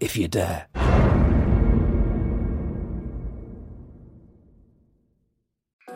if you dare.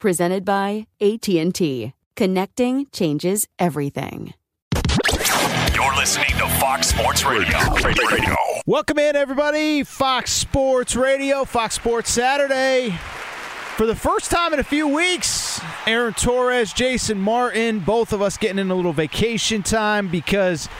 Presented by AT&T. Connecting changes everything. You're listening to Fox Sports Radio. Radio. Welcome in, everybody. Fox Sports Radio, Fox Sports Saturday. For the first time in a few weeks, Aaron Torres, Jason Martin, both of us getting in a little vacation time because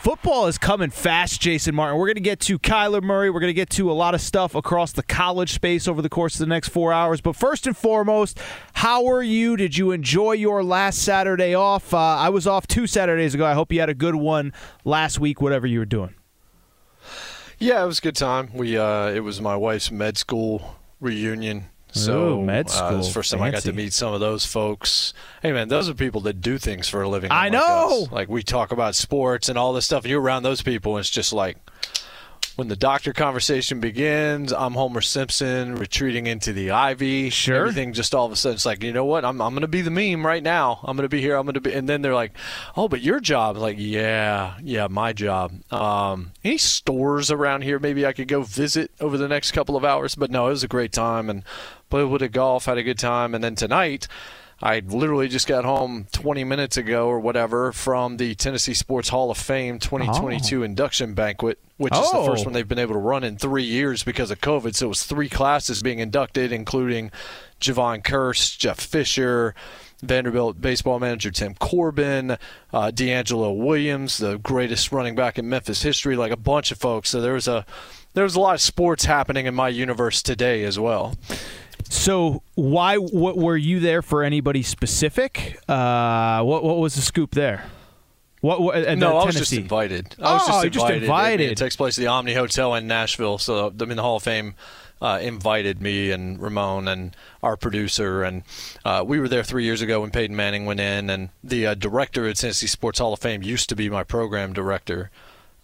Football is coming fast, Jason Martin. We're going to get to Kyler Murray. We're going to get to a lot of stuff across the college space over the course of the next four hours. But first and foremost, how are you? Did you enjoy your last Saturday off? Uh, I was off two Saturdays ago. I hope you had a good one last week, whatever you were doing. Yeah, it was a good time. We uh, it was my wife's med school reunion so Ooh, med school. Uh, it's the first time Fancy. I got to meet some of those folks. Hey man, those are people that do things for a living. I unlike know. us. Like we talk about sports and all this stuff, and you're around those people, and it's just like when the doctor conversation begins, I'm Homer Simpson retreating into the ivy. Sure. Everything just all of a sudden it's like, you know what? I'm I'm gonna be the meme right now. I'm gonna be here. I'm gonna be and then they're like, Oh, but your job. Like, yeah, yeah, my job. Um any stores around here maybe I could go visit over the next couple of hours. But no, it was a great time and played a bit of golf, had a good time, and then tonight I literally just got home 20 minutes ago or whatever from the Tennessee Sports Hall of Fame 2022 induction banquet, which is the Oh. first one they've been able to run in three years because of COVID. So it was three classes being inducted, including Jevon Kearse, Jeff Fisher, Vanderbilt baseball manager Tim Corbin, uh, DeAngelo Williams, the greatest running back in Memphis history, like a bunch of folks. So there was a there was a lot of sports happening in my universe today as well. So, why? What were you there for? Anybody specific? Uh, what What was the scoop there? What? what at no, I was just Tennessee? invited. I was Oh, just you're just invited. It- It, takes place at the Omni Hotel in Nashville. So I mean, the Hall of Fame uh, invited me and Ramon and our producer, and uh, we were there three years ago when Peyton Manning went in, and the uh, director at Tennessee Sports Hall of Fame used to be my program director.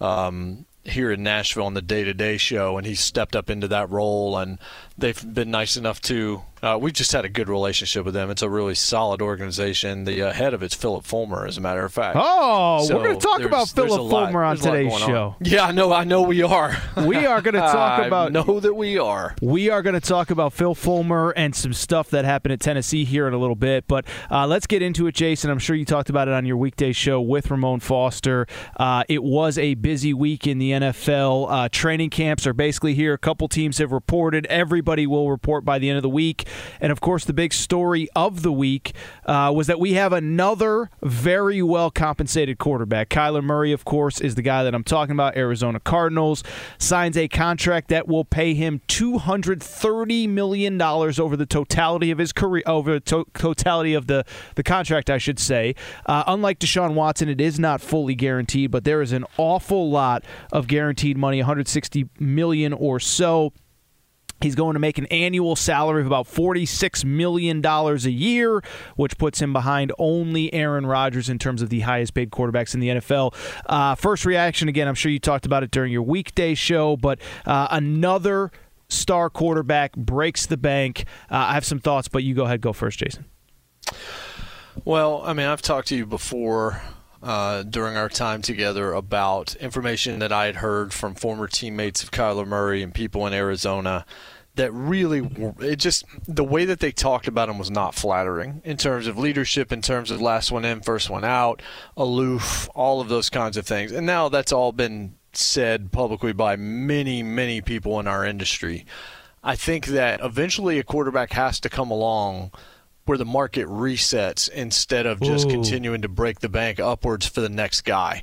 Um, here in Nashville on the day-to-day show, and he stepped up into that role. And they've been nice enough to. Uh, we've just had a good relationship with them. It's a really solid organization. The uh, head of it's Phillip Fulmer, as a matter of fact. Oh, So we're going to talk about Phillip Fulmer on there's a lot today's going on. show. Yeah, I know. I know we are. We are going to talk I about know that we are. We are going to talk about Phil Fulmer and some stuff that happened at Tennessee here in a little bit. But uh, let's get into it, Jason. I'm sure you talked about it on your weekday show with Ramon Foster. Uh, it was a busy week in the NFL. Uh, training camps are basically here. A couple teams have reported. Everybody will report by the end of the week. And of course, the big story of the week uh, was that we have another very well compensated quarterback. Kyler Murray, of course, is the guy that I'm talking about. Arizona Cardinals signs a contract that will pay him $230 million over the totality of his career, over the to- totality of the, the contract, I should say. Uh, unlike Deshaun Watson, it is not fully guaranteed, but there is an awful lot of guaranteed money, 160 million or so. He's going to make an annual salary of about $46 million a year, which puts him behind only Aaron Rodgers in terms of the highest paid quarterbacks in the NFL. Uh, first reaction, again, I'm sure you talked about it during your weekday show, but uh, another star quarterback breaks the bank. Uh, I have some thoughts, but you go ahead, go first, Jason. Well, I mean, I've talked to you before uh, during our time together about information that I had heard from former teammates of Kyler Murray and people in Arizona that really it just the way that they talked about him was not flattering in terms of leadership in terms of last one in first one out aloof all of those kinds of things. And now that's all been said publicly by many many people in our industry. I think that eventually a quarterback has to come along where the market resets instead of just Ooh. continuing to break the bank upwards for the next guy.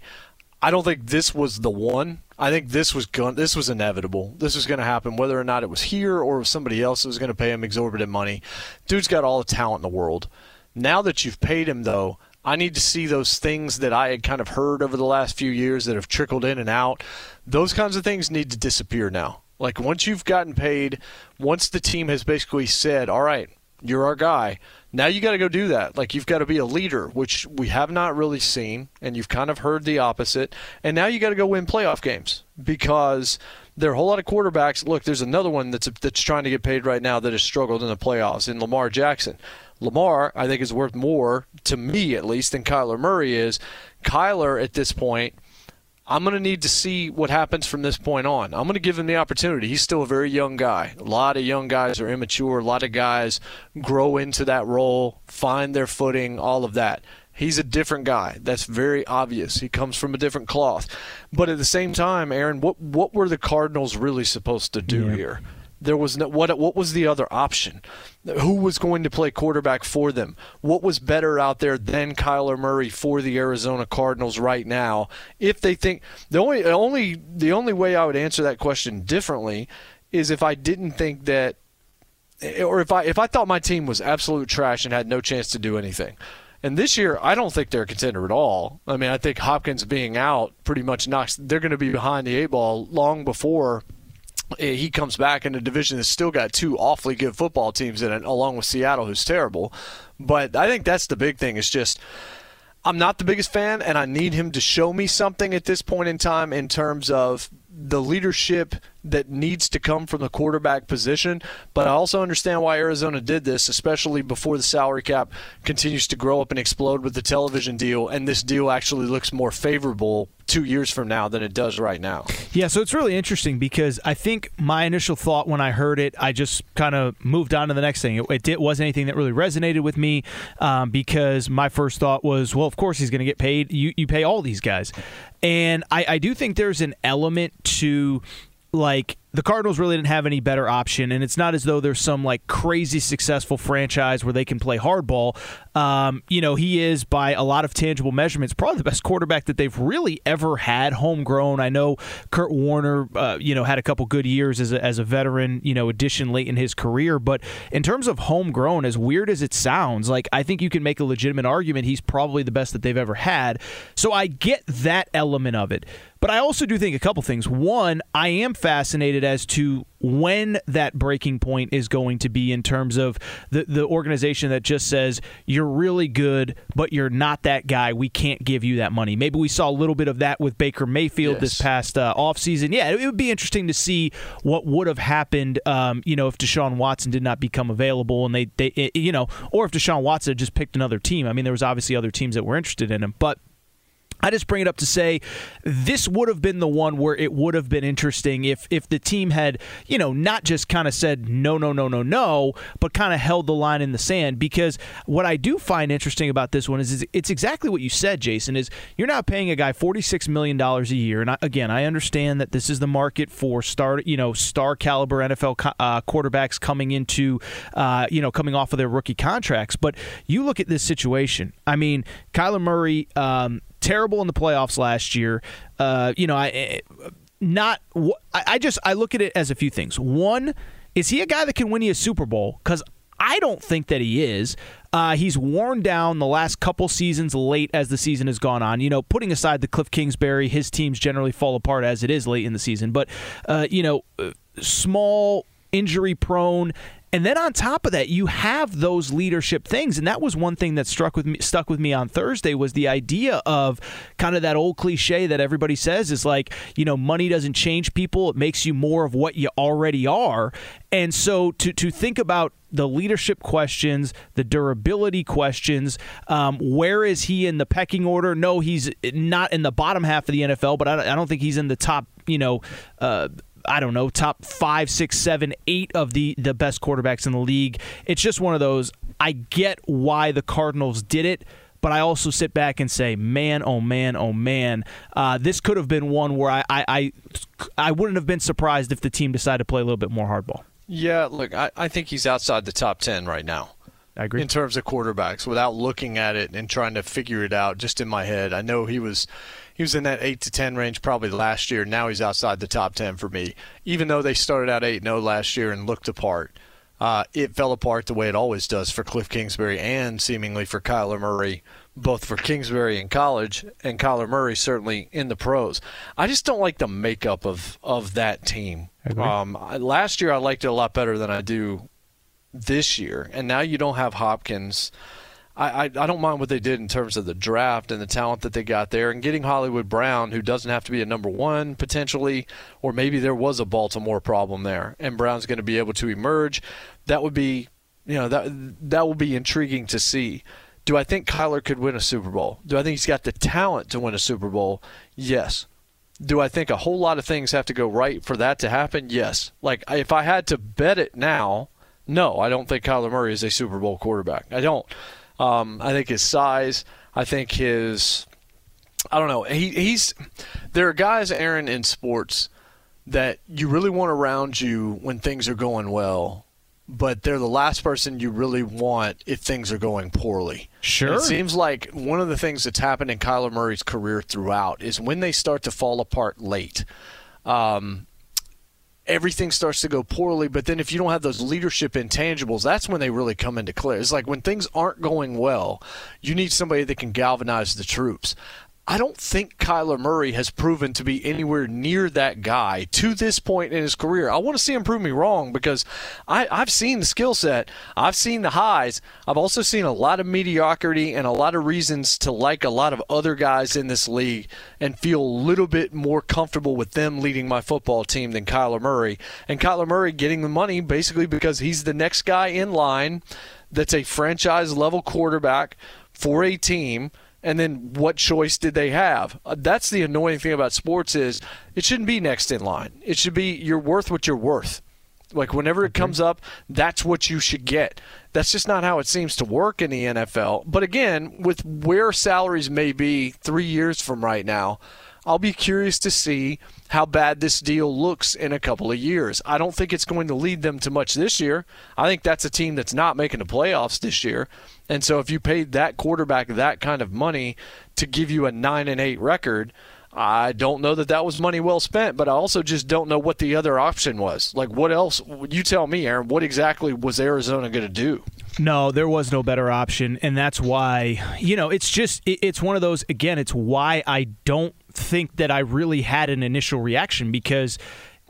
I don't think this was the one. I think this was going, this was inevitable. This was going to happen whether or not it was here or somebody else was going to pay him exorbitant money. Dude's got all the talent in the world. Now that you've paid him though, I need to see those things that I had kind of heard over the last few years that have trickled in and out. Those kinds of things need to disappear now. Like once you've gotten paid, once the team has basically said, "All right, you're our guy. Now you got to go do that. Like you've got to be a leader, which we have not really seen, and you've kind of heard the opposite. And now you got to go win playoff games because there are a whole lot of quarterbacks. Look, there's another one that's that's trying to get paid right now that has struggled in the playoffs in Lamar Jackson. Lamar, I think, is worth more to me at least than Kyler Murray is. Kyler at this point I'm going to need to see what happens from this point on. I'm going to give him the opportunity. He's still a very young guy. A lot of young guys are immature. A lot of guys grow into that role, find their footing, all of that. He's a different guy. That's very obvious. He comes from a different cloth. But at the same time, Aaron, what what were the Cardinals really supposed to do yeah. here? There was no, what what was the other option? Who was going to play quarterback for them? What was better out there than Kyler Murray for the Arizona Cardinals right now? If they think the only only the only way I would answer that question differently is if I didn't think that or if I if I thought my team was absolute trash and had no chance to do anything. And this year, I don't think they're a contender at all. I mean, I think Hopkins being out pretty much knocks. They're going to be behind the eight ball long before Eh, he comes back in a division that's still got two awfully good football teams in it, along with Seattle, who's terrible. But I think that's the big thing. Is just I'm not the biggest fan, and I need him to show me something at this point in time in terms of the leadership that needs to come from the quarterback position. But I also understand why Arizona did this, especially before the salary cap continues to grow up and explode with the television deal. And this deal actually looks more favorable two years from now than it does right now. Yeah, so it's really interesting because I think my initial thought when I heard it, I just kind of moved on to the next thing. It, it, wasn't anything that really resonated with me um, because my first thought was, well, of course he's going to get paid. You, you pay all these guys. And I, I do think there's an element to like the Cardinals really didn't have any better option, and it's not as though there's some like crazy successful franchise where they can play hardball. Um, you know, he is by a lot of tangible measurements probably the best quarterback that they've really ever had homegrown. I know Kurt Warner, uh, you know, had a couple good years as a, as a veteran, you know, addition late in his career, but in terms of homegrown, as weird as it sounds, like I think you can make a legitimate argument he's probably the best that they've ever had. So I get that element of it. But I also do think a couple things. One, I am fascinated as to when that breaking point is going to be in terms of the, the organization that just says, you're really good, but you're not that guy. We can't give you that money. Maybe we saw a little bit of that with Baker Mayfield yes. this past uh, offseason. Yeah, it would be interesting to see what would have happened, um, you know, if Deshaun Watson did not become available and they, they, you know, or if Deshaun Watson had just picked another team. I mean, there was obviously other teams that were interested in him, but – I just bring it up to say this would have been the one where it would have been interesting if if the team had, you know, not just kind of said no, no, no, no, no, but kind of held the line in the sand. Because what I do find interesting about this one is, it's exactly what you said, Jason. Is you're not paying a guy forty six million dollars a year, and I, again, I understand that this is the market for star, you know, star caliber NFL uh, quarterbacks coming into, uh, you know, coming off of their rookie contracts. But you look at this situation. I mean, Kyler Murray. Um, terrible in the playoffs last year. Uh, you know, I eh, not. I just I look at it as a few things. One, is he a guy that can win you a Super Bowl? Because I don't think that he is. Uh, he's worn down the last couple seasons late as the season has gone on. You know, putting aside the Cliff Kingsbury, his teams generally fall apart as it is late in the season. But, uh, you know, uh, small injury prone. And then on top of that, you have those leadership things, and that was one thing that struck with me, stuck with me on Thursday was the idea of kind of that old cliche that everybody says is like, you know, money doesn't change people; it makes you more of what you already are. And so to to think about the leadership questions, the durability questions. Um, where is he in the pecking order? No, he's not in the bottom half of the NFL, but I, I don't think he's in the top. You know. Uh, I don't know, top five, six, seven, eight of the the best quarterbacks in the league. It's just one of those. I get why the Cardinals did it, but I also sit back and say, man, oh man, oh man, uh, this could have been one where I, I, I I wouldn't have been surprised if the team decided to play a little bit more hardball. Yeah, look, I, I think he's outside the top ten right now. I agree. In terms of quarterbacks, without looking at it and trying to figure it out just in my head, I know he was he was in that eight to ten range probably last year. Now he's outside the top ten for me. Even though they started out eight 0 last year and looked apart, uh, it fell apart the way it always does for Cliff Kingsbury and seemingly for Kyler Murray, both for Kingsbury in college and Kyler Murray certainly in the pros. I just don't like the makeup of of that team. Um, last year I liked it a lot better than I do this year, and now you don't have Hopkins. I, I, I don't mind what they did in terms of the draft and the talent that they got there, and getting Hollywood Brown, who doesn't have to be a number one potentially, or maybe there was a Baltimore problem there, and Brown's going to be able to emerge. That would be, you know, that that will be intriguing to see. Do I think Kyler could win a Super Bowl? Do I think he's got the talent to win a Super Bowl? Yes. Do I think a whole lot of things have to go right for that to happen? Yes. Like if I had to bet it now, no, I don't think Kyler Murray is a Super Bowl quarterback. I don't. Um, I think his size. I think his. I don't know. He, he's. There are guys, Aaron, in sports that you really want around you when things are going well, but they're the last person you really want if things are going poorly. Sure. And it seems like one of the things that's happened in Kyler Murray's career throughout is when they start to fall apart late. Um, everything starts to go poorly. But then if you don't have those leadership intangibles, that's when they really come into clear. It's like when things aren't going well, you need somebody that can galvanize the troops. I don't think Kyler Murray has proven to be anywhere near that guy to this point in his career. I want to see him prove me wrong because I, have seen the skill set, I've seen the highs, I've also seen a lot of mediocrity and a lot of reasons to like a lot of other guys in this league and feel a little bit more comfortable with them leading my football team than Kyler Murray. And Kyler Murray getting the money basically because he's the next guy in line that's a franchise level quarterback for a team and then what choice did they have? Uh, that's the annoying thing about sports is it shouldn't be next in line. It should be you're worth what you're worth. Like whenever it comes up, that's what you should get. That's just not how it seems to work in the NFL. But again, with where salaries may be 3 years from right now, I'll be curious to see how bad this deal looks in a couple of years. I don't think it's going to lead them to much this year. I think that's a team that's not making the playoffs this year. And so if you paid that quarterback that kind of money to give you a 9 and 8 record, I don't know that that was money well spent, but I also just don't know what the other option was. Like, what else? You tell me, Aaron. What exactly was Arizona going to do? No, there was no better option, and that's why you know it's just it's one of those. Again, it's why I don't think that I really had an initial reaction because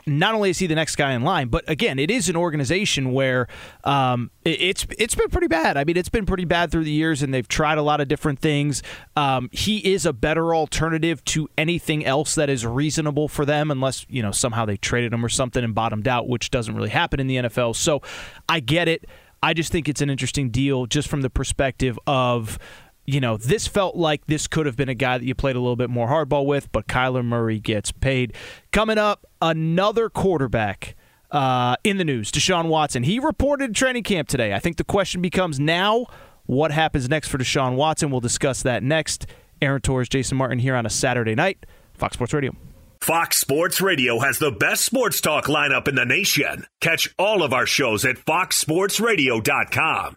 not only is he the next guy in line, but again, it is an organization where um, it's it's been pretty bad. I mean, it's been pretty bad through the years, and they've tried a lot of different things. Um, he is a better alternative to anything else that is reasonable for them, unless you know somehow they traded him or something and bottomed out, which doesn't really happen in the NFL. So I get it. I just think it's an interesting deal, just from the perspective of you know, this felt like this could have been a guy that you played a little bit more hardball with, but Kyler Murray gets paid. Coming up, another quarterback uh, in the news, Deshaun Watson. He reported training camp today. I think the question becomes now what happens next for Deshaun Watson? We'll discuss that next. Aaron Torres, Jason Martin here on a Saturday night, Fox Sports Radio. Fox Sports Radio has the best sports talk lineup in the nation. Catch all of our shows at foxsportsradio.com.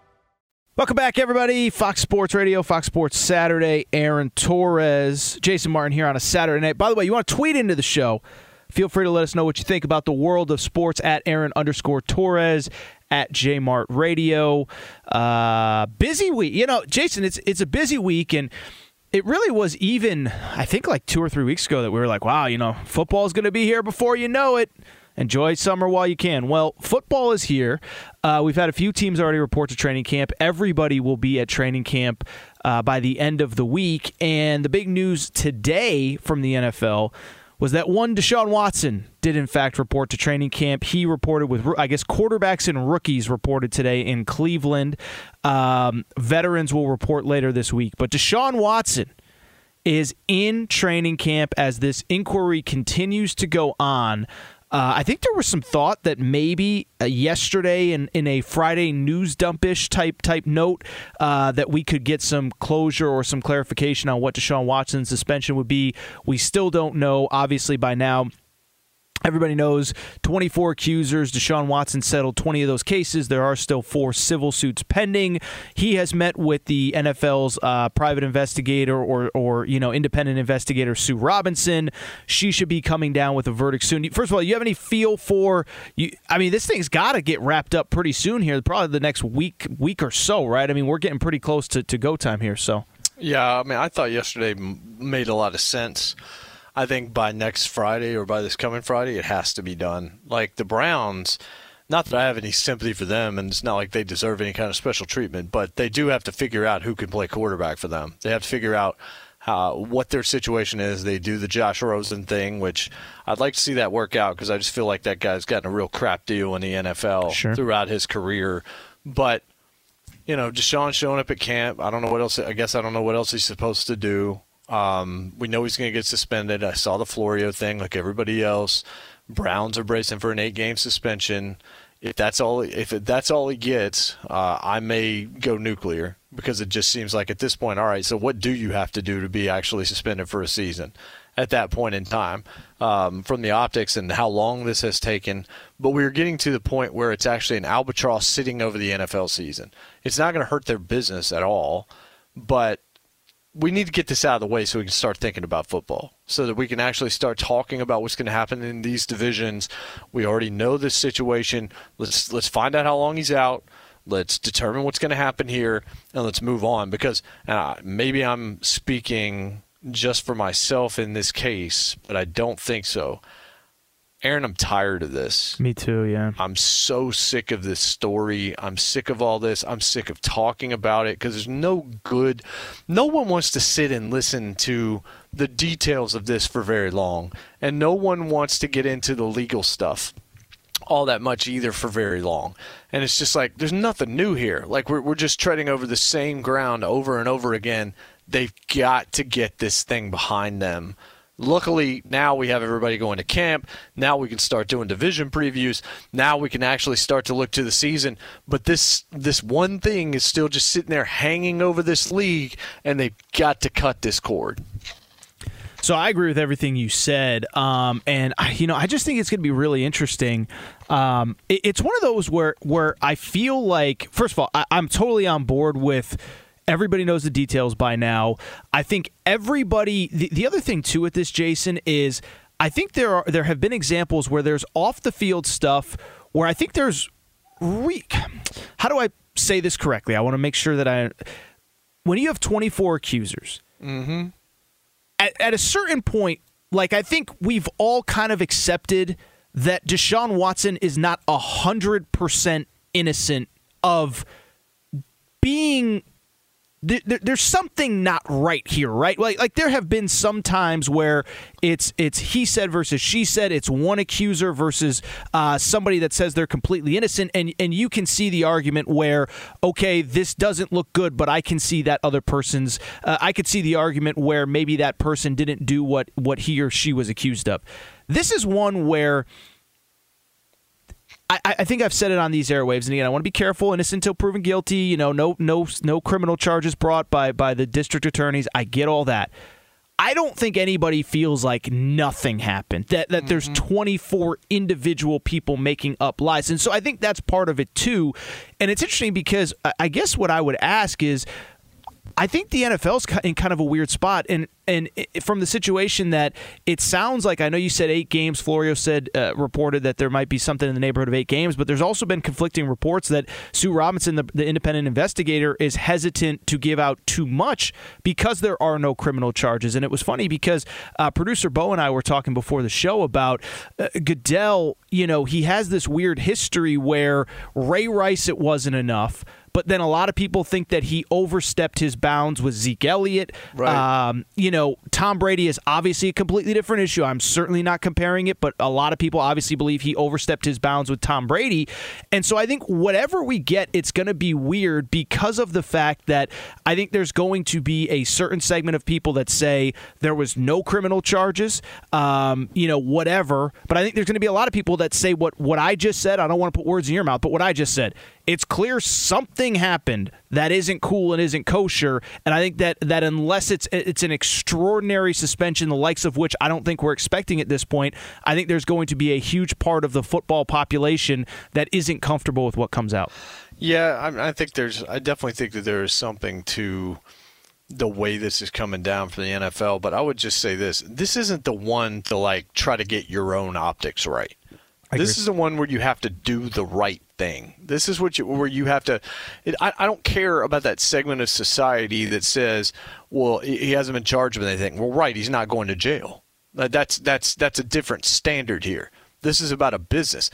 Welcome back, everybody. Fox Sports Radio, Fox Sports Saturday. Aaron Torres, Jason Martin here on a Saturday night. By the way, you want to tweet into the show? Feel free to let us know what you think about the world of sports at Aaron underscore Torres at JMart Radio. Uh, busy week, you know, Jason. It's it's a busy week, and it really was even. I think like two or three weeks ago that we were like, wow, you know, football's going to be here before you know it. Enjoy summer while you can. Well, football is here. Uh, we've had a few teams already report to training camp. Everybody will be at training camp uh, by the end of the week. And the big news today from the NFL was that one Deshaun Watson did in fact report to training camp. He reported with, I guess, quarterbacks and rookies reported today in Cleveland. Um, veterans will report later this week. But Deshaun Watson is in training camp as this inquiry continues to go on. Uh, I think there was some thought that maybe uh, yesterday in, in a Friday news dumpish type type note uh, that we could get some closure or some clarification on what Deshaun Watson's suspension would be. We still don't know. Obviously, by now Everybody knows 24 accusers. Deshaun Watson settled 20 of those cases. There are still four civil suits pending. He has met with the NFL's uh, private investigator or, or you know independent investigator Sue Robinson. She should be coming down with a verdict soon. First of all, you have any feel for? You, I mean, this thing's got to get wrapped up pretty soon here. Probably the next week, week or so, right? I mean, we're getting pretty close to, to go time here. So. Yeah, I mean, I thought yesterday made a lot of sense. I think by next Friday or by this coming Friday, it has to be done. Like the Browns, not that I have any sympathy for them, and it's not like they deserve any kind of special treatment, but they do have to figure out who can play quarterback for them. They have to figure out how, what their situation is. They do the Josh Rosen thing, which I'd like to see that work out because I just feel like that guy's gotten a real crap deal in the NFL sure. throughout his career. But you know, Deshaun showing up at camp. I don't know what else. I guess I don't know what else he's supposed to do. Um, we know he's going to get suspended. I saw the Florio thing, like everybody else. Browns are bracing for an eight-game suspension. If that's all, if that's all he gets, uh, I may go nuclear because it just seems like at this point, all right. So what do you have to do to be actually suspended for a season? At that point in time, um, from the optics and how long this has taken, but we are getting to the point where it's actually an albatross sitting over the NFL season. It's not going to hurt their business at all, but we need to get this out of the way so we can start thinking about football so that we can actually start talking about what's going to happen in these divisions. We already know this situation. Let's let's find out how long he's out. Let's determine what's going to happen here and let's move on because uh, maybe I'm speaking just for myself in this case, but I don't think so. Aaron, I'm tired of this. Me too, yeah. I'm so sick of this story. I'm sick of all this. I'm sick of talking about it because there's no good. No one wants to sit and listen to the details of this for very long. And no one wants to get into the legal stuff all that much either for very long. And it's just like, there's nothing new here. Like, we're, we're just treading over the same ground over and over again. They've got to get this thing behind them Luckily, now we have everybody going to camp. Now we can start doing division previews. Now we can actually start to look to the season. But this this one thing is still just sitting there hanging over this league, and they've got to cut this cord. So I agree with everything you said, um, and I, you know I just think it's going to be really interesting. Um, it, it's one of those where where I feel like first of all I, I'm totally on board with Everybody knows the details by now. I think everybody. The, the other thing too with this, Jason, is I think there are there have been examples where there's off the field stuff where I think there's re- how do I say this correctly? I want to make sure that I when you have 24 accusers, mm-hmm. at, at a certain point, like I think we've all kind of accepted that Deshaun Watson is not a hundred percent innocent of being there, there's something not right here, right? Like, like there have been some times where it's it's he said versus she said. It's one accuser versus uh, somebody that says they're completely innocent, and and you can see the argument where okay, this doesn't look good, but I can see that other person's. Uh, I could see the argument where maybe that person didn't do what what he or she was accused of. This is one where I, I, think I've said it on these airwaves, and again, I want to be careful. Innocent until proven guilty. You know, no, no, no criminal charges brought by by the district attorneys. I get all that. I don't think anybody feels like nothing happened. That that mm-hmm. there's 24 individual people making up lies, and so I think that's part of it too. And it's interesting because I guess what I would ask is I think the NFL's in kind of a weird spot, and and from the situation that it sounds like, I know you said eight games. Florio said uh, reported that there might be something in the neighborhood of eight games, but there's also been conflicting reports that Sue Robinson, the, the independent investigator, is hesitant to give out too much because there are no criminal charges. And it was funny because uh, producer Bo and I were talking before the show about uh, Goodell. You know, he has this weird history where Ray Rice it wasn't enough. But then a lot of people think that he overstepped his bounds with Zeke Elliott. Right. Um, you know, Tom Brady is obviously a completely different issue. I'm certainly not comparing it, but a lot of people obviously believe he overstepped his bounds with Tom Brady. And so I think whatever we get, it's going to be weird because of the fact that I think there's going to be a certain segment of people that say there was no criminal charges, um, you know, whatever. But I think there's going to be a lot of people that say what, what I just said. I don't want to put words in your mouth, but what I just said it's clear something happened that isn't cool and isn't kosher. And I think that that unless it's it's an extraordinary suspension, the likes of which I don't think we're expecting at this point, I think there's going to be a huge part of the football population that isn't comfortable with what comes out. Yeah, I, I think there's. I definitely think that there is something to the way this is coming down for the NFL. But I would just say this: this isn't the one to like try to get your own optics right. This is the one where you have to do the right thing. This is what you, where you have to. It, I, I don't care about that segment of society that says, "Well, he hasn't been charged with anything." Well, right, he's not going to jail. That's that's that's a different standard here. This is about a business.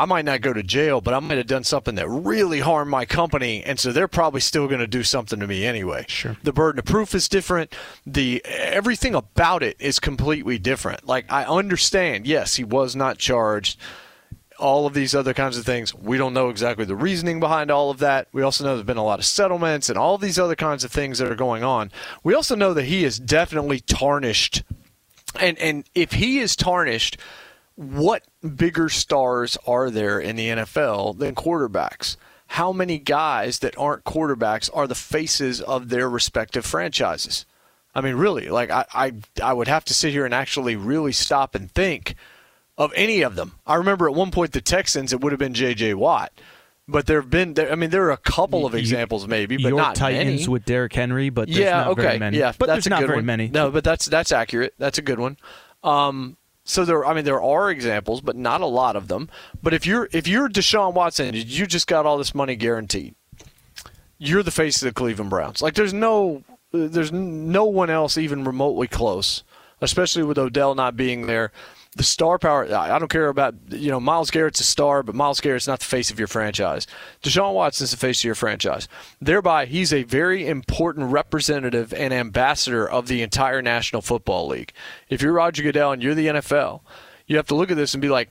I might not go to jail, but I might have done something that really harmed my company, and so they're probably still going to do something to me anyway. Sure. The burden of proof is different. The everything about it is completely different. Like I understand, yes, he was not charged. All of these other kinds of things, we don't know exactly the reasoning behind all of that. We also know there's been a lot of settlements and all these other kinds of things that are going on. We also know that he is definitely tarnished, and and if he is tarnished what bigger stars are there in the NFL than quarterbacks? How many guys that aren't quarterbacks are the faces of their respective franchises? I mean, really, like I, I, I would have to sit here and actually really stop and think of any of them. I remember at one point the Texans, it would have been J.J. Watt. But there have been, I mean, there are a couple of examples, maybe, but Your not Titans many. with Derrick Henry, but there's yeah, not okay, very many. yeah, but that's there's not very one. many. No, but that's that's accurate. That's a good one. Um, so there, I mean, there are examples, but not a lot of them. But if you're if you're Deshaun Watson, you just got all this money guaranteed. You're the face of the Cleveland Browns. Like there's no there's no one else even remotely close, especially with Odell not being there. The star power, I don't care about, you know, Myles Garrett's a star, but Myles Garrett's not the face of your franchise. Deshaun Watson's the face of your franchise. Thereby, he's a very important representative and ambassador of the entire National Football League. If you're Roger Goodell and you're the NFL, you have to look at this and be like,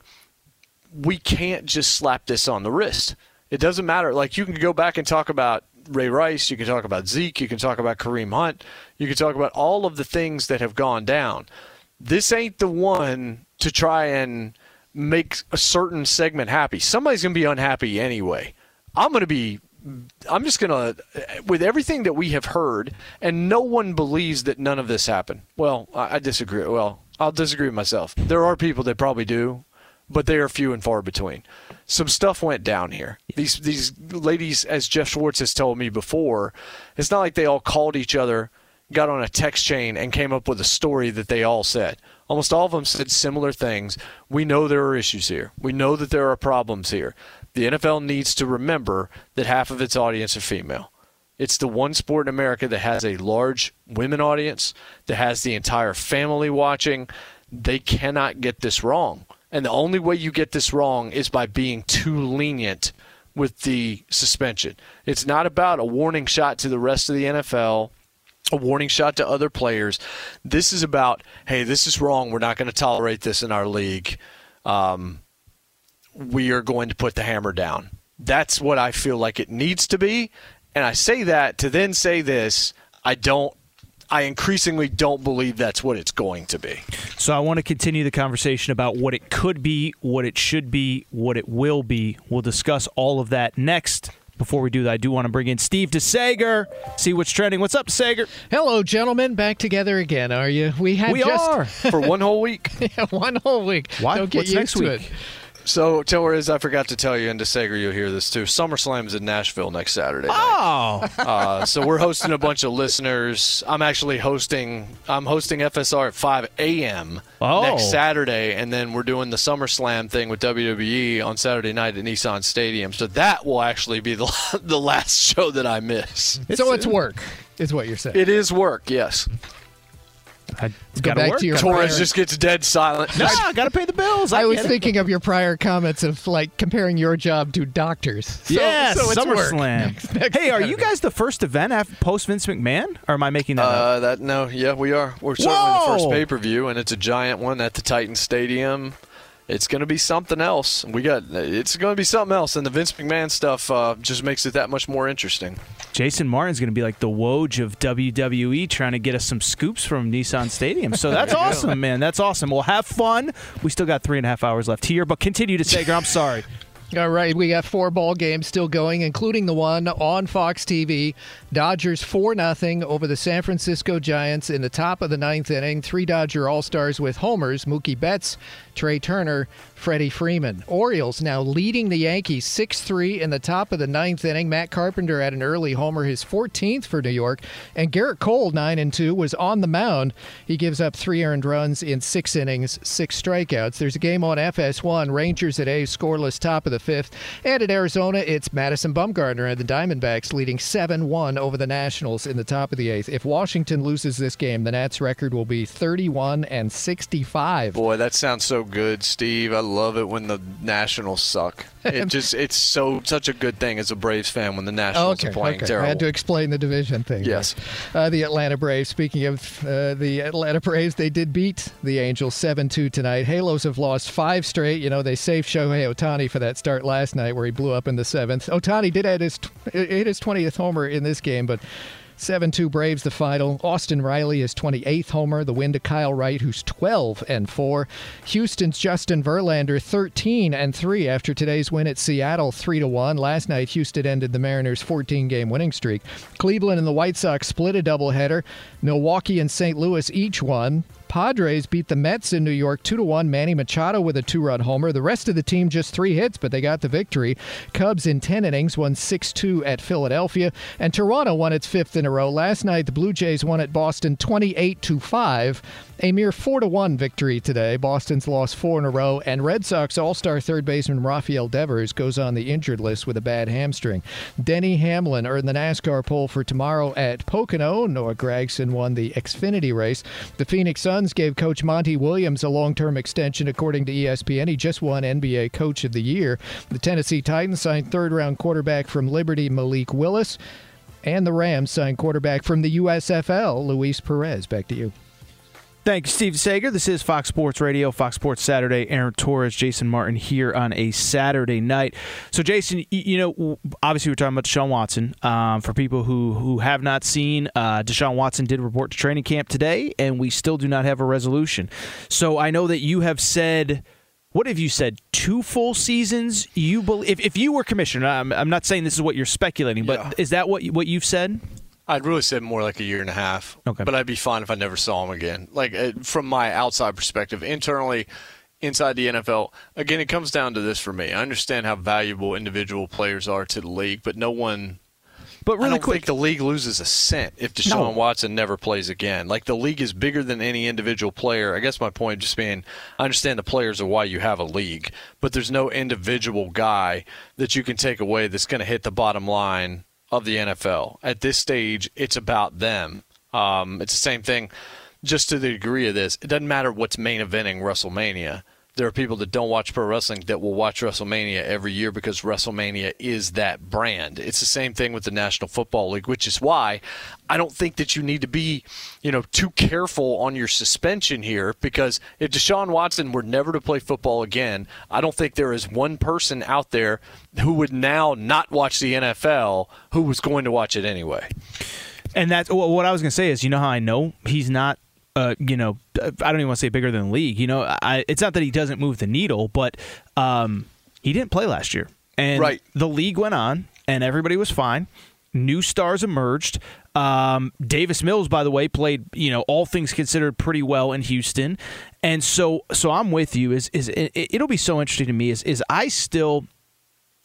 we can't just slap this on the wrist. It doesn't matter. Like you can go back and talk about Ray Rice, you can talk about Zeke, you can talk about Kareem Hunt, you can talk about all of the things that have gone down. This ain't the one to try and make a certain segment happy. Somebody's going to be unhappy anyway. I'm going to be I'm just going to with everything that we have heard and no one believes that none of this happened. Well, I, I disagree. Well, I'll disagree with myself. There are people that probably do, but they are few and far between. Some stuff went down here. These these ladies, as Jeff Schwartz has told me before, it's not like they all called each other, got on a text chain, and came up with a story that they all said. Almost all of them said similar things. We know there are issues here. We know that there are problems here. The NFL needs to remember that half of its audience are female. It's the one sport in America that has a large women audience, that has the entire family watching. They cannot get this wrong. And the only way you get this wrong is by being too lenient with the suspension. It's not about a warning shot to the rest of the NFL, a warning shot to other players. This is about, hey, this is wrong. We're not going to tolerate this in our league. Um, we are going to put the hammer down. That's what I feel like it needs to be. And I say that to then say this. I don't I increasingly don't believe that's what it's going to be. So I want to continue the conversation about what it could be, what it should be, what it will be. We'll discuss all of that next. Before we do that, I do want to bring in Steve DeSager, see what's trending. What's up, DeSager? Hello, gentlemen. Back together again, are you? We had We just are. For one whole week. yeah, one whole week. Why? Don't get What's used next to week? it. So, Torres, I forgot to tell you, and DeSager, you'll hear this too. SummerSlam's in Nashville next Saturday. Oh, uh, so we're hosting a bunch of listeners. I'm actually hosting. I'm hosting FSR at 5 a.m. Oh. next Saturday, and then we're doing the SummerSlam thing with WWE on Saturday night at Nissan Stadium. So that will actually be the the last show that I miss. so it's work, is what you're saying. It is work, yes. I Go back to your Torres prior- just gets dead silent. No, I got to pay the bills. I, I was get it. thinking of your prior comments of like comparing your job to doctors. So, yeah, so. SummerSlam. Next- next hey, are you guys the first event after post Vince McMahon, or am I making that up? Uh, that no, yeah, we are. We're certainly the first pay per view, and it's a giant one at the Titan Stadium. It's going to be something else. We got. It's going to be something else, and the Vince McMahon stuff uh, just makes it that much more interesting. Jason Martin's going to be like the Woj of WWE, trying to get us some scoops from Nissan Stadium. So that's There you go. awesome, man. That's awesome. We'll have fun. We still got three and a half hours left here, but continue DeSager. I'm sorry. All right, we got four ball games still going, including the one on Fox TV. Dodgers 4 0 over the San Francisco Giants in the top of the ninth inning. Three Dodger All Stars with homers Mookie Betts, Trea Turner, Freddie Freeman. Orioles now leading the Yankees 6 3 in the top of the ninth inning. Matt Carpenter had an early homer, his 14th for New York. And Gerrit Cole, 9 and 2, was on the mound. He gives up three earned runs in six innings, six strikeouts. There's a game on FS1. Rangers at A's scoreless top of the fifth. And at Arizona, it's Madison Bumgarner and the Diamondbacks leading 7 1 over the Nationals in the top of the eighth. If Washington loses this game, the Nats record will be 31 and 65. Boy, that sounds so good, Steve. I love it when the Nationals suck. It just it's so such a good thing as a Braves fan when the Nationals okay, are playing okay. terrible. I had to explain the division thing. Yes. Uh, the Atlanta Braves. Speaking of uh, the Atlanta Braves, they did beat the Angels 7 2 tonight. Halos have lost five straight. You know, they saved Shohei Ohtani for that start last night where he blew up in the seventh. Ohtani did hit his, hit his 20th homer in this game, but. 7 2 Braves the final. Austin Riley is 28th homer. The win to Kyle Wright, who's 12 and 4. Houston's Justin Verlander 13 and 3 after today's win at Seattle 3 to 1. Last night, Houston ended the Mariners' 14 game winning streak. Cleveland and the White Sox split a doubleheader. Milwaukee and St. Louis each won. Padres beat the Mets in New York 2 to 1. Manny Machado with a two run homer. The rest of the team just three hits, but they got the victory. Cubs in 10 innings won 6 2 at Philadelphia. And Toronto won its fifth in a row. Last night, the Blue Jays won at Boston 28 to 5. A mere 4 to 1 victory today. Boston's lost four in a row. And Red Sox All Star third baseman Rafael Devers goes on the injured list with a bad hamstring. Denny Hamlin earned the NASCAR pole for tomorrow at Pocono. Noah Gragson won the Xfinity race. The Phoenix Suns gave coach Monty Williams a long term extension, according to ESPN. He just won NBA Coach of the Year. The Tennessee Titans signed third round quarterback from Liberty, Malik Willis. And the Rams signed quarterback from the USFL, Luis Perez. Back to you. Thank you, Steve Sager. This is Fox Sports Radio, Fox Sports Saturday. Aaron Torres, Jason Martin here on a Saturday night. So, Jason, you know, obviously we're talking about Deshaun Watson. Um, for people who who have not seen, uh, Deshaun Watson did report to training camp today, and we still do not have a resolution. So, I know that you have said. What have you said? Two full seasons? You believe? If, if you were commissioner, I'm, I'm not saying this is what you're speculating, but Yeah. is that what what you've said? I'd really say more like a year and a half. Okay. But I'd be fine if I never saw him again. Like uh, from my outside perspective, internally, inside the NFL, again, it comes down to this for me. I understand how valuable individual players are to the league, but no one. But I really don't quick, think the league loses a cent if Deshaun No. Watson never plays again. Like the league is bigger than any individual player. I guess my point just being, I understand the players are why you have a league, but there's no individual guy that you can take away that's going to hit the bottom line of the NFL. At this stage, it's about them. Um, it's the same thing, just to the degree of this. It doesn't matter what's main eventing WrestleMania. There are people that don't watch pro wrestling that will watch WrestleMania every year because WrestleMania is that brand. It's the same thing with the National Football League, which is why I don't think that you need to be, you know, too careful on your suspension here because if Deshaun Watson were never to play football again, I don't think there is one person out there who would now not watch the NFL who was going to watch it anyway. And that's what I was going to say is, you know how I know he's not, uh, you know, I don't even want to say bigger than the league. You know, I, it's not that he doesn't move the needle, but um, he didn't play last year, and Right. the league went on, and everybody was fine. New stars emerged. Um, Davis Mills, by the way, played you know all things considered pretty well in Houston, and so so I'm with you. Is is it, it'll be so interesting to me. Is is I still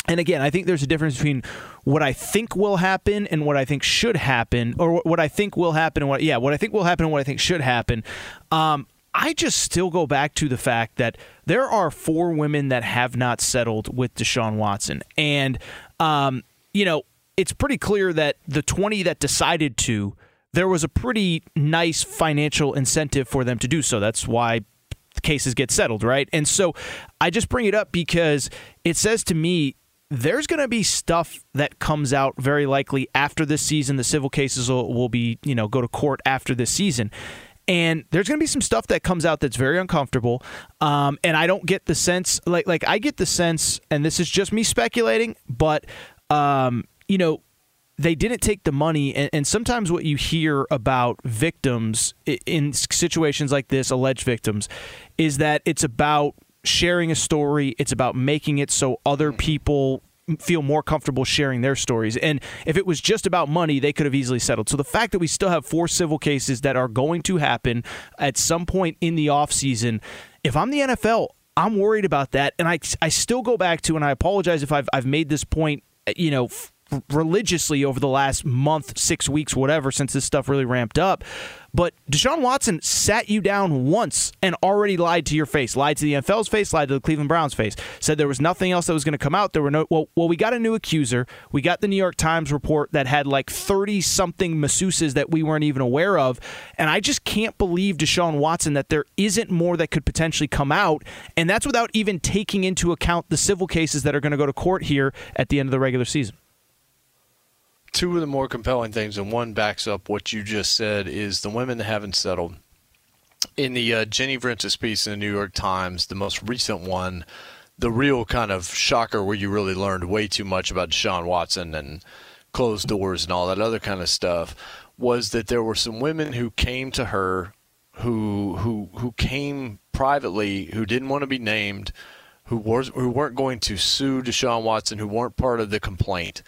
and again, I think there's a difference between what I think will happen and what I think should happen, or what I think will happen and what yeah, what I think will happen and what I think should happen. Um, I just still go back to the fact that there are four women that have not settled with Deshaun Watson, and um, you know it's pretty clear that the 20 that decided to, there was a pretty nice financial incentive for them to do so. That's why cases get settled, right? And so I just bring it up because it says to me there's going to be stuff that comes out very likely after this season. The civil cases will, will be, you know, go to court after this season. And there's going to be some stuff that comes out that's very uncomfortable. Um, and I don't get the sense, like, like I get the sense, and this is just me speculating, but, um, you know, they didn't take the money and, and sometimes what you hear about victims in situations like this alleged victims is that it's about sharing a story. It's about making it so other mm-hmm. people feel more comfortable sharing their stories. And if it was just about money they could have easily settled. So the fact that we still have four civil cases that are going to happen at some point in the offseason if i'm the nfl i'm worried about that. And i, I still go back to and i apologize if i've, I've made this point you know f- religiously over the last month, six weeks, whatever, since this stuff really ramped up. But Deshaun Watson sat you down once and already lied to your face, lied to the NFL's face, lied to the Cleveland Browns face, said there was nothing else that was going to come out. There were no, well, well, we got a new accuser. We got the New York Times report that had like 30 something masseuses that we weren't even aware of. And I just can't believe Deshaun Watson that there isn't more that could potentially come out. And that's without even taking into account the civil cases that are going to go to court here at the end of the regular season. Two of the more compelling things, and one backs up what you just said, is the women that haven't settled. In the uh, Jenny Vrentas piece in the New York Times, the most recent one, the real kind of shocker where you really learned way too much about Deshaun Watson and closed doors and all that other kind of stuff was that there were some women who came to her who who who came privately who didn't want to be named who was who weren't going to sue Deshaun Watson who weren't part of the complaint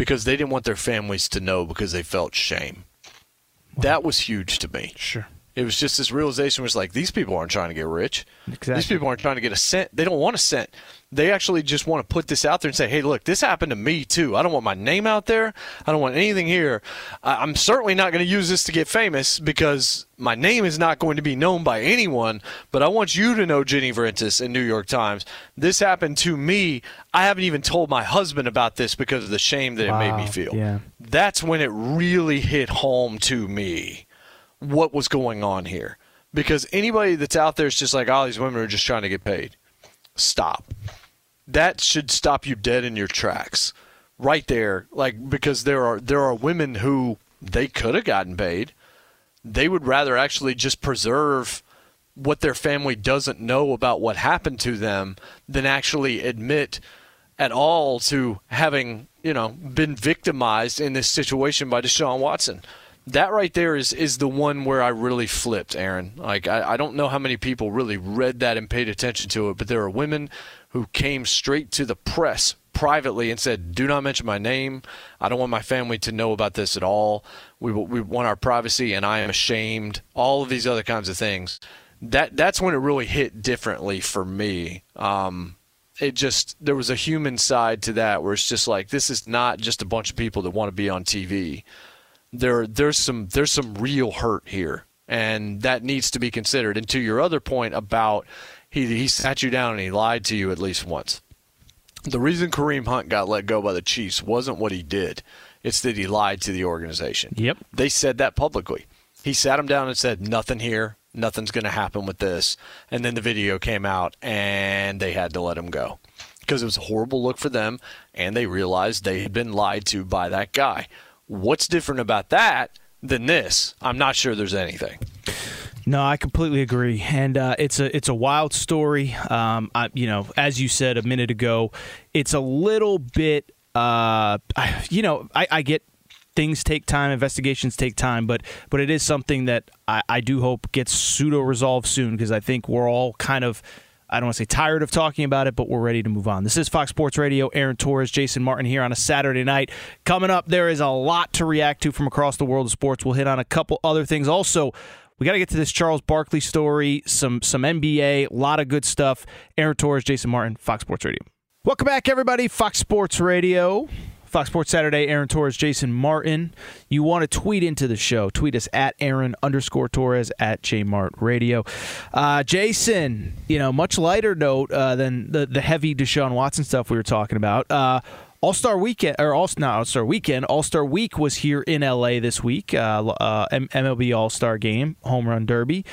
because they didn't want their families to know because they felt shame. That was huge to me. Sure. It was just this realization was like these people aren't trying to get rich. Exactly. These people aren't trying to get a cent. They don't want a cent. They actually just want to put this out there and say, "Hey, look, this happened to me too. I don't want my name out there. I don't want anything here. I'm certainly not going to use this to get famous because my name is not going to be known by anyone. But I want you to know, Jenny Vrentas in New York Times. This happened to me. I haven't even told my husband about this because of the shame that it made me feel. Yeah. That's when it really hit home to me what was going on here. Because anybody that's out there is just like, oh, these women are just trying to get paid. Stop. That should stop you dead in your tracks. Right there. Like because there are there are women who they could have gotten paid. They would rather actually just preserve what their family doesn't know about what happened to them than actually admit at all to having, you know, been victimized in this situation by Deshaun Watson. That right there is is the one where I really flipped, Aaron. Like I, I don't know how many people really read that and paid attention to it, but there are women who came straight to the press privately and said, "Do not mention my name. I don't want my family to know about this at all. We we want our privacy, and I am ashamed." All of these other kinds of things. That that's when it really hit differently for me. Um, it just there was a human side to that where it's just like this is not just a bunch of people that want to be on TV. There there's some there's some real hurt here, and that needs to be considered. And to your other point about he he sat you down and he lied to you at least once. The reason Kareem Hunt got let go by the Chiefs wasn't what he did; it's that he lied to the organization. Yep. They said that publicly. He sat him down and said, "Nothing here. Nothing's going to happen with this." And then the video came out, and they had to let him go because it was a horrible look for them, and they realized they had been lied to by that guy. What's different about that than this? I'm not sure there's anything. No, I completely agree, and uh, it's a it's a wild story. Um, I, you know, as you said a minute ago, it's a little bit. Uh, you know, I, I get things take time, investigations take time, but but it is something that I, I do hope gets pseudo resolved soon because I think we're all kind of. I don't want to say tired of talking about it, but we're ready to move on. This is Fox Sports Radio. Aaron Torres, Jason Martin here on a Saturday night. Coming up, there is a lot to react to from across the world of sports. We'll hit on a couple other things. Also, we got to get to this Charles Barkley story, some some NBA, a lot of good stuff. Aaron Torres, Jason Martin, Fox Sports Radio. Welcome back, everybody. Fox Sports Radio. Fox Sports Saturday, Aaron Torres, Jason Martin. You want to tweet into the show. Tweet us at Aaron underscore Torres at JMart Radio. Uh, Jason, you know, much lighter note uh, than the, the heavy Deshaun Watson stuff we were talking about. Uh, all Star Weekend, or All not All Star Weekend, All Star Week was here in LA this week. Uh, uh, MLB All Star Game, Home Run Derby.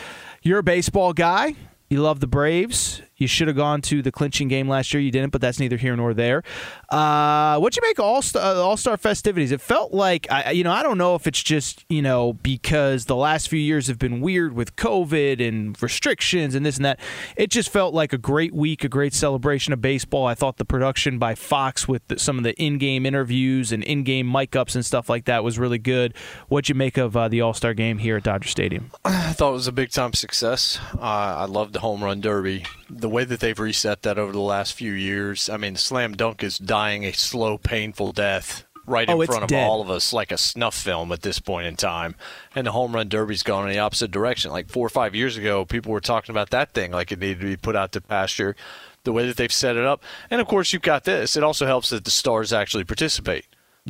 You're a baseball guy. You love the Braves. You should have gone to the clinching game last year. You didn't, but that's neither here nor there. Uh, what'd you make All Star All Star festivities? It felt like I, you know, I don't know if it's just you know because the last few years have been weird with COVID and restrictions and this and that. It just felt like a great week, a great celebration of baseball. I thought the production by Fox with the, some of the in-game interviews and in-game mic ups and stuff like that was really good. What'd you make of uh, the All Star game here at Dodger Stadium? I thought it was a big time success. Uh, I loved the home run derby. The way that they've reset that over the last few years. I mean, slam dunk is dying a slow, painful death right in Oh, it's front of dead. all of us, like a snuff film at this point in time. And the home run derby's gone in the opposite direction. Like four or five years ago, people were talking about that thing like it needed to be put out to pasture. The way that they've set it up, and of course, you've got this. It also helps that the stars actually participate.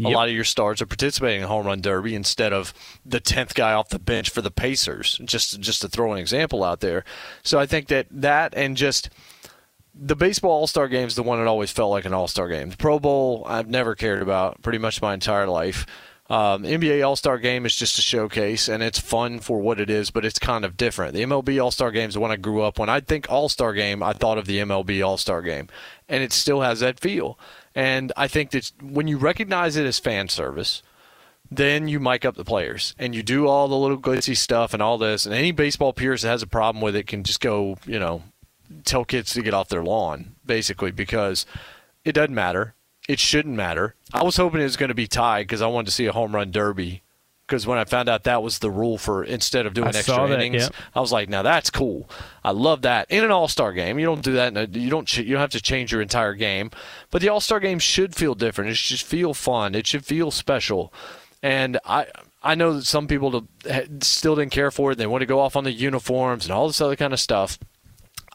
A lot of your stars are participating in home run derby instead of the tenth guy off the bench for the Pacers. Just just to throw an example out there. So I think that that and just the baseball All Star game is the one that always felt like an All Star game. The Pro Bowl I've never cared about pretty much my entire life. Um, NBA All Star Game is just a showcase, and it's fun for what it is, but it's kind of different. The MLB All Star Game is the one I grew up. When I think All Star Game, I thought of the MLB All Star Game, and it still has that feel. And I think that when you recognize it as fan service, then you mic up the players and you do all the little glitzy stuff and all this. And any baseball purist that has a problem with it can just go, you know, tell kids to get off their lawn, basically, because it doesn't matter. It shouldn't matter. I was hoping it was going to be tied because I wanted to see a home run derby. Because when I found out that was the rule for instead of doing I extra that, innings, yeah. I was like, "Now that's cool. I love that." In an All Star game, you don't do that. In a, you don't. You don't have to change your entire game. But the All Star game should feel different. It should feel fun. It should feel special. And I, I know that some people still didn't care for it. They want to go off on the uniforms and all this other kind of stuff.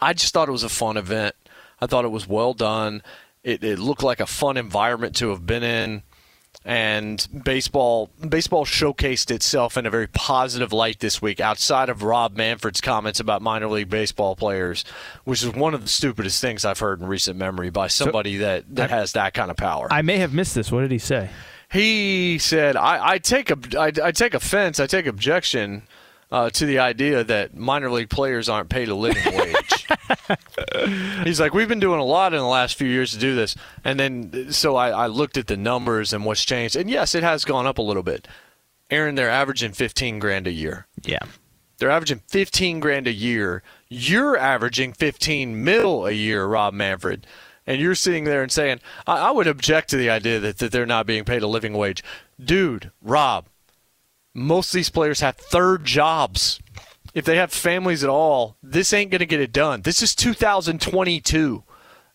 I just thought it was a fun event. I thought it was well done. It, it looked like a fun environment to have been in and baseball baseball showcased itself in a very positive light this week outside of Rob Manfred's comments about minor league baseball players which is one of the stupidest things I've heard in recent memory by somebody so, that, that I, has that kind of power. I may have missed this. What did he say? He said I, I take a I, I take offense, I take objection uh, to the idea that minor league players aren't paid a living wage. He's like, we've been doing a lot in the last few years to do this, and then so I, I looked at the numbers and what's changed, and yes, it has gone up a little bit. Aaron, they're averaging fifteen grand a year. Yeah, they're averaging fifteen grand a year. You're averaging fifteen mil a year, Rob Manfred and you're sitting there and saying, I, I, would object to the idea that, that they're not being paid a living wage. Dude, Rob, most of these players have third jobs. If they have families at all, this ain't going to get it done. This is 2022.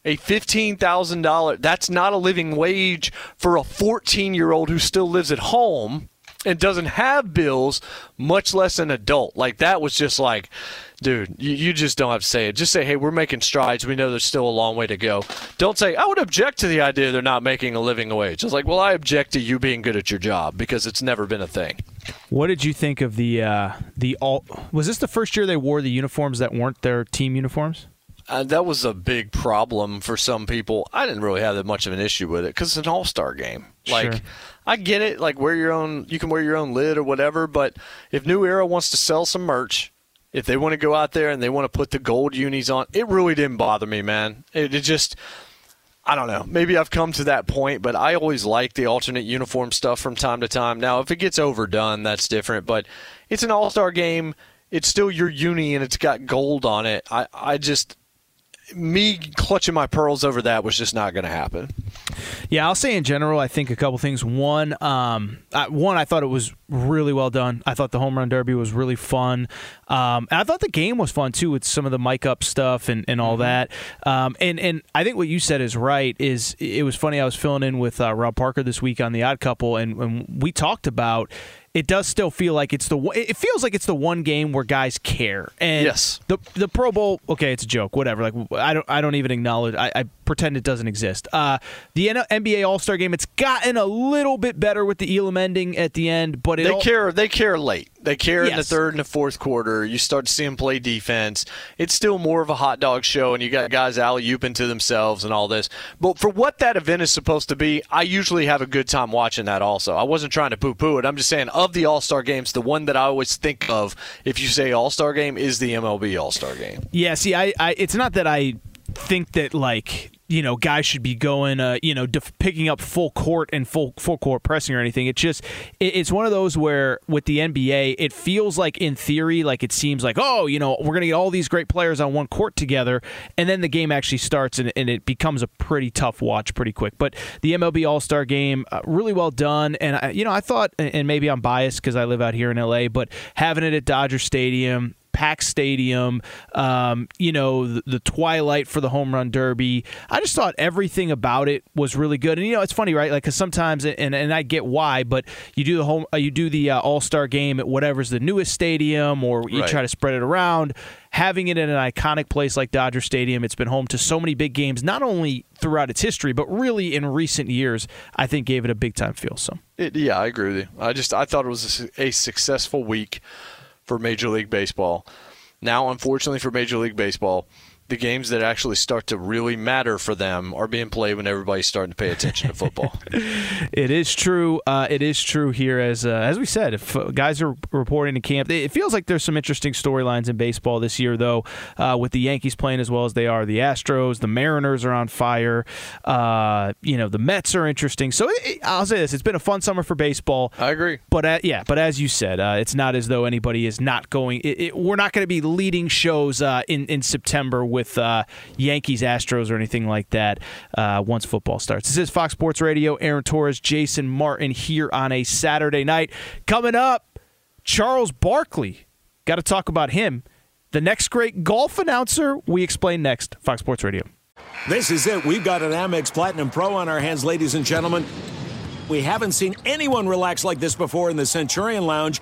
A $15,000, that's not a living wage for a 14 year old who still lives at home and doesn't have bills, much less an adult. Like, that was just like, dude, you, you just don't have to say it. Just say, hey, we're making strides. We know there's still a long way to go. Don't say, I would object to the idea they're not making a living wage. It's like, well, I object to you being good at your job because it's never been a thing. What did you think of the uh, the all? Was this the first year they wore the uniforms that weren't their team uniforms? Uh, that was a big problem for some people. I didn't really have that much of an issue with it because it's an all star game. Like, sure. I get it. Like, wear your own. You can wear your own lid or whatever. But if New Era wants to sell some merch, if they want to go out there and they want to put the gold unis on, it really didn't bother me, man. It, it just, I don't know. Maybe I've come to that point, but I always like the alternate uniform stuff from time to time. Now, if it gets overdone, that's different. But it's an All Star game. It's still your uni, and it's got gold on it. I, I just me clutching my pearls over that was just not going to happen. Yeah, I'll say in general, I think a couple things. One, um, I, one, I thought it was really well done. I thought the home run derby was really fun. Um, I thought the game was fun too with some of the mic up stuff and, and all mm-hmm. that. Um, and and I think what you said is right. Is it was funny. I was filling in with uh, Rob Parker this week on the Odd Couple, and, and we talked about it does still feel like it's the it feels like it's the one game where guys care. And yes, the the Pro Bowl, okay, it's a joke, whatever. Like I don't I don't even acknowledge. I, I pretend it doesn't exist. Uh, the NBA All Star Game, it's gotten a little bit better with the Elam ending at the end, but they all, care. They care late. They care yes. in the third and the fourth quarter. You start to see them play defense. It's still more of a hot dog show, and you got guys alley ooping to themselves and all this. But for what that event is supposed to be, I usually have a good time watching that. Also, I wasn't trying to poo poo it. I'm just saying of the All Star games, the one that I always think of if you say All Star game is the MLB All Star game. Yeah. See, I, I it's not that I think that like you know guys should be going uh, you know def- picking up full court and full full court pressing or anything. It's just it, it's one of those where with the NBA it feels like in theory like it seems like oh you know we're going to get all these great players on one court together and then the game actually starts and, and it becomes a pretty tough watch pretty quick. But the MLB All-Star game uh, really well done and I, you know I thought and maybe I'm biased cuz I live out here in LA but having it at Dodger Stadium packed stadium, um, you know, the, the, twilight for the home run derby. I just thought everything about it was really good. And you know, it's funny, right? Like, because sometimes, and and I get why, but you do the home, uh, you do the uh, All Star game at whatever's the newest stadium, or you right. try to spread it around. Having it in an iconic place like Dodger Stadium, it's been home to so many big games, not only throughout its history, but really in recent years, I think gave it a big time feel. So, it, yeah, I agree with you. I just I thought it was a, a successful week for Major League Baseball. Now, unfortunately for Major League Baseball, the games that actually start to really matter for them are being played when everybody's starting to pay attention to football. it is true. Uh, it is true here, as uh, as we said, if uh, guys are reporting to camp, it feels like there's some interesting storylines in baseball this year, though, uh, with the Yankees playing as well as they are. The Astros, the Mariners are on fire. Uh, you know, the Mets are interesting. So it, I'll say this: it's been a fun summer for baseball. I agree. But uh, yeah, but as you said, it's not as though anybody is not going. It, it, we're not going to be leading shows in in September. With with uh, Yankees, Astros, or anything like that uh, once football starts. This is Fox Sports Radio. Aaron Torres, Jason Martin here on a Saturday night. Coming up, Charles Barkley. Got to talk about him. The next great golf announcer we explain next. Fox Sports Radio. This is it. We've got an Amex Platinum Pro on our hands, ladies and gentlemen. We haven't seen anyone relax like this before in the Centurion Lounge.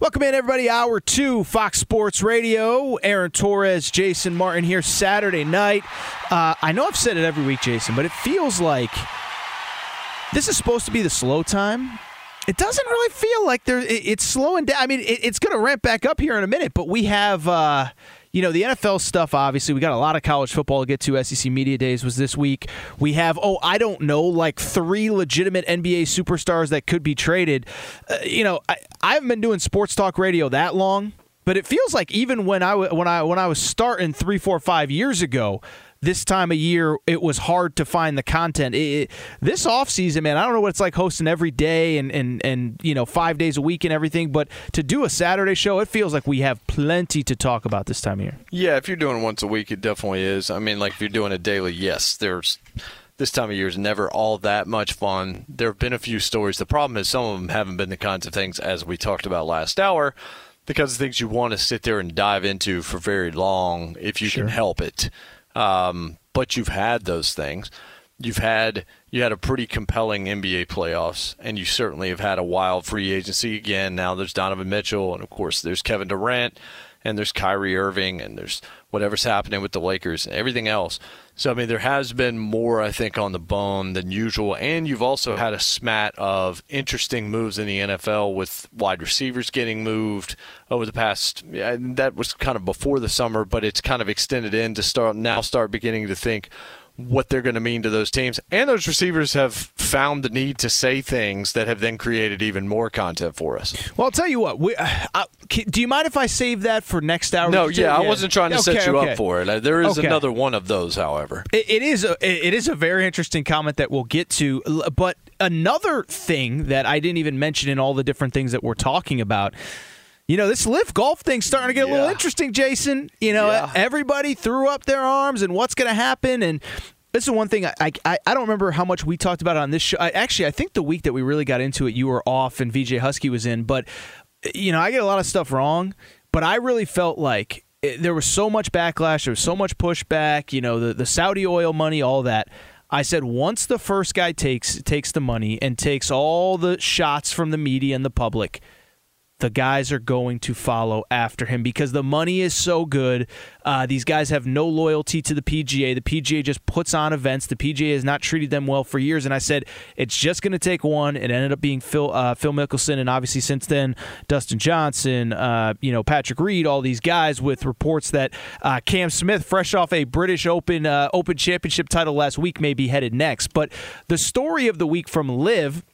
Welcome in, everybody. Hour two, Fox Sports Radio. Aaron Torres, Jason Martin here, Saturday night. Uh, I know I've said it every week, Jason, but it feels like this is supposed to be the slow time. It doesn't really feel like there. It's slowing down. I mean, it's going to ramp back up here in a minute, but we have. Uh, you know, the NFL stuff, obviously, we got a lot of college football to get to. SEC Media Days was this week. We have, oh, I don't know, like three legitimate NBA superstars that could be traded. Uh, you know, I, I haven't been doing sports talk radio that long, but it feels like even when I, when I, when I was starting three, four, five years ago, this time of year it was hard to find the content. It, it, this offseason, man, I don't know what it's like hosting every day and, and, and you know five days a week and everything, but to do a Saturday show, it feels like we have plenty to talk about this time of year. Yeah, if you're doing once a week, it definitely is. I mean, like if you're doing it daily, yes, there's this time of year is never all that much fun. There have been a few stories. The problem is some of them haven't been the kinds of things as we talked about last hour, the kinds of things you want to sit there and dive into for very long if you sure. can help it. Um, but you've had those things. You've had you had a pretty compelling NBA playoffs, and you certainly have had a wild free agency again. Now there's Donovan Mitchell, and of course there's Kevin Durant, and there's Kyrie Irving, and there's whatever's happening with the Lakers and everything else. So I mean, there has been more, I think, on the bone than usual, and you've also had a smat of interesting moves in the NFL with wide receivers getting moved over the past. That was kind of before the summer, but it's kind of extended in to start now. Start beginning to think what they're going to mean to those teams. And those receivers have found the need to say things that have then created even more content for us. Well, I'll tell you what. We, uh, uh do you mind if I save that for next hour? No, yeah, I wasn't trying to okay, set you okay. up for it. Uh, there is okay. another one of those, however. It, it is a it is a very interesting comment that we'll get to, but another thing that I didn't even mention in all the different things that we're talking about you know, this LIV golf thing's starting to get a little interesting, Jason. You know, yeah. everybody threw up their arms and what's going to happen. And this is one thing I, I I don't remember how much we talked about it on this show. I, actually, I think the week that we really got into it, you were off and VJ Husky was in. But you know, I get a lot of stuff wrong, but I really felt like it, there was so much backlash, there was so much pushback. You know, the the Saudi oil money, all that. I said once the first guy takes takes the money and takes all the shots from the media and the public the guys are going to follow after him because the money is so good. Uh, these guys have no loyalty to the PGA. The PGA just puts on events. The PGA has not treated them well for years. And I said it's just going to take one. It ended up being Phil uh, Phil Mickelson, and obviously since then Dustin Johnson, uh, you know Patrick Reed, all these guys with reports that uh, Cam Smith, fresh off a British Open uh, Open Championship title last week, may be headed next. But the story of the week from LIV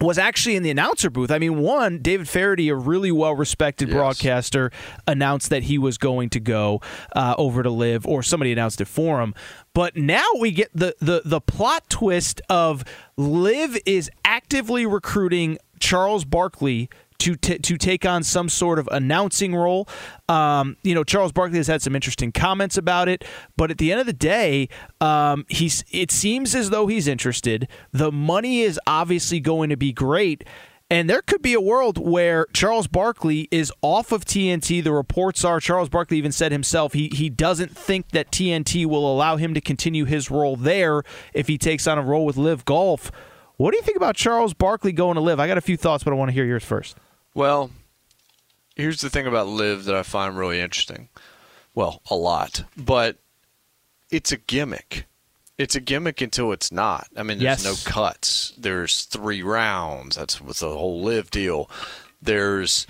was actually in the announcer booth. I mean, one, David Feherty, a really well respected yes. broadcaster, announced that he was going to go uh, over to LIV, or somebody announced it for him. But now we get the, the, the plot twist of LIV is actively recruiting Charles Barkley to t- to take on some sort of announcing role. Um, you know, Charles Barkley has had some interesting comments about it, but at the end of the day, um, he's it seems as though he's interested. The money is obviously going to be great. And there could be a world where Charles Barkley is off of TNT. The reports are Charles Barkley even said himself he he doesn't think that TNT will allow him to continue his role there if he takes on a role with LIV Golf. What do you think about Charles Barkley going to LIV? I got a few thoughts, but I want to hear yours first. Well, here's the thing about LIV that I find really interesting. Well, a lot, but it's a gimmick. It's a gimmick until it's not. I mean, there's yes. no cuts. There's three rounds. That's with the whole LIV deal. There's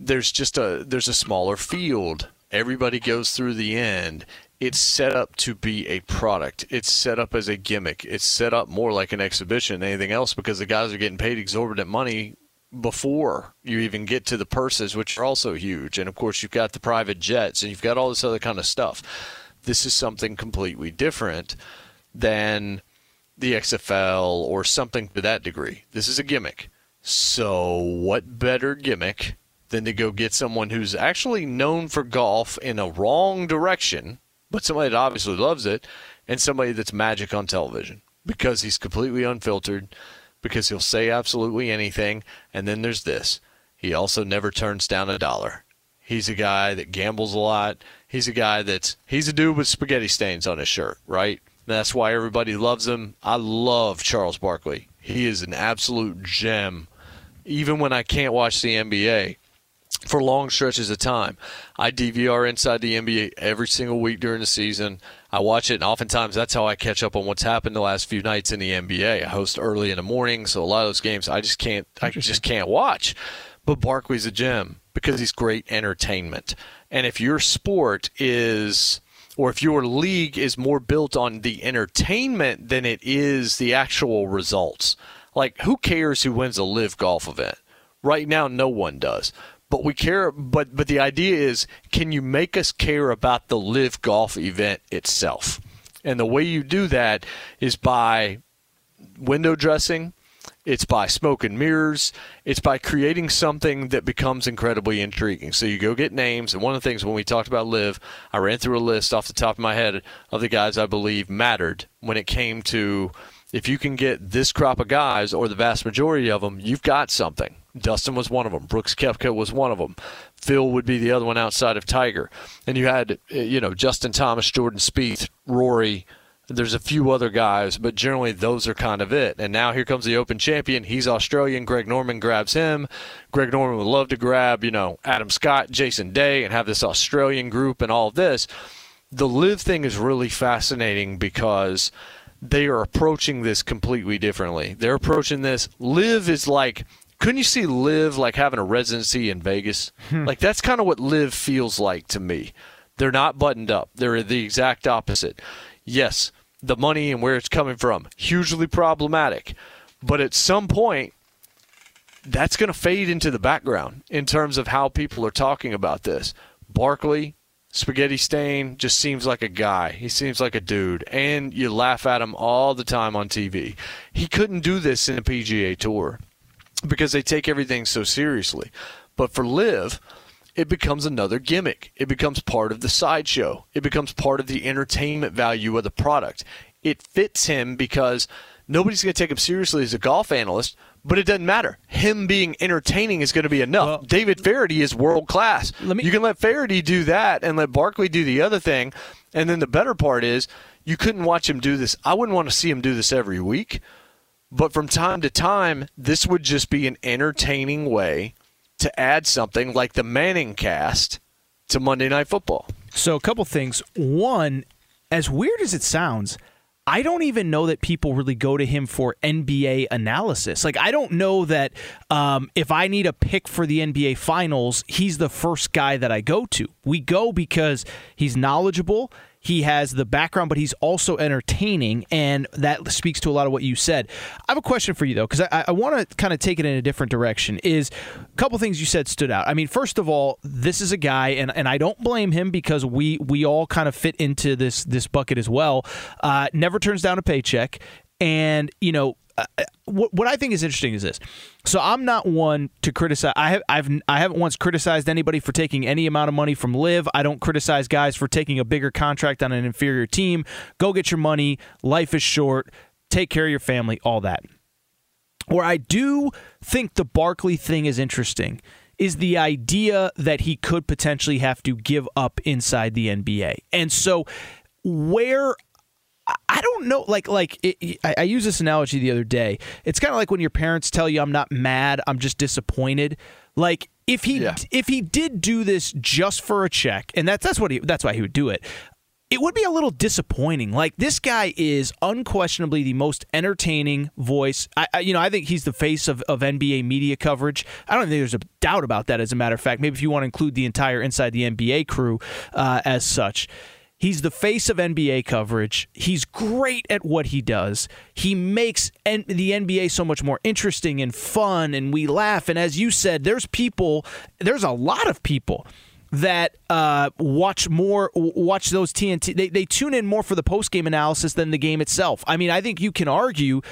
there's just a there's a smaller field. Everybody goes through the end. It's set up to be a product. It's set up as a gimmick. It's set up more like an exhibition than anything else because the guys are getting paid exorbitant money before you even get to the purses, which are also huge. And of course, you've got the private jets and you've got all this other kind of stuff. This is something completely different than the XFL or something to that degree. This is a gimmick. So, what better gimmick than to go get someone who's actually known for golf in a wrong direction, but somebody that obviously loves it, and somebody that's magic on television because he's completely unfiltered because he'll say absolutely anything. And then there's this he also never turns down a dollar. He's a guy that gambles a lot. He's a guy that's he's a dude with spaghetti stains on his shirt, right? That's why everybody loves him. I love Charles Barkley. He is an absolute gem. Even when I can't watch the NBA, for long stretches of time. I DVR inside the NBA every single week during the season. I watch it, and oftentimes that's how I catch up on what's happened the last few nights in the NBA. I host early in the morning, so a lot of those games I just can't I just can't watch. But Barkley's a gem because he's great entertainment. And if your sport is or if your league is more built on the entertainment than it is the actual results. Like who cares who wins a LIV golf event? Right now no one does but we care but but the idea is can you make us care about the LIV golf event itself? And the way you do that is by window dressing it's by smoke and mirrors it's by creating something that becomes incredibly intriguing. So you go get names and one of the things when we talked about LIV i ran through a list off the top of my head of the guys i believe mattered when it came to if you can get this crop of guys or the vast majority of them you've got something Dustin was one of them. Brooks Koepka was one of them. Phil would be the other one outside of Tiger. And you had, uh, you know, Justin Thomas, Jordan Spieth, Rory. There's a few other guys, but generally those are kind of it. And now here comes the Open champion. He's Australian. Greg Norman grabs him. Greg Norman would love to grab, you know, Adam Scott, Jason Day, and have this Australian group and all this. The LIV thing is really fascinating because they are approaching this completely differently. They're approaching this. LIV is like couldn't you see LIV like having a residency in Vegas? Hmm. like that's kind of what LIV feels like to me. They're not buttoned up. They're the exact opposite. Yes, the money and where it's coming from hugely problematic, but at some point that's going to fade into the background in terms of how people are talking about this. Barkley, Spaghetti Stain just seems like a guy. He seems like a dude, and you laugh at him all the time on TV. He couldn't do this in a PGA Tour because they take everything so seriously. But for LIV, it becomes another gimmick. It becomes part of the sideshow. It becomes part of the entertainment value of the product. It fits him because nobody's going to take him seriously as a golf analyst, but it doesn't matter. Him being entertaining is going to be enough. Well, David Feherty is world class. Me, you can let Feherty do that and let Barkley do the other thing. And then the better part is you couldn't watch him do this. I wouldn't want to see him do this every week. But from time to time, this would just be an entertaining way to add something like the Manning cast to Monday Night Football. So, a couple things. One, as weird as it sounds, I don't even know that people really go to him for NBA analysis. Like, I don't know that um, if I need a pick for the NBA Finals, he's the first guy that I go to. We go because he's knowledgeable he has the background, but he's also entertaining, and that speaks to a lot of what you said. I have a question for you though, because I, I want to kind of take it in a different direction. Is a couple things you said stood out. I mean, first of all, this is a guy, and, and I don't blame him because we we all kind of fit into this this bucket as well. Uh, never turns down a paycheck, and you know what, what I think is interesting is this. So I'm not one to criticize. I have I've I haven't once criticized anybody for taking any amount of money from LIV. I don't criticize guys for taking a bigger contract on an inferior team. Go get your money. Life is short. Take care of your family. All that. Where I do think the Barkley thing is interesting is the idea that he could potentially have to give up inside the NBA. And so where I don't know. Like, like it, I, I used this analogy the other day. It's kind of like when your parents tell you, "I'm not mad, I'm just disappointed." Like, if he yeah. if he did do this just for a check, and that's that's what he that's why he would do it. It would be a little disappointing. Like this guy is unquestionably the most entertaining voice. I, I, you know, I think he's the face of, of NBA media coverage. I don't think there's a doubt about that. As a matter of fact, maybe if you want to include the entire inside the NBA crew uh, as such. He's the face of NBA coverage. He's great at what he does. He makes N- the NBA so much more interesting and fun, and we laugh. And as you said, there's people, there's a lot of people that uh, watch more, watch those TNT. They, they tune in more for the post game analysis than the game itself. I mean, I think you can argue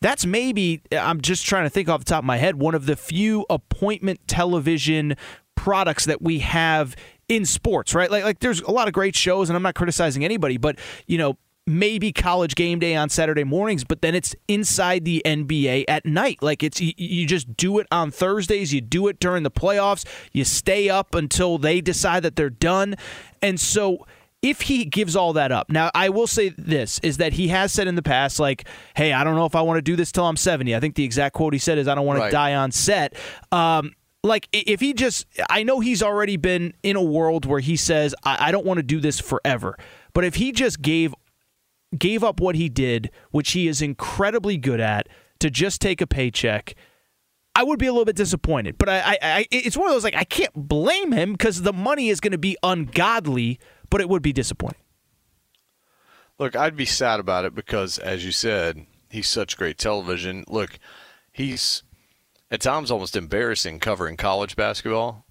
that's maybe, I'm just trying to think off the top of my head, one of the few appointment television products that we have in sports, right? Like like there's a lot of great shows and I'm not criticizing anybody, but you know, maybe college game day on Saturday mornings, but then it's inside the NBA at night. Like it's you, you, just do it on Thursdays, you do it during the playoffs, you stay up until they decide that they're done. And so if he gives all that up. Now, I will say this is that he has said in the past like, "Hey, I don't know if I want to do this till I'm 70." I think the exact quote he said is, "I don't want right. to die on set." Um, like if he just i know he's already been in a world where he says I, I, don't want to do this forever. But if he just gave gave up what he did which he is incredibly good at to just take a paycheck i would be a little bit disappointed. But i, I, I it's one of those like i can't blame him because the money is going to be ungodly but it would be disappointing. Look i'd be sad about it because as you said he's such great television. Look he's at times almost embarrassing covering college basketball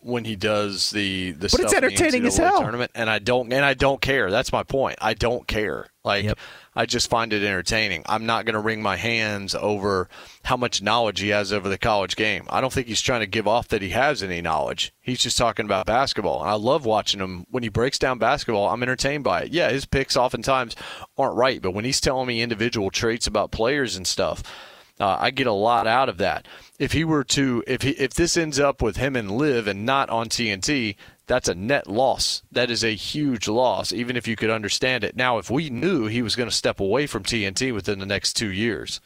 when he does the the but stuff it's entertaining in the as hell. tournament, and I don't and I don't care. That's my point. I don't care. Like yep. I just find it entertaining. I'm not going to wring my hands over how much knowledge he has over the college game. I don't think he's trying to give off that he has any knowledge. He's just talking about basketball. And I love watching him when he breaks down basketball. I'm entertained by it. Yeah, his picks oftentimes aren't right, but when he's telling me individual traits about players and stuff uh, I get a lot out of that. If he were to, if he, if this ends up with him and LIV and not on TNT, that's a net loss. That is a huge loss, even if you could understand it. Now, if we knew he was going to step away from TNT within the next two years,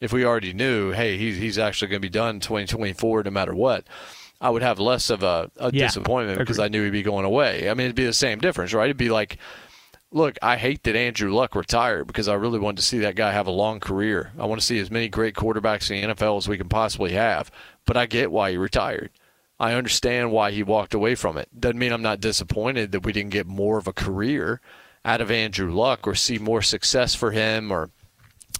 if we already knew, hey, he's, he's actually going to be done 2024 no matter what, I would have less of a, a yeah, disappointment because I knew he'd be going away. I mean, it'd be the same difference, right? It'd be like look, I hate that Andrew Luck retired because I really wanted to see that guy have a long career. I want to see as many great quarterbacks in the NFL as we can possibly have. But I get why he retired. I understand why he walked away from it. Doesn't mean I'm not disappointed that we didn't get more of a career out of Andrew Luck or see more success for him or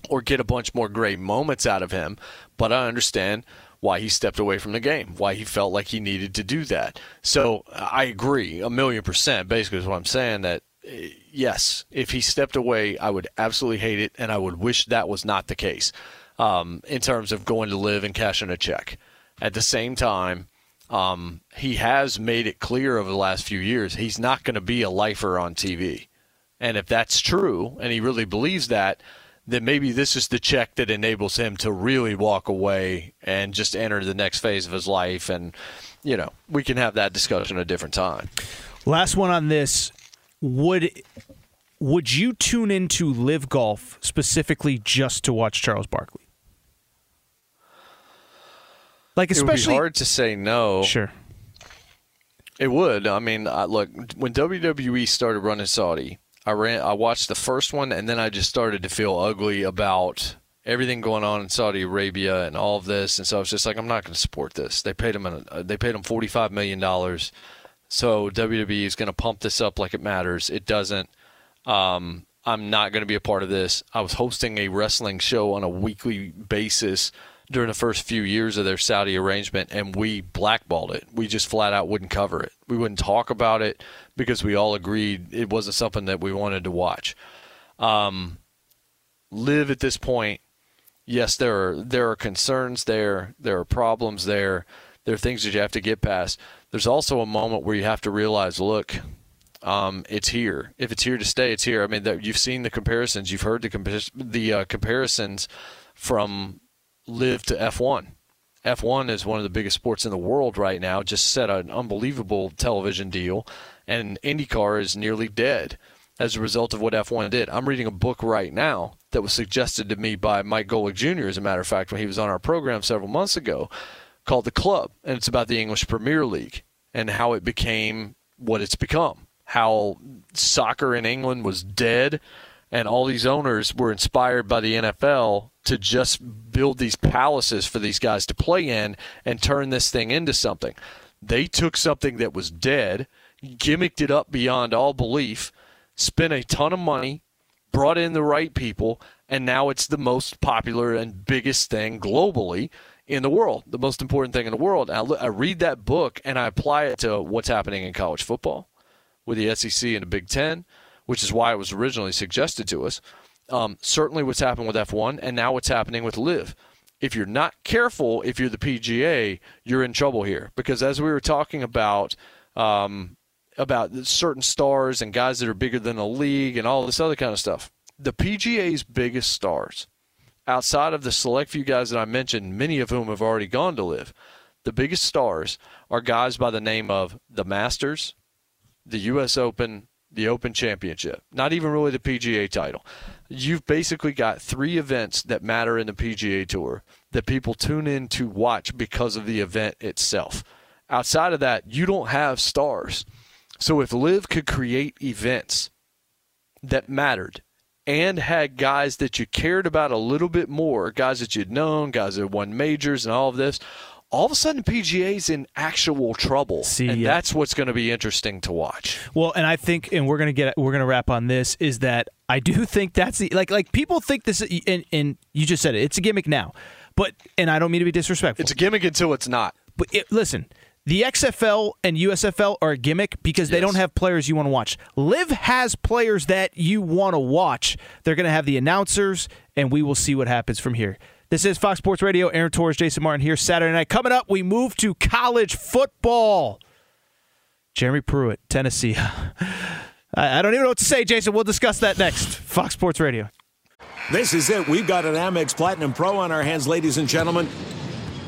or get a bunch more great moments out of him. But I understand why he stepped away from the game, why he felt like he needed to do that. So I agree a million percent. Basically, is what I'm saying that eh, yes, if he stepped away, I would absolutely hate it, and I would wish that was not the case um, in terms of going to LIV and cashing a check. At the same time, um, he has made it clear over the last few years he's not going to be a lifer on TV. And if that's true, and he really believes that, then maybe this is the check that enables him to really walk away and just enter the next phase of his life. And, you know, we can have that discussion a different time. Last one on this would would you tune into LIV Golf specifically just to watch Charles Barkley? Like especially it would be hard to say no. Sure. It would. I mean, I, look, when WWE started running Saudi, I ran I watched the first one and then I just started to feel ugly about everything going on in Saudi Arabia and all of this and so I was just like I'm not going to support this. They paid him a, uh, they paid him 45 million dollars So WWE is going to pump this up like it matters. It doesn't. Um, I'm not going to be a part of this. I was hosting a wrestling show on a weekly basis during the first few years of their Saudi arrangement, and we blackballed it. We just flat out wouldn't cover it. We wouldn't talk about it because we all agreed it wasn't something that we wanted to watch. Um, LIV at this point. Yes, there are there are concerns there. There are problems there. There are things that you have to get past. There's also a moment where you have to realize, look, um, it's here. If it's here to stay, it's here. I mean, you've seen the comparisons. You've heard the the uh, comparisons from LIV to F1. F1 is one of the biggest sports in the world right now. Just set an unbelievable television deal, and IndyCar is nearly dead as a result of what F1 did. I'm reading a book right now that was suggested to me by Mike Golic Jr., as a matter of fact, when he was on our program several months ago, called The Club, and it's about the English Premier League and how it became what it's become. How soccer in England was dead, and all these owners were inspired by the NFL to just build these palaces for these guys to play in and turn this thing into something. They took something that was dead, gimmicked it up beyond all belief, spent a ton of money, brought in the right people, and now it's the most popular and biggest thing globally in the world, the most important thing in the world. I, I read that book and I apply it to what's happening in college football with the SEC and the Big Ten, which is why it was originally suggested to us. Um, certainly, what's happened with F1, and now what's happening with LIV. If you're not careful, if you're the PGA, you're in trouble here because as we were talking about. Um, about certain stars and guys that are bigger than the league and all this other kind of stuff. The PGA's biggest stars outside of the select few guys that I mentioned, many of whom have already gone to LIV, the biggest stars are guys by the name of the Masters, the U.S. Open, the Open Championship, not even really the PGA title. You've basically got three events that matter in the PGA Tour that people tune in to watch because of the event itself. Outside of that, you don't have stars. So if LIV could create events that mattered and had guys that you cared about a little bit more, guys that you'd known, guys that won majors and all of this, all of a sudden PGA's in actual trouble. See, and yeah. that's what's going to be interesting to watch. Well, and I think, and we're gonna get, we're gonna wrap on this. Is that I do think that's the like, like people think this, and, and you just said it. It's a gimmick now, but and I don't mean to be disrespectful. It's a gimmick until it's not. But it, listen, the XFL and USFL are a gimmick because they don't have players you want to watch. LIV has players that you want to watch. They're going to have the announcers, and we will see what happens from here. This is Fox Sports Radio. Aaron Torres, Jason Martin here. Saturday night. Coming up, we move to college football. Jeremy Pruitt, Tennessee. I, I don't even know what to say, Jason. We'll discuss that next. Fox Sports Radio. This is it. We've got an Amex Platinum Pro on our hands, ladies and gentlemen.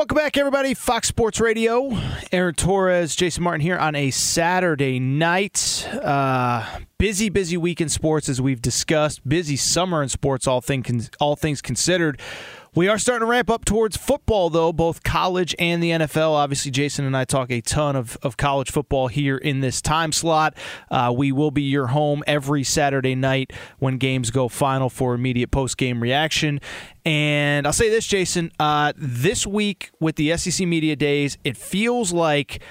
Welcome back, everybody. Fox Sports Radio. Aaron Torres, Jason Martin here on a Saturday night. Uh, busy, busy week in sports, as we've discussed. Busy summer in sports, all, thing, all things considered. We are starting to ramp up towards football, though, both college and the NFL. Obviously, Jason and I talk a ton of, of college football here in this time slot. Uh, we will be your home every Saturday night when games go final for immediate post game reaction. And I'll say this, Jason, uh, this week with the SEC Media Days, it feels like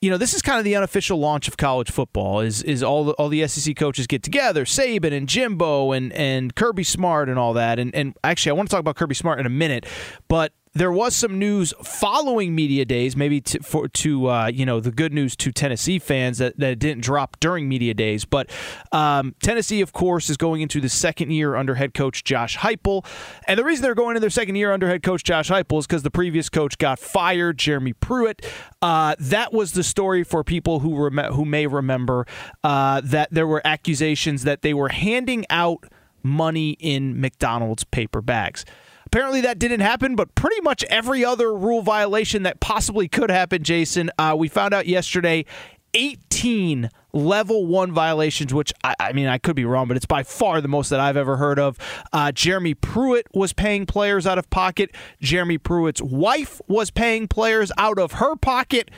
you know, this is kind of the unofficial launch of college football. Is is all the, all the SEC coaches get together, Saban and Jimbo and and Kirby Smart and all that. And and actually, I want to talk about Kirby Smart in a minute, but there was some news following media days, maybe to, for to uh, you know the good news to Tennessee fans that, that it didn't drop during media days. But um, Tennessee, of course, is going into the second year under head coach Josh Heupel, and the reason they're going into their second year under head coach Josh Heupel is because the previous coach got fired, Jeremy Pruitt. Uh, that was the story for people who rem- who may remember uh, that there were accusations that they were handing out money in McDonald's paper bags. Apparently that didn't happen, but pretty much every other rule violation that possibly could happen, Jason, uh, we found out yesterday 18 level one violations, which I, I, mean, I could be wrong, but it's by far the most that I've ever heard of. Uh, Jeremy Pruitt was paying players out of pocket. Jeremy Pruitt's wife was paying players out of her pocket.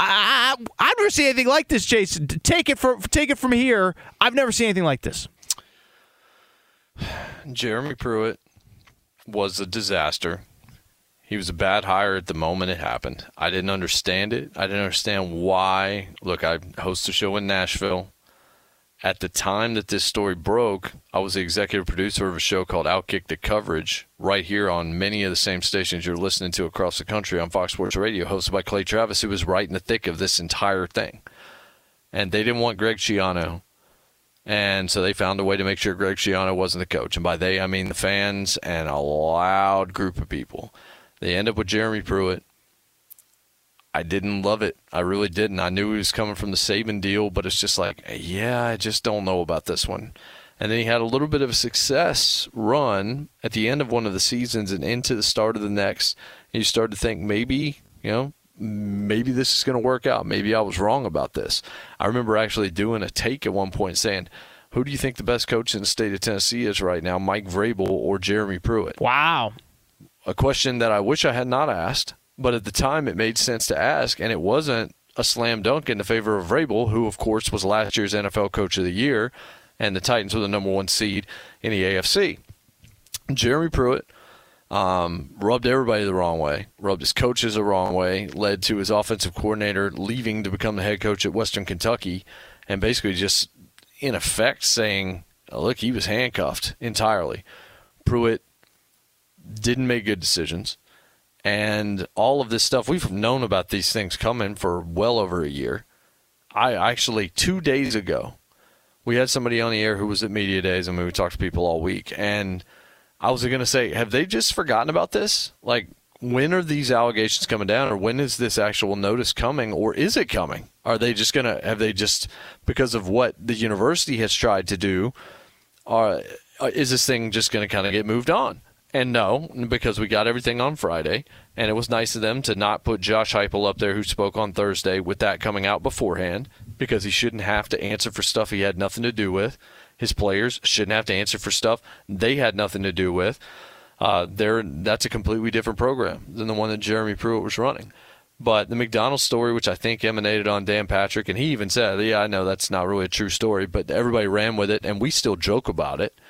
I, have never seen anything like this, Jason. Take it from take it from here. I've never seen anything like this. Jeremy Pruitt was a disaster. He was a bad hire at the moment it happened. I didn't understand it. I didn't understand why. Look, I host a show in Nashville. At the time that this story broke, I was the executive producer of a show called Outkick the Coverage right here on many of the same stations you're listening to across the country on Fox Sports Radio, hosted by Clay Travis, who was right in the thick of this entire thing. And they didn't want Greg Schiano and so they found a way to make sure Greg Schiano wasn't the coach. And by they, I mean the fans and a loud group of people. They end up with Jeremy Pruitt. I didn't love it. I really didn't. I knew he was coming from the Saban deal, but it's just like, yeah, I just don't know about this one. And then he had a little bit of a success run at the end of one of the seasons and into the start of the next. And you start to think maybe, you know, maybe this is going to work out. Maybe I was wrong about this. I remember actually doing a take at one point saying, who do you think the best coach in the state of Tennessee is right now, Mike Vrabel or Jeremy Pruitt? Wow. A question that I wish I had not asked, but at the time it made sense to ask, and it wasn't a slam dunk in the favor of Vrabel, who, of course, was last year's NFL Coach of the Year, and the Titans were the number one seed in the AFC. Jeremy Pruitt – um, rubbed everybody the wrong way, rubbed his coaches the wrong way, led to his offensive coordinator leaving to become the head coach at Western Kentucky, and basically just in effect saying, look, he was handcuffed entirely. Pruitt didn't make good decisions. And all of this stuff, we've known about these things coming for well over a year. I actually, two days ago, we had somebody on the air who was at Media Days, and we talked to people all week. And I was going to say, have they just forgotten about this? Like, when are these allegations coming down, or when is this actual notice coming, or is it coming? Are they just going to have they just because of what the university has tried to do? Are uh, is this thing just going to kind of get moved on? And no, because we got everything on Friday, and it was nice of them to not put Josh Heupel up there, who spoke on Thursday, with that coming out beforehand, because he shouldn't have to answer for stuff he had nothing to do with. His players shouldn't have to answer for stuff they had nothing to do with. Uh, that's a completely different program than the one that Jeremy Pruitt was running. But the McDonald's story, which I think emanated on Dan Patrick, and he even said, "Yeah, I know that's not really a true story, but everybody ran with it, and we still joke about it."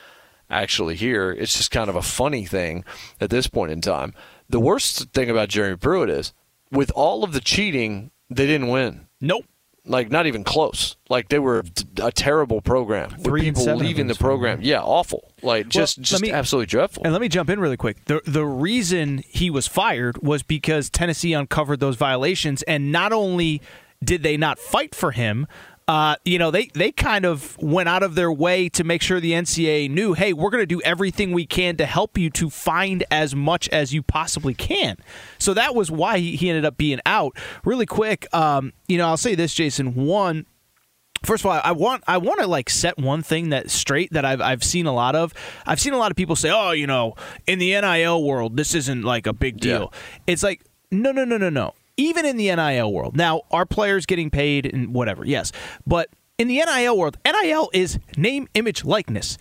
Actually, here it's just kind of a funny thing at this point in time. The worst thing about Jeremy Pruitt is, with all of the cheating, they didn't win. Nope like not even close. Like they were a terrible program. Three people leaving the program. Mm-hmm. Yeah, awful. Like just well, just me, absolutely dreadful. And let me jump in really quick. The the reason he was fired was because Tennessee uncovered those violations, and not only did they not fight for him, uh, you know, they, they kind of went out of their way to make sure the NCAA knew, hey, we're going to do everything we can to help you to find as much as you possibly can. So that was why he, he ended up being out. Really quick, um, you know, I'll say this, Jason. One, First of all, I want I want to like set one thing that straight that I've I've seen a lot of. I've seen a lot of people say, "Oh, you know, in the NIL world, this isn't like a big deal." Yeah. It's like, no, no, no, no, no. Even in the NIL world, now are players getting paid and whatever? Yes, but in the NIL world, NIL is name, image, likeness.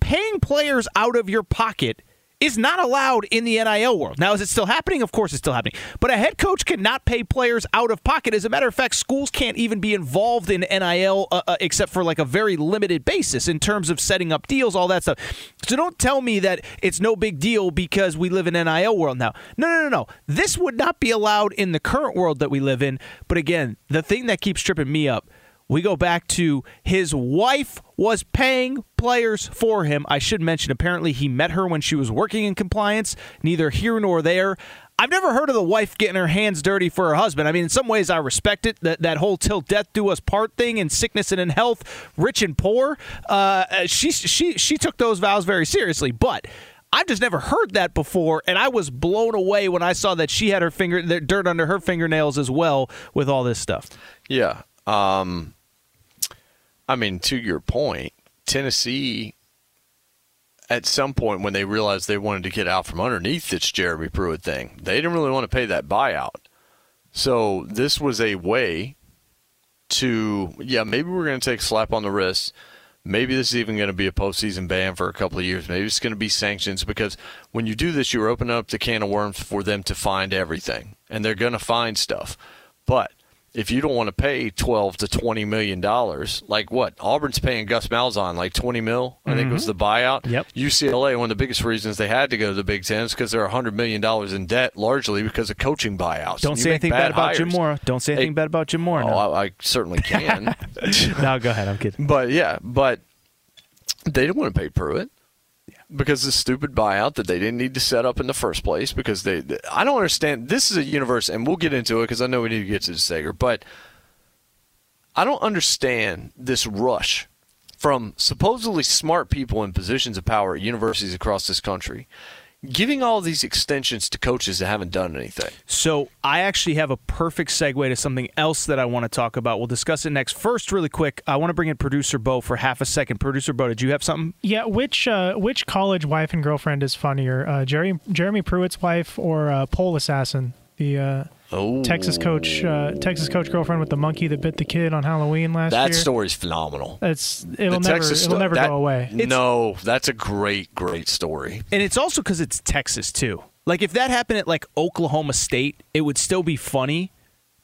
Paying players out of your pocket is not allowed in the NIL world. Now, is it still happening? Of course, it's still happening. But a head coach cannot pay players out of pocket. As a matter of fact, schools can't even be involved in NIL uh, uh, except for like a very limited basis in terms of setting up deals, all that stuff. So don't tell me that it's no big deal because we live in NIL world now. No, no, no, no. This would not be allowed in the current world that we live in. But again, the thing that keeps tripping me up we go back to his wife was paying players for him. I should mention, apparently, he met her when she was working in compliance, neither here nor there. I've never heard of the wife getting her hands dirty for her husband. I mean, in some ways, I respect it. That that whole "till death do us part" thing, in sickness and in health, rich and poor. Uh, she she she took those vows very seriously, but. I've just never heard that before, and I was blown away when I saw that she had her finger dirt under her fingernails as well with all this stuff. Yeah, um, I mean, to your point, Tennessee, at some point when they realized they wanted to get out from underneath this Jeremy Pruitt thing, they didn't really want to pay that buyout. So this was a way to, yeah, maybe we're going to take a slap on the wrist. Maybe this is even going to be a postseason ban for a couple of years. Maybe it's going to be sanctions because when you do this, you're opening up the can of worms for them to find everything, and they're going to find stuff. But – if you don't want to pay 12 to 20 million dollars like what? Auburn's paying gus malzahn like 20 mil i mm-hmm. think was the buyout. Yep. Ucla one of the biggest reasons they had to go to the big ten is because they're 100 million dollars in debt largely because of coaching buyouts. Don't say anything bad, bad about jim mora. Don't say anything hey, bad about jim mora oh. I, I, certainly can. No go ahead. I'm kidding. But yeah but they didn't want to pay pruitt because the stupid buyout that they didn't need to set up in the first place. Because they, they I don't understand. This is a universe, and we'll get into it because I know we need to get to DeSager, but I don't understand this rush from supposedly smart people in positions of power at universities across this country giving all these extensions to coaches that haven't done anything. So I actually have a perfect segue to something else that I want to talk about. We'll discuss it next. First, really quick, I want to bring in producer Bo for half a second. Producer Bo, did you have something? Yeah. Which uh, which college wife and girlfriend is funnier, uh, Jerry Jeremy Pruitt's wife or uh, Pole Assassin? The uh, Oh. Texas coach, uh, Texas coach girlfriend with the monkey that bit the kid on Halloween last that year. That story's phenomenal. It's it'll the never Texas it'll never that, go away. It's, no, that's a great great story. And it's also because it's Texas too. Like if that happened at like Oklahoma State, it would still be funny.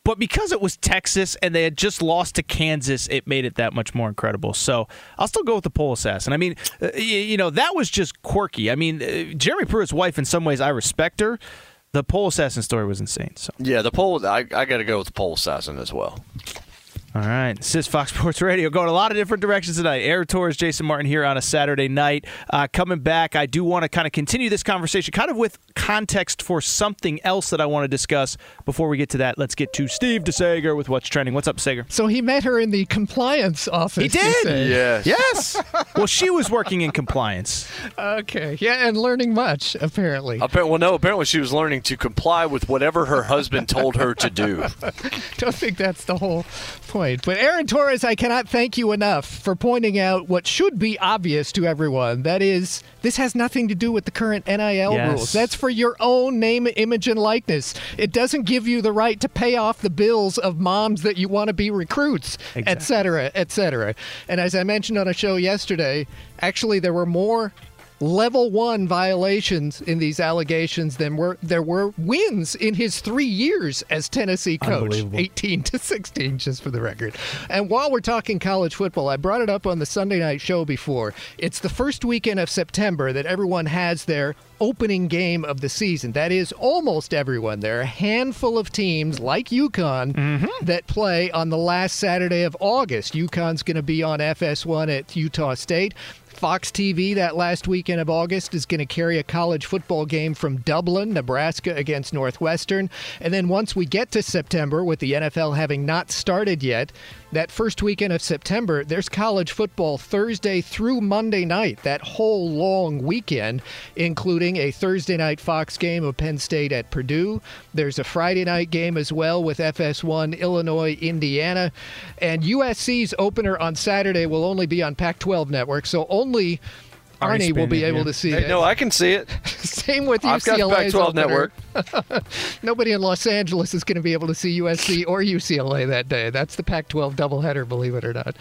But because it was Texas and they had just lost to Kansas, it made it that much more incredible. So I'll still go with the pole assassin. I mean, uh, you, you, know, that was just quirky. I mean, uh, Jeremy Pruitt's wife, in some ways, I respect her the pole assassin story was insane. So yeah, the pole. I, I got to go with the pole assassin as well. All right. This is Fox Sports Radio going a lot of different directions tonight. Aaron Torres, Jason Martin here on a Saturday night. Uh, coming back, I do want to kind of continue this conversation, kind of with context for something else that I want to discuss. Before we get to that, let's get to Steve DeSager with What's Trending. What's up, Sager? So he met her in the compliance office. He did? Yes. Yes. well, she was working in compliance. Okay. Yeah, and learning much, apparently. Apparently, well, no, apparently she was learning to comply with whatever her husband told her to do. Don't think that's the whole point. But Aaron Torres, I cannot thank you enough for pointing out what should be obvious to everyone. That is, this has nothing to do with the current NIL yes. rules. That's for your own name, image, and likeness. It doesn't give you the right to pay off the bills of moms that you want to be recruits, exactly. et cetera, et cetera. And as I mentioned on a show yesterday, actually, there were more level one violations in these allegations than were there were wins in his three years as Tennessee coach, 18 to 16, just for the record. And while we're talking college football, I brought it up on the Sunday night show before. It's the first weekend of September that everyone has their opening game of the season. That is almost everyone. There are a handful of teams like UConn mm-hmm. that play on the last Saturday of August. UConn's going to be on FS1 at Utah State. Fox TV that last weekend of August is going to carry a college football game from Dublin, Nebraska against Northwestern. And then once we get to September, with the NFL having not started yet, that first weekend of September, there's college football Thursday through Monday night, that whole long weekend, including a Thursday night Fox game of Penn State at Purdue. There's a Friday night game as well with FS1 Illinois, Indiana. And USC's opener on Saturday will only be on Pac 12 network, so only. Arnie will be able yeah. to see hey, it. No, I can see it. Same with I've got UCLA's Pac-12 network. Nobody in Los Angeles is going to be able to see USC or UCLA that day. That's the Pac-12 doubleheader, believe it or not.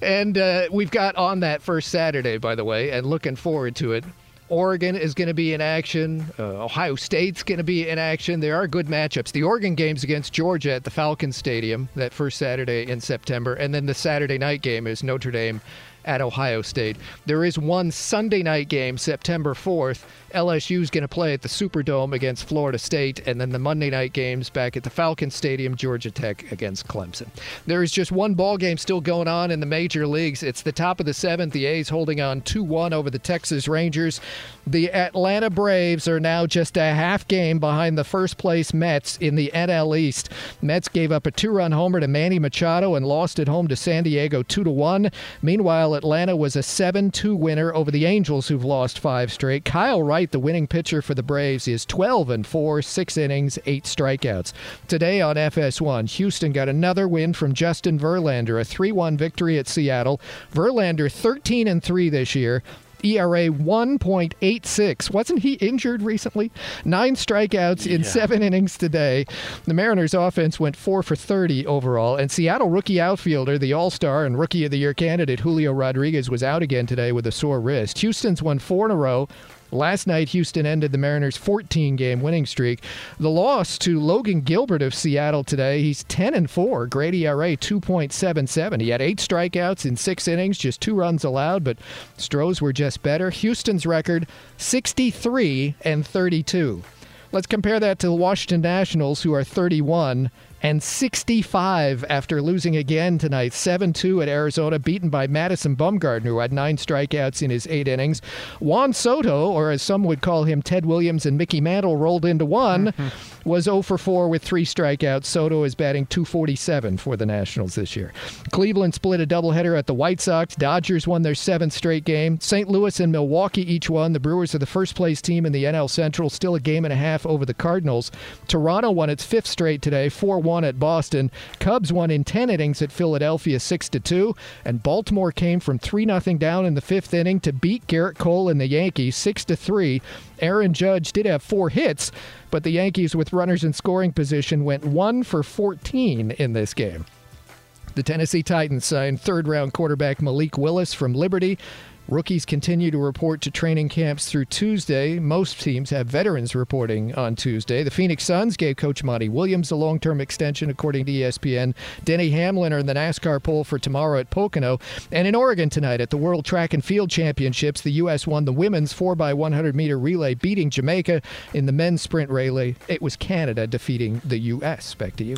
And uh, we've got on that first Saturday, by the way, and looking forward to it. Oregon is going to be in action. Uh, Ohio State's going to be in action. There are good matchups. The Oregon game's against Georgia at the Falcon Stadium that first Saturday in September, and then the Saturday night game is Notre Dame at Ohio State. There is one Sunday night game, September 4th. LSU is going to play at the Superdome against Florida State, and then the Monday night games back at the Falcon Stadium, Georgia Tech against Clemson. There is just one ball game still going on in the major leagues. It's the top of the seventh. The A's holding on 2 1 over the Texas Rangers. The Atlanta Braves are now just a half game behind the first place Mets in the NL East. Mets gave up a two run homer to Manny Machado and lost at home to San Diego 2 1. Meanwhile, Atlanta was a 7 2 winner over the Angels, who've lost five straight. Kyle Wright, the winning pitcher for the Braves, is 12 and 4, six innings, eight strikeouts. Today on FS1, Houston got another win from Justin Verlander, a 3 1 victory at Seattle. Verlander 13 and 3 this year. ERA 1.86. Wasn't he injured recently? Nine strikeouts in seven innings today. The Mariners' offense went four for 30 overall, and Seattle rookie outfielder, the All Star and Rookie of the Year candidate Julio Rodriguez, was out again today with a sore wrist. Houston's won four in a row. Last night, Houston ended the Mariners' 14 game winning streak. The loss to Logan Gilbert of Seattle today, he's 10 and 4, great ERA 2.77. He had eight strikeouts in six innings, just two runs allowed, but Stros were just better. Houston's record 63 and 32. Let's compare that to the Washington Nationals, who are 31 and 65 after losing again tonight, 7 2 at Arizona, beaten by Madison Bumgarner, who had nine strikeouts in his eight innings. Juan Soto, or as some would call him, Ted Williams and Mickey Mantle rolled into one, mm-hmm. Was 0 for 4 with three strikeouts. Soto is batting 247 for the Nationals this year. Cleveland split a doubleheader at the White Sox. Dodgers won their seventh straight game. St. Louis and Milwaukee each won. The Brewers are the first place team in the NL Central, still a game and a half over the Cardinals. Toronto won its fifth straight today, 4 1 at Boston. Cubs won in 10 innings at Philadelphia 6 2. And Baltimore came from 3 0 down in the fifth inning to beat Gerrit Cole and the Yankees 6 3. Aaron Judge did have four hits, but the Yankees, with runners in scoring position, went 1 for 14 in this game. The Tennessee Titans signed third round quarterback Malik Willis from Liberty. Rookies continue to report to training camps through Tuesday. Most teams have veterans reporting on Tuesday. The Phoenix Suns gave Coach Monty Williams a long term extension, according to ESPN. Denny Hamlin are in the NASCAR pole for tomorrow at Pocono. And in Oregon tonight at the World Track and Field Championships, the U.S. won the women's 4x100 meter relay, beating Jamaica. In the men's sprint relay, it was Canada defeating the U.S. Back to you.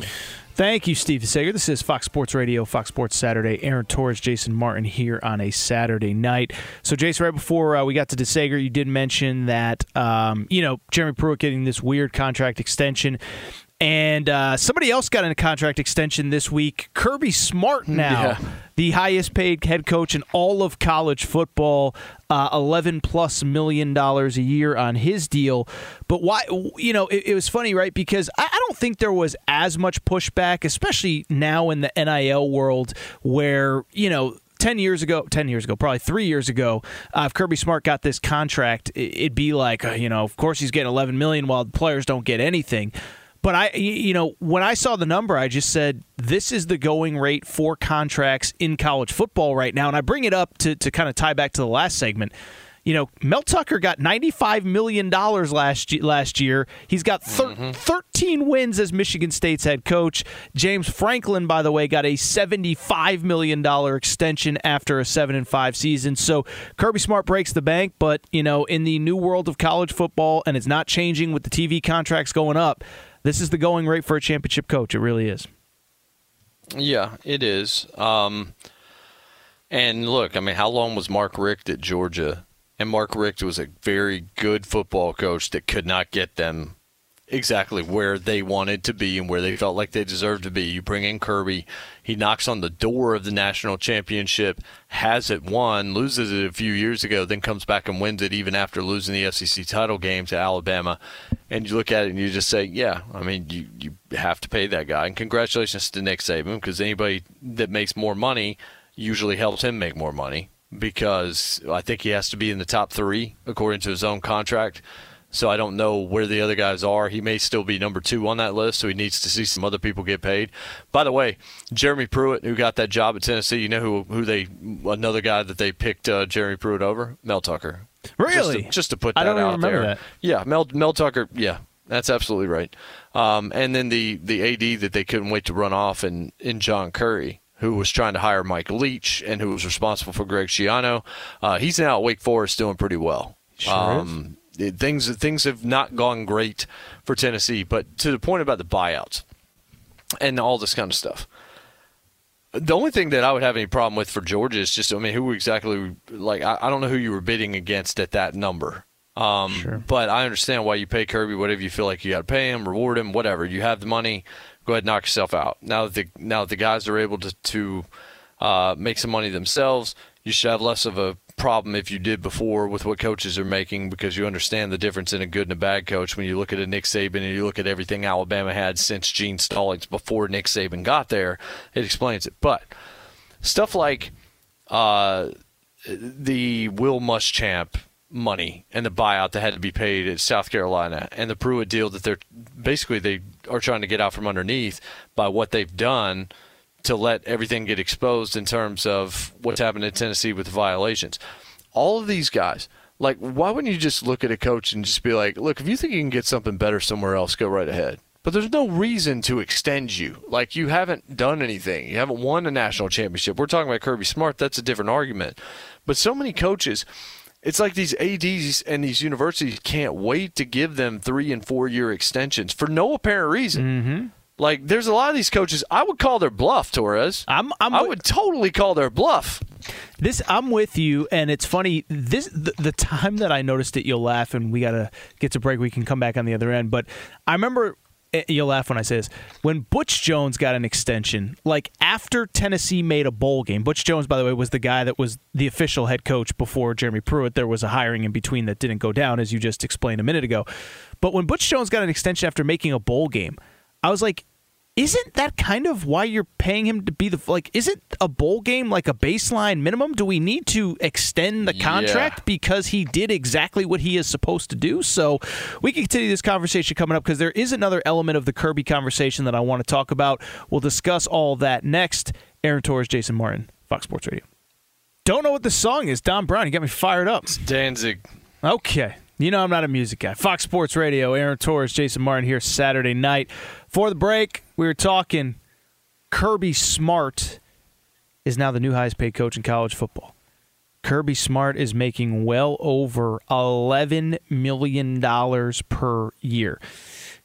Thank you, Steve Sager. This is Fox Sports Radio, Fox Sports Saturday. Aaron Torres, Jason Martin here on a Saturday night. So, Jason, right before uh, we got to DeSager, you did mention that, um, you know, Jeremy Pruitt getting this weird contract extension. And uh, somebody else got a contract extension this week. Kirby Smart now, Yeah. the highest paid head coach in all of college football, uh, eleven plus million dollars a year on his deal. But why? You know, it, it was funny, right? Because I, I don't think there was as much pushback, especially now in the NIL world, where you know 10 years ago, 10 years ago, probably three years ago, uh, if Kirby Smart got this contract, it'd be like, uh, you know, of course he's getting 11 million while the players don't get anything. But I, you know, when I saw the number, I just said, this is the going rate for contracts in college football right now. And I bring it up to, to kind of tie back to the last segment. You know, Mel Tucker got $95 million last, last year. He's got thir- mm-hmm. 13 wins as Michigan State's head coach. James Franklin, by the way, got a $75 million extension after a 7 and 5 season. So Kirby Smart breaks the bank, but, you know, in the new world of college football, and it's not changing with the TV contracts going up, this is the going rate for a championship coach. It really is. Yeah, it is. Um, and look, I mean, how long was Mark Richt at Georgia? And Mark Richt was a very good football coach that could not get them exactly where they wanted to be and where they felt like they deserved to be. You bring in Kirby, he knocks on the door of the national championship, has it won, loses it a few years ago, then comes back and wins it even after losing the SEC title game to Alabama. And you look at it and you just say, yeah, I mean, you, you have to pay that guy. And congratulations to Nick Saban because anybody that makes more money usually helps him make more money because I think he has to be in the top three according to his own contract. So I don't know where the other guys are. He may still be number two on that list, so he needs to see some other people get paid. By the way, Jeremy Pruitt, who got that job at Tennessee, you know who who they another guy that they picked uh, Jeremy Pruitt over? Mel Tucker. Really? Just to, just to put that I don't out remember there. that. Yeah, Mel Mel Tucker. Yeah, that's absolutely right. Um, and then the the AD that they couldn't wait to run off in in John Currie who was trying to hire Mike Leach and who was responsible for Greg Schiano. Uh, he's now at Wake Forest doing pretty well. Sure um, it- things things have not gone great for Tennessee, but to the point about the buyouts and all this kind of stuff. The only thing that I would have any problem with for Georgia is just, I mean, who exactly, like, I, I don't know who you were bidding against at that number. Um, But I understand why you pay Kirby whatever you feel like you got to pay him, reward him, whatever. You have the money, go ahead and knock yourself out. Now that the now that the guys are able to to uh, make some money themselves, you should have less of a problem if you did before with what coaches are making because you understand the difference in a good and a bad coach when you look at a Nick Saban and you look at everything Alabama had since Gene Stallings before Nick Saban got there. It explains it, but stuff like uh, the Will Muschamp money and the buyout that had to be paid at South Carolina and the Pruitt deal that they're basically they are trying to get out from underneath by what they've done to let everything get exposed in terms of what's happened in Tennessee with the violations. All of these guys, like, why wouldn't you just look at a coach and just be like, look, if you think you can get something better somewhere else, go right ahead. But there's no reason to extend you. Like, you haven't done anything. You haven't won a national championship. We're talking about Kirby Smart. That's a different argument. But so many coaches, it's like these ADs and these universities can't wait to give them three and four year extensions for no apparent reason. Mm-hmm. Like, there's a lot of these coaches. I would call their bluff, Torres. I'm, I'm I would totally call their bluff. This I'm with you, and it's funny. This the, the time that I noticed it, you'll laugh, and we gotta get to break. We can come back on the other end, but I remember. eh, You'll laugh when I say this. When Butch Jones got an extension, like after Tennessee made a bowl game, Butch Jones, by the way, was the guy that was the official head coach before Jeremy Pruitt. There was a hiring in between that didn't go down, as you just explained a minute ago. But when Butch Jones got an extension after making a bowl game, I was like, isn't that kind of why you're paying him to be the like isn't a bowl game like a baseline minimum? Do we need to extend the contract because he did exactly what he is supposed to do? So we can continue this conversation coming up because there is another element of the kirby conversation that i want to talk about. We'll discuss all that next. Aaron torres jason martin fox sports radio. Don't know what the song is. Don brown you got me fired up. It's danzig. Okay. You know I'm not a music guy. Fox Sports Radio, Aaron Torres, Jason Martin here Saturday night. For the break, we were talking Kirby Smart is now the new highest paid coach in college football. Kirby Smart is making well over $11 million per year.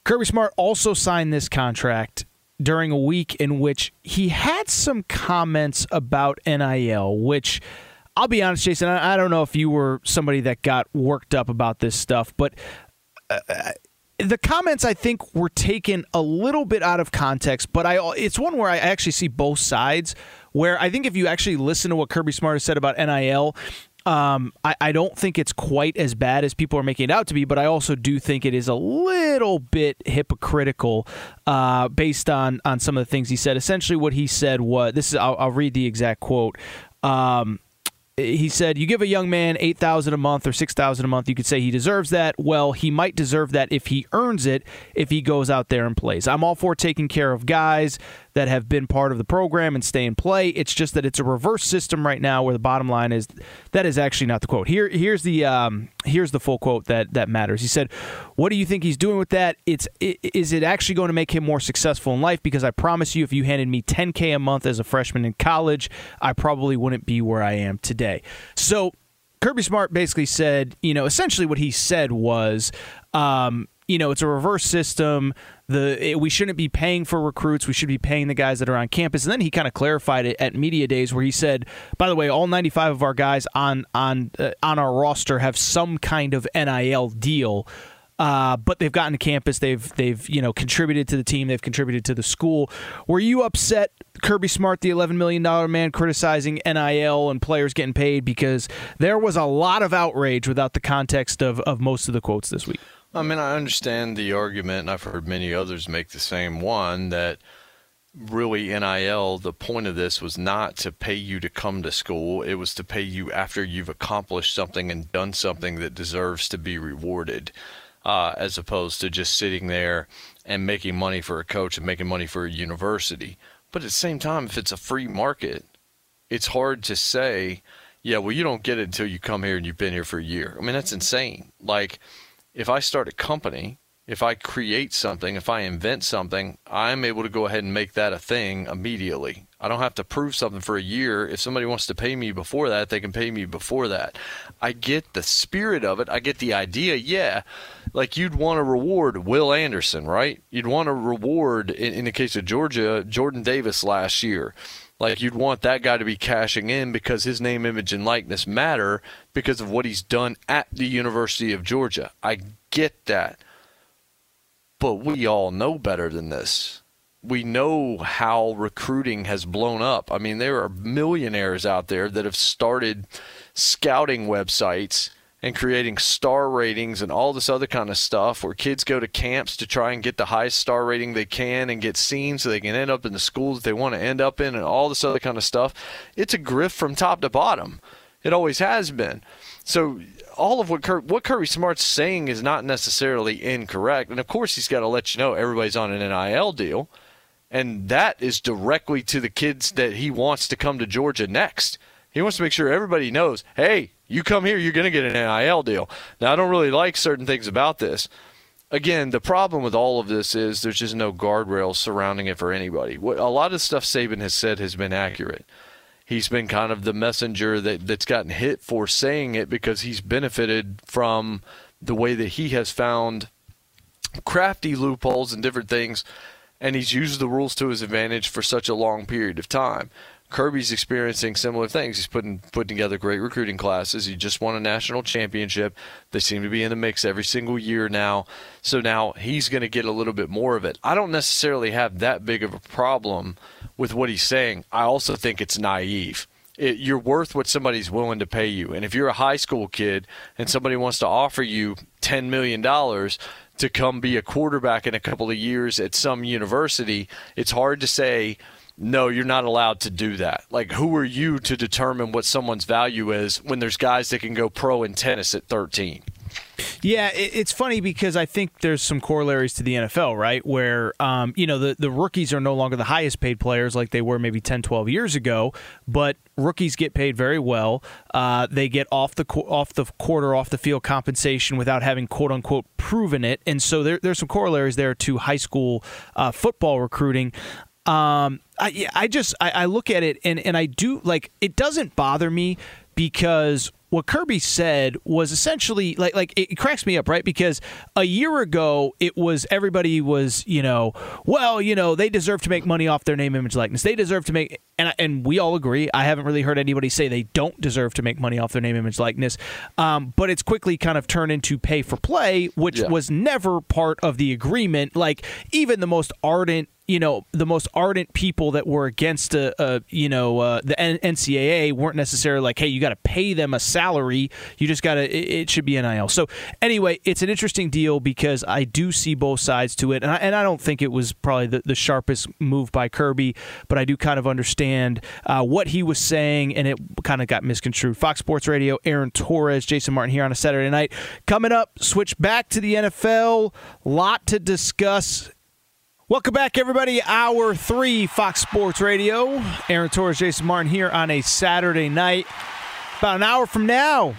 Kirby Smart also signed this contract during a week in which he had some comments about NIL, which I'll be honest, Jason, I don't know if you were somebody that got worked up about this stuff, but uh, the comments I think were taken a little bit out of context, but I it's one where I actually see both sides. Where I think if you actually listen to what Kirby Smart has said about NIL, um, I, I don't think it's quite as bad as people are making it out to be, but I also do think it is a little bit hypocritical uh, based on on some of the things he said. Essentially, what he said was this is I'll, I'll read the exact quote. Um, he said you give a young man 8000 a month or 6000 a month you could say he deserves that. Well he might deserve that if he earns it if he goes out there and plays. I'm all for taking care of guys that have been part of the program and stay in play. It's just that it's a reverse system right now where the bottom line is that is actually not the quote. Here here's the um, here's the full quote that that matters. He said what do you think he's doing with that? It's i- is it actually going to make him more successful in life? Because i promise you if you handed me 10k a month as a freshman in college i probably wouldn't be where i am today. So Kirby Smart basically said, you know, essentially what he said was, um, you know, it's a reverse system. The it, we shouldn't be paying for recruits. We should be paying the guys that are on campus. And then he kind of clarified it at media days, where he said, by the way, all 95 of our guys on on uh, on our roster have some kind of NIL deal. uh, but they've gotten to campus. They've they've you know contributed to the team. They've contributed to the school. Were you upset, Kirby Smart, the eleven million dollar man, criticizing NIL and players getting paid because there was a lot of outrage without the context of of most of the quotes this week. I mean, I understand the argument, and I've heard many others make the same one that really NIL, the point of this was not to pay you to come to school. It was to pay you after you've accomplished something and done something that deserves to be rewarded, uh, as opposed to just sitting there and making money for a coach and making money for a university. But at the same time, if it's a free market, it's hard to say, yeah, well, you don't get it until you come here and you've been here for a year. I mean, that's insane. Like, if I start a company if I create something, if I invent something, I'm able to go ahead and make that a thing immediately. I don't have to prove something for a year. If somebody wants to pay me before that, they can pay me before that. I get the spirit of it. I get the idea. Yeah. Like you'd want to reward Will Anderson, right? You'd want to reward, in, in the case of Georgia, Jordan Davis last year. Like you'd want that guy to be cashing in because his name, image, and likeness matter because of what he's done at the University of Georgia. I get that but we all know better than this. We know how recruiting has blown up. I mean, there are millionaires out there that have started scouting websites and creating star ratings and all this other kind of stuff where kids go to camps to try and get the highest star rating they can and get seen so they can end up in the schools that they want to end up in and all this other kind of stuff. It's a grift from top to bottom. It always has been. So all of what Kirby, what Kirby Smart's saying is not necessarily incorrect. And of course, he's got to let you know everybody's on an NIL deal, and that is directly to the kids that he wants to come to Georgia next. He wants to make sure everybody knows, hey, you come here, you're going to get an NIL deal. Now, I don't really like certain things about this. Again, the problem with all of this is there's just no guardrails surrounding it for anybody. What, a lot of stuff Saban has said has been accurate he's been kind of the messenger that, that's gotten hit for saying it because he's benefited from the way that he has found crafty loopholes and different things, and he's used the rules to his advantage for such a long period of time. Kirby's experiencing similar things. He's putting putting together great recruiting classes. He just won a national championship. They seem to be in the mix every single year now. So now he's going to get a little bit more of it. I don't necessarily have that big of a problem with what he's saying. I also think it's naive. It, you're worth what somebody's willing to pay you. And if you're a high school kid and somebody wants to offer you $10 million to come be a quarterback in a couple of years at some university, it's hard to say, no, you're not allowed to do that. Like, who are you to determine what someone's value is when there's guys that can go pro in tennis at 13? Yeah, it's funny because I think there's some corollaries to the NFL, right? Where, um, you know, the, the rookies are no longer the highest paid players like they were maybe 10, 12 years ago, but rookies get paid very well. Uh, they get off the off the quarter, off the field compensation without having quote unquote proven it. And so there, there's some corollaries there to high school uh, football recruiting. Um, I, I just I, I look at it and, and I do like it doesn't bother me because what Kirby said was essentially like like it cracks me up, right? Because a year ago it was everybody was you know well you know they deserve to make money off their name, image, likeness. They deserve to make and and we all agree. I haven't really heard anybody say they don't deserve to make money off their name, image, likeness. Um, but it's quickly kind of turned into pay for play, which yeah. was never part of the agreement. Like even the most ardent you know the most ardent people that were against a, a you know uh, the NCAA weren't necessarily like hey you got to pay them a salary. You just got to it, it, should be NIL so anyway it's an interesting deal because I do see both sides to it and I, and I don't think it was probably the, the sharpest move by Kirby but I do kind of understand uh, what he was saying and it kind of got misconstrued. Fox Sports Radio Aaron Torres Jason Martin here on a Saturday night. Coming up switch back to the NFL lot to discuss Welcome back, everybody. Hour three, Fox Sports Radio. Aaron Torres, Jason Martin here on a Saturday night. About an hour from now,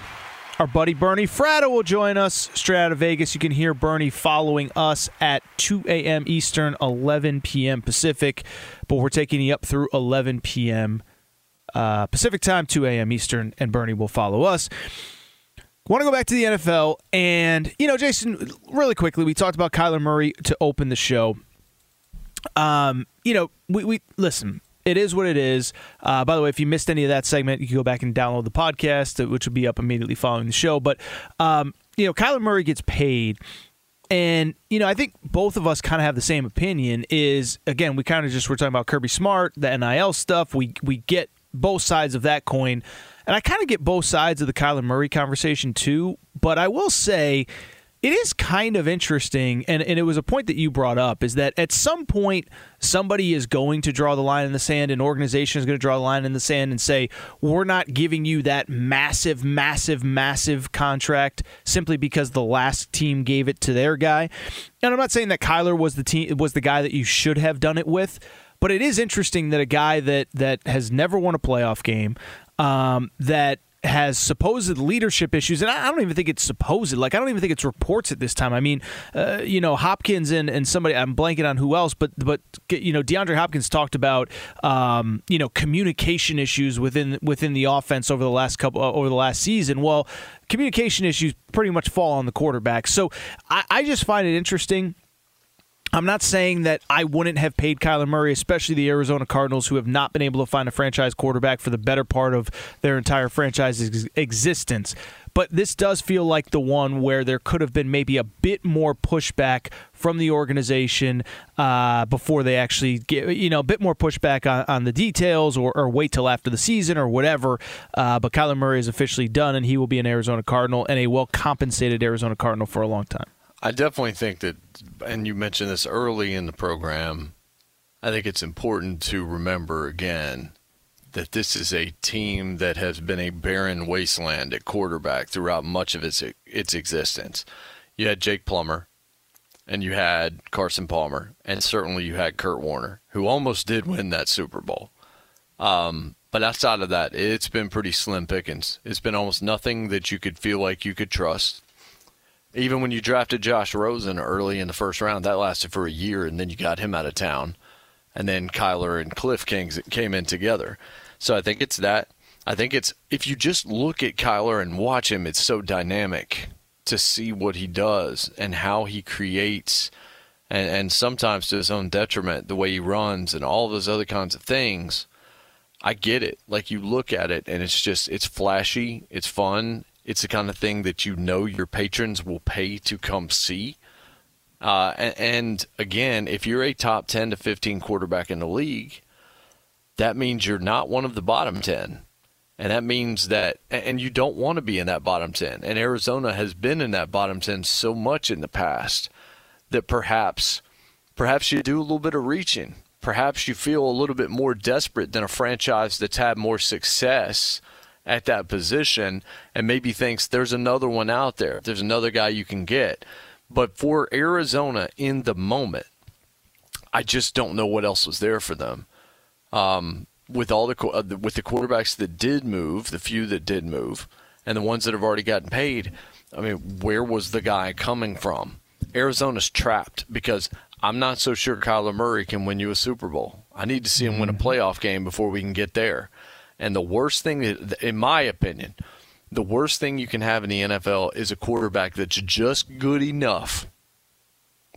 our buddy Bernie Fratto will join us straight out of Vegas. You can hear Bernie following us at 2 a.m. Eastern, 11 p.m. Pacific. But we're taking you up through 11 p.m. Uh, Pacific time, 2 a.m. Eastern, and Bernie will follow us want to go back to the NFL and you know Jason really quickly we talked about Kyler Murray to open the show um, you know, we, we listen. It is what it is. Uh, by the way, if you missed any of that segment, you can go back and download the podcast, uh, which will be up immediately following the show. But um, you know, Kyler Murray gets paid And, you know, I think both of us kind of have the same opinion is, again, we kind of just were talking about Kirby Smart, the NIL stuff. We, we get both sides of that coin. And I kind of get both sides of the Kyler Murray conversation too. But I will say, it is kind of interesting, and, and it was a point that you brought up, is that at some point somebody is going to draw the line in the sand, an organization is going to draw the line in the sand and say, we're not giving you that massive, massive, massive contract simply because the last team gave it to their guy. And I'm not saying that Kyler was the team was the guy that you should have done it with, but it is interesting that a guy that that has never won a playoff game, um, that has supposed leadership issues, and I don't even think it's supposed. Like I don't even think it's reports at this time. I mean, uh, you know, Hopkins and, and somebody I'm blanking on who else, but but you know, DeAndre Hopkins talked about um, you know communication issues within within the offense over the last couple uh, over the last season. Well, communication issues pretty much fall on the quarterback. So I, I just find it interesting I'm not saying that I wouldn't have paid Kyler Murray, especially the Arizona Cardinals, who have not been able to find a franchise quarterback for the better part of their entire franchise's ex- existence. But this does feel like the one where there could have been maybe a bit more pushback from the organization uh, before they actually get, you know, a bit more pushback on, on the details or, or, wait till after the season or whatever. Uh, but Kyler Murray is officially done, and he will be an Arizona Cardinal and a well compensated Arizona Cardinal for a long time. I definitely think that, and you mentioned this early in the program, I think it's important to remember again that this is a team that has been a barren wasteland at quarterback throughout much of its its existence. You had Jake Plummer, and you had Carson Palmer, and certainly you had Kurt Warner, who almost did win that Super Bowl. Um, but outside of that, it's been pretty slim pickings. It's been almost nothing that you could feel like you could trust even when you drafted Josh Rosen early in the first round, that lasted for a year, and then you got him out of town, and then Kyler and Kliff Kings came in together. So I think it's that. I think it's if you just look at Kyler and watch him, it's so dynamic to see what he does and how he creates, and, and sometimes to his own detriment, the way he runs and all those other kinds of things. I get it. Like you look at it and it's just it's flashy, it's fun, it's the kind of thing that you know your patrons will pay to come see. Uh, and, and, again, if you're a top 10 to 15 quarterback in the league, that means you're not one of the bottom 10. And that means that, and you don't want to be in that bottom 10. And Arizona has been in that bottom 10 so much in the past that perhaps, perhaps you do a little bit of reaching. Perhaps you feel a little bit more desperate than a franchise that's had more success at that position and maybe thinks there's another one out there. There's another guy you can get. But for Arizona in the moment, I just don't know what else was there for them. Um, with all the uh, with the quarterbacks that did move, the few that did move, and the ones that have already gotten paid, I mean, where was the guy coming from? Arizona's trapped because I'm not so sure Kyler Murray can win you a Super Bowl. I need to see him win a mm-hmm. playoff game before we can get there. And the worst thing, in my opinion, the worst thing you can have in the NFL is a quarterback that's just good enough,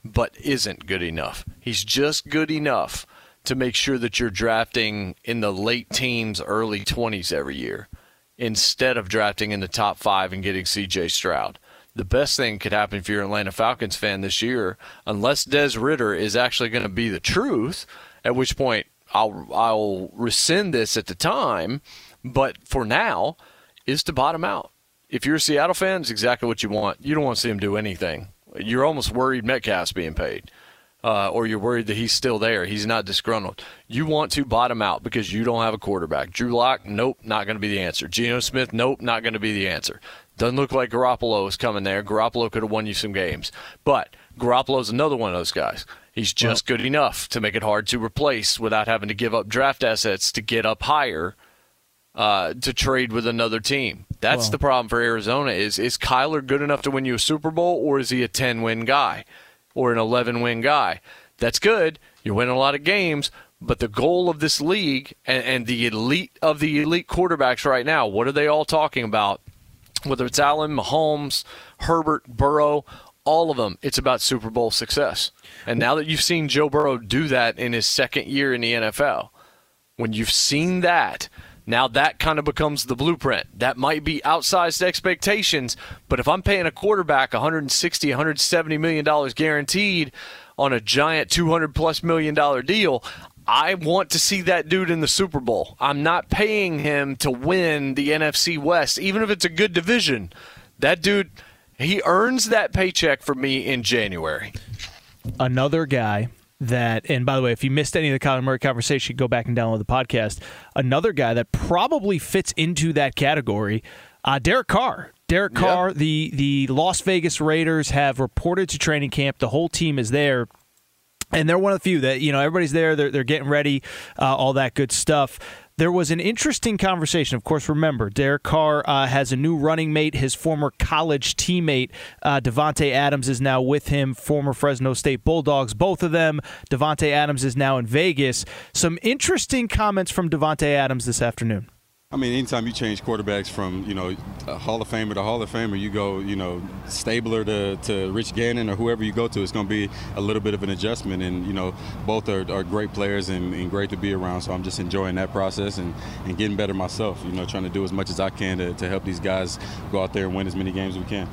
but isn't good enough. He's just good enough to make sure that you're drafting in the late teens, early 20s every year instead of drafting in the top five and getting CJ Stroud. The best thing could happen if you're an Atlanta Falcons fan this year, unless Des Ridder is actually going to be the truth, at which point I'll I'll rescind this at the time, but for now, is to bottom out. If you're a Seattle fan, it's exactly what you want. You don't want to see him do anything. You're almost worried Metcalf's being paid. Uh, or you're worried that he's still there. He's not disgruntled. You want to bottom out because you don't have a quarterback. Drew Lock, nope, not going to be the answer. Geno Smith, nope, not going to be the answer. Doesn't look like Garoppolo is coming there. Garoppolo could have won you some games. But Garoppolo's another one of those guys. He's just well, good enough to make it hard to replace without having to give up draft assets to get up higher uh, to trade with another team. That's well, the problem for Arizona. Is is Kyler good enough to win you a Super Bowl, or is he a ten win guy, or an eleven win guy? That's good. You're winning a lot of games, but the goal of this league and, and the elite of the elite quarterbacks right now, what are they all talking about? Whether it's Allen, Mahomes, Herbert, Burrow, all of them, it's about Super Bowl success. And now that you've seen Joe Burrow do that in his second year in the NFL, when you've seen that, Now that kind of becomes the blueprint. That might be outsized expectations, but if I'm paying a quarterback 160, 170 million dollars guaranteed on a giant 200 plus million dollar deal, I want to see that dude in the Super Bowl. I'm not paying him to win the NFC West, even if it's a good division. That dude, he earns that paycheck for me in January. Another guy that, and by the way, if you missed any of the Kyler Murray conversation, go back and download the podcast. Another guy that probably fits into that category, uh, Derek Carr. Derek Carr, yeah. the the Las Vegas Raiders have reported to training camp. The whole team is there. And they're one of the few that, you know, everybody's there. They're, they're getting ready, uh, all that good stuff there was an interesting conversation. Of course, remember, Derek Carr uh, has a new running mate. His former college teammate, uh, Davante Adams, is now with him, former Fresno State Bulldogs, both of them. Davante Adams is now in Vegas. Some interesting comments from Davante Adams this afternoon. I mean, anytime you change quarterbacks from, you know, Hall of Famer to Hall of Famer, you go, you know, Stabler to, to Rich Gannon or whoever you go to, it's going to be a little bit of an adjustment. And, you know, both are, are great players and, and, great to be around. So I'm just enjoying that process and, and getting better myself, you know, trying to do as much as I can to, to help these guys go out there and win as many games as we can.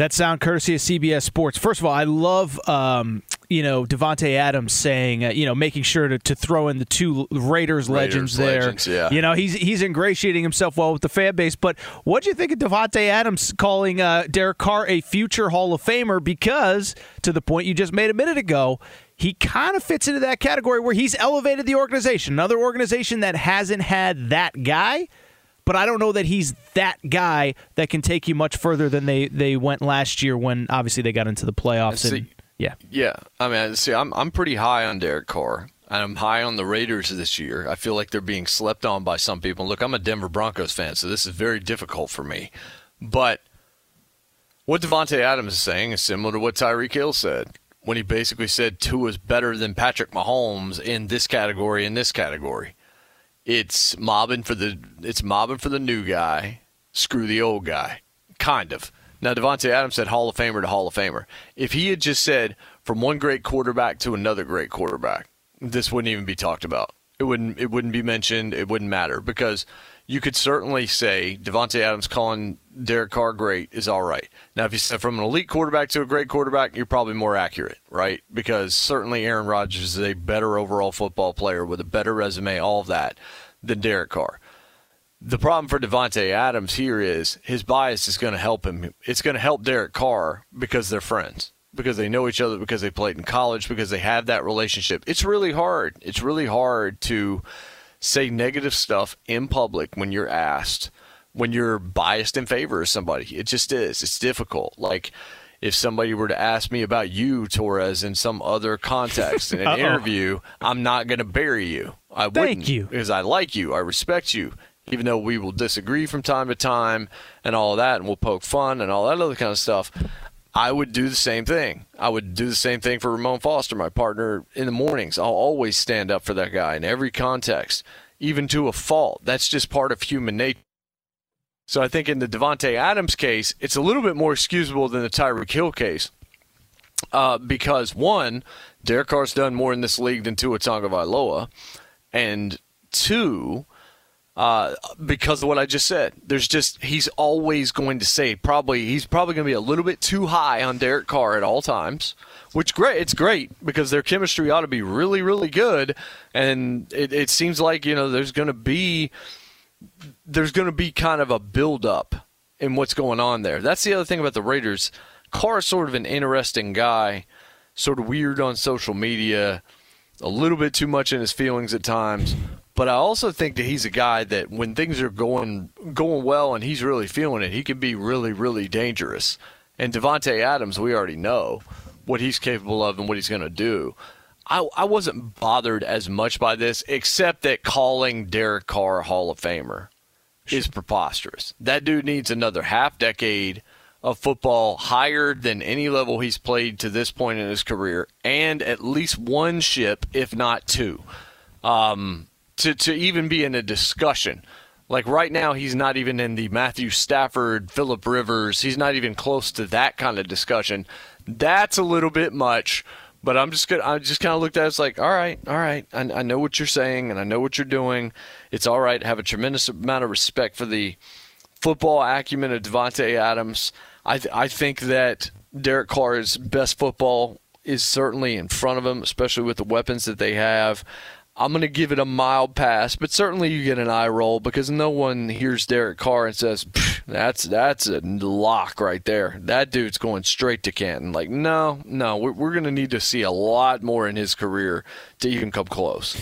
That sound courtesy of CBS Sports. First of all, I love um, you know Davante Adams saying uh, you know making sure to, to throw in the two Raiders, Raiders legends there. Legends, yeah. You know he's he's ingratiating himself well with the fan base. But what do you think of Davante Adams calling uh, Derek Carr a future Hall of Famer? Because to the point you just made a minute ago, he kind of fits into that category where he's elevated the organization. Another organization that hasn't had that guy but I don't know that he's that guy that can take you much further than they, they went last year when obviously they got into the playoffs. See, and, yeah, yeah. I mean, see, I'm I'm pretty high on Derek Carr. I'm high on the Raiders this year. I feel like they're being slept on by some people. Look, I'm a Denver Broncos fan, so this is very difficult for me. But what Davante Adams is saying is similar to what Tyreek Hill said when he basically said Tua is better than Patrick Mahomes in this category, in this category. It's mobbing for the it's mobbing for the new guy. Screw the old guy. Kind of. Now Davante Adams said Hall of Famer to Hall of Famer. If he had just said from one great quarterback to another great quarterback, this wouldn't even be talked about. It wouldn't it wouldn't be mentioned. It wouldn't matter because you could certainly say Davante Adams calling Derek Carr great is all right. Now, if you said from an elite quarterback to a great quarterback, you're probably more accurate, right? Because certainly Aaron Rodgers is a better overall football player with a better resume, all of that, than Derek Carr. The problem for Davante Adams here is his bias is going to help him. It's going to help Derek Carr because they're friends, because they know each other, because they played in college, because they have that relationship. It's really hard. It's really hard to say negative stuff in public when you're asked, when you're biased in favor of somebody. It just is. It's difficult. Like if somebody were to ask me about you, Torres, in some other context in an interview, I'm not going to bury you. I Thank wouldn't you. because I like you. I respect you. Even though we will disagree from time to time and all that, and we'll poke fun and all that other kind of stuff, I would do the same thing. I would do the same thing for Ramon Foster, my partner in the mornings. I'll always stand up for that guy in every context, even to a fault. That's just part of human nature. So I think in the Davante Adams case, it's a little bit more excusable than the Tyreek Hill case. Uh, because one, Derek Carr's done more in this league than Tua Tagovailoa, and two, uh, because of what I just said. There's just he's always going to say probably he's probably going to be a little bit too high on Derek Carr at all times, which great. It's great because their chemistry ought to be really really good, and it, it seems like you know there's going to be there's going to be kind of a build up in what's going on there. That's the other thing about the Raiders. Carr is sort of an interesting guy, sort of weird on social media, a little bit too much in his feelings at times. But I also think that he's a guy that when things are going going well and he's really feeling it, he can be really, really dangerous. And Davante Adams, we already know what he's capable of and what he's going to do. I, I wasn't bothered as much by this, except that calling Derek Carr Hall of Famer is preposterous. That dude needs another half decade of football higher than any level he's played to this point in his career, and at least one ship, if not two. Um, to, to even be in a discussion. Like right now, he's not even in the Matthew Stafford, Philip Rivers. He's not even close to that kind of discussion. That's a little bit much. But I'm just gonna, I just kind of looked at it as like, all right, all right, I, I know what you're saying and I know what you're doing. It's all right. Have a tremendous amount of respect for the football acumen of Davante Adams. I th- I think that Derek Carr's best football is certainly in front of him, especially with the weapons that they have. I'm going to give it a mild pass, but certainly you get an eye roll because no one hears Derek Carr and says, "That's that's a lock right there. That dude's going straight to Canton." Like, no, no, we're, we're going to need to see a lot more in his career to even come close.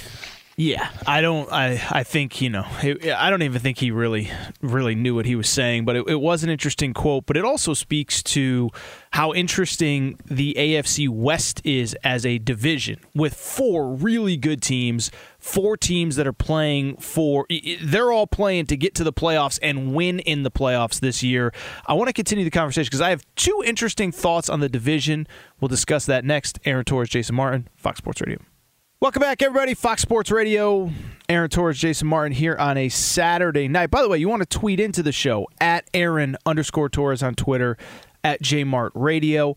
Yeah, I don't. I I think you know. It, I don't even think he really really knew what he was saying, but it, it, was an interesting quote. But it also speaks to how interesting the AFC West is as a division with four really good teams, four teams that are playing for. They're all playing to get to the playoffs and win in the playoffs this year. I want to continue the conversation because I have two interesting thoughts on the division. We'll discuss that next. Aaron Torres, Jason Martin, Fox Sports Radio. Welcome back, everybody. Fox Sports Radio. Aaron Torres, Jason Martin here on a Saturday night. By the way, you want to tweet into the show at Aaron underscore Torres on Twitter, at JMart Radio.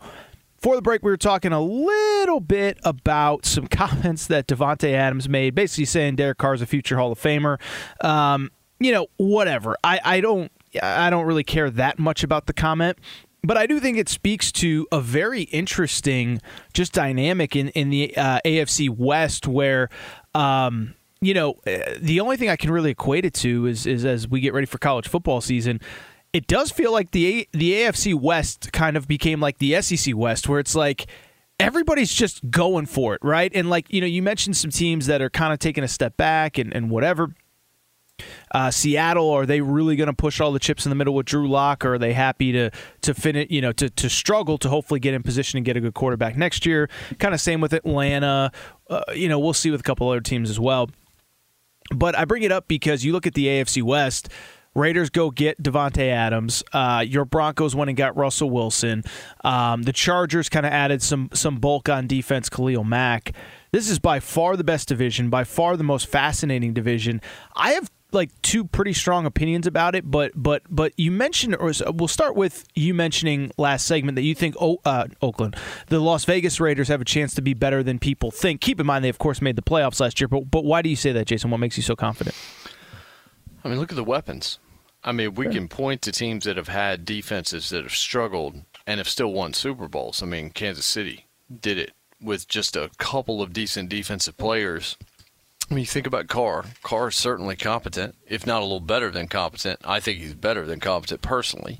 For the break, we were talking a little bit about some comments that Davante Adams made, basically saying Derek Carr is a future Hall of Famer. Um, you know, whatever. I, I don't I don't really care that much about the comment but I do think it speaks to a very interesting just dynamic in in the uh, AFC West where. Um, you know, uh, the only thing I can really equate it to is, is as we get ready for college football season, it does feel like the the AFC West kind of became like the SEC West, where it's like everybody's just going for it, right? And like you know, you mentioned some teams that are kind of taking a step back and, and whatever. Uh, Seattle, are they really going to push all the chips in the middle with Drew Lock, or are they happy to to finish, you know, to to struggle to hopefully get in position and get a good quarterback next year? Kind of same with Atlanta. Uh, you know, we'll see with a couple other teams as well. But I bring it up because you look at the AFC West. Raiders go get Davante Adams. Uh, your Broncos went and got Russell Wilson. Um, the Chargers kind of added some some bulk on defense, Khalil Mack. This is by far the best division, by far the most fascinating division. I have like two pretty strong opinions about it, but but but you mentioned, or we'll start with you mentioning last segment that you think oh, uh, Oakland, the Las Vegas Raiders have a chance to be better than people think. Keep in mind they of course made the playoffs last year, but but why do you say that, Jason? What makes you so confident? I mean, look at the weapons. I mean, we can point to teams that have had defenses that have struggled and have still won Super Bowls. I mean, Kansas City did it with just a couple of decent defensive players when you think about Carr, Carr is certainly competent, if not a little better than competent. I think he's better than competent personally.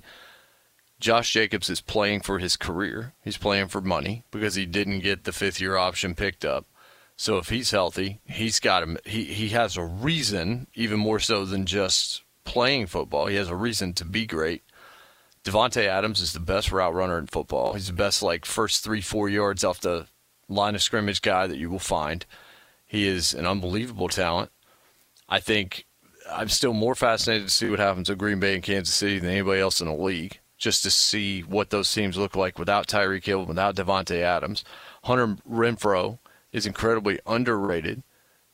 Josh Jacobs is playing for his career. He's playing for money because he didn't get the fifth year option picked up. So if he's healthy, he's got him. He he has a reason, even more so than just playing football. He has a reason to be great. Davante Adams is the best route runner in football. He's the best like first three four yards off the line of scrimmage guy that you will find. He is an unbelievable talent. I think I'm still more fascinated to see what happens with Green Bay and Kansas City than anybody else in the league, just to see what those teams look like without Tyreek Hill, without Davante Adams. Hunter Renfrow is incredibly underrated.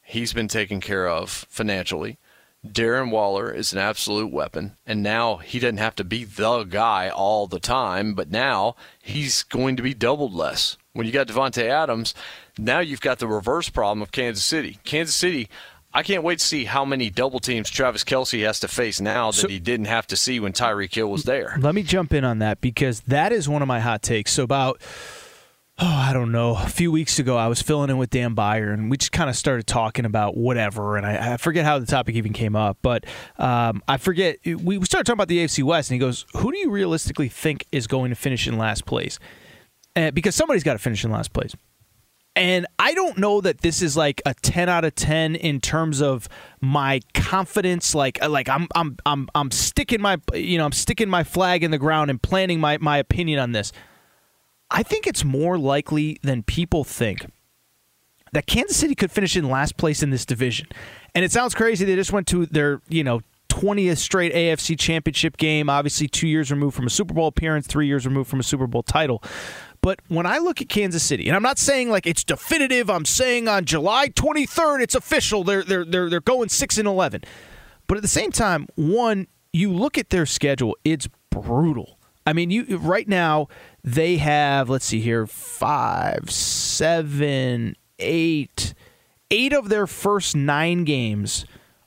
He's been taken care of financially. Darren Waller is an absolute weapon, and now he doesn't have to be the guy all the time, but now he's going to be doubled less. When you got Davante Adams, now you've got the reverse problem of Kansas City. Kansas City, I can't wait to see how many double teams Travis Kelce has to face now that so, he didn't have to see when Tyreek Hill was there. Let me jump in on that because that is one of my hot takes. So about oh, I don't know, a few weeks ago, I was filling in with Dan Beyer, and we just kind of started talking about whatever. And I, I, forget how the topic even came up, but um, I forget. We started talking about the AFC West, and he goes, Who do you realistically think is going to finish in last place? Uh, because somebody's got to finish in last place. And I don't know that this is like a 10 out of 10 in terms of my confidence like uh, like I'm I'm I'm I'm sticking my you know I'm sticking my flag in the ground and planting my my opinion on this. I think it's more likely than people think that Kansas City could finish in last place in this division. And it sounds crazy they just went to their, you know, 20th straight AFC championship game, obviously 2 years removed from a Super Bowl appearance, 3 years removed from a Super Bowl title. But when I look at Kansas City, and I'm not saying like it's definitive, I'm saying on July 23rd it's official. They're they're they're they're going 6 and 11. But at the same time, one, you look at their schedule, it's brutal. I mean, you right now they have let's see here five, seven, eight, eight of their first nine games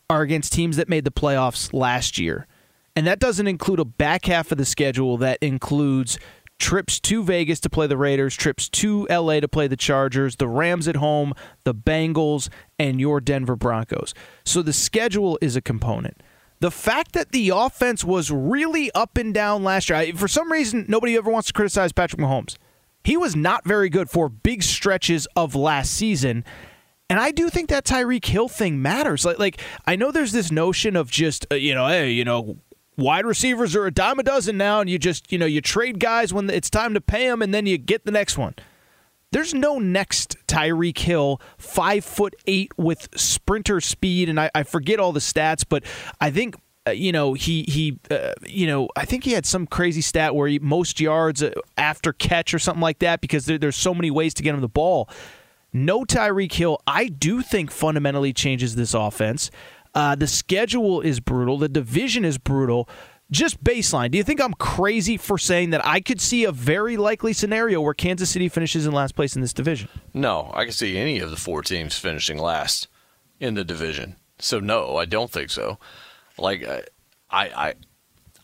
are against teams that made the playoffs last year, and that doesn't include a back half of the schedule that includes trips to Vegas to play the Raiders, trips to LA to play the Chargers, the Rams at home, the Bengals, and your Denver Broncos. So the schedule is a component. The fact that the offense was really up and down last year, for some reason, nobody ever wants to criticize Patrick Mahomes. He was not very good for big stretches of last season. And I do think that Tyreek Hill thing matters. Like, like I know there's this notion of just, uh, you know, hey, you know, wide receivers are a dime a dozen now, and you just you know you trade guys when it's time to pay them, and then you get the next one. There's no next Tyreek Hill, five foot eight with sprinter speed, and I, I forget all the stats, but I think uh, you know he he uh, you know I think he had some crazy stat where he most yards uh, after catch or something like that because there, there's so many ways to get him the ball. No Tyreek Hill, I do think fundamentally changes this offense. Uh, the schedule is brutal. The division is brutal. Just baseline, do you think I'm crazy for saying that I could see a very likely scenario where Kansas City finishes in last place in this division? No, I can see any of the four teams finishing last in the division. So no, I don't think so. Like I, I,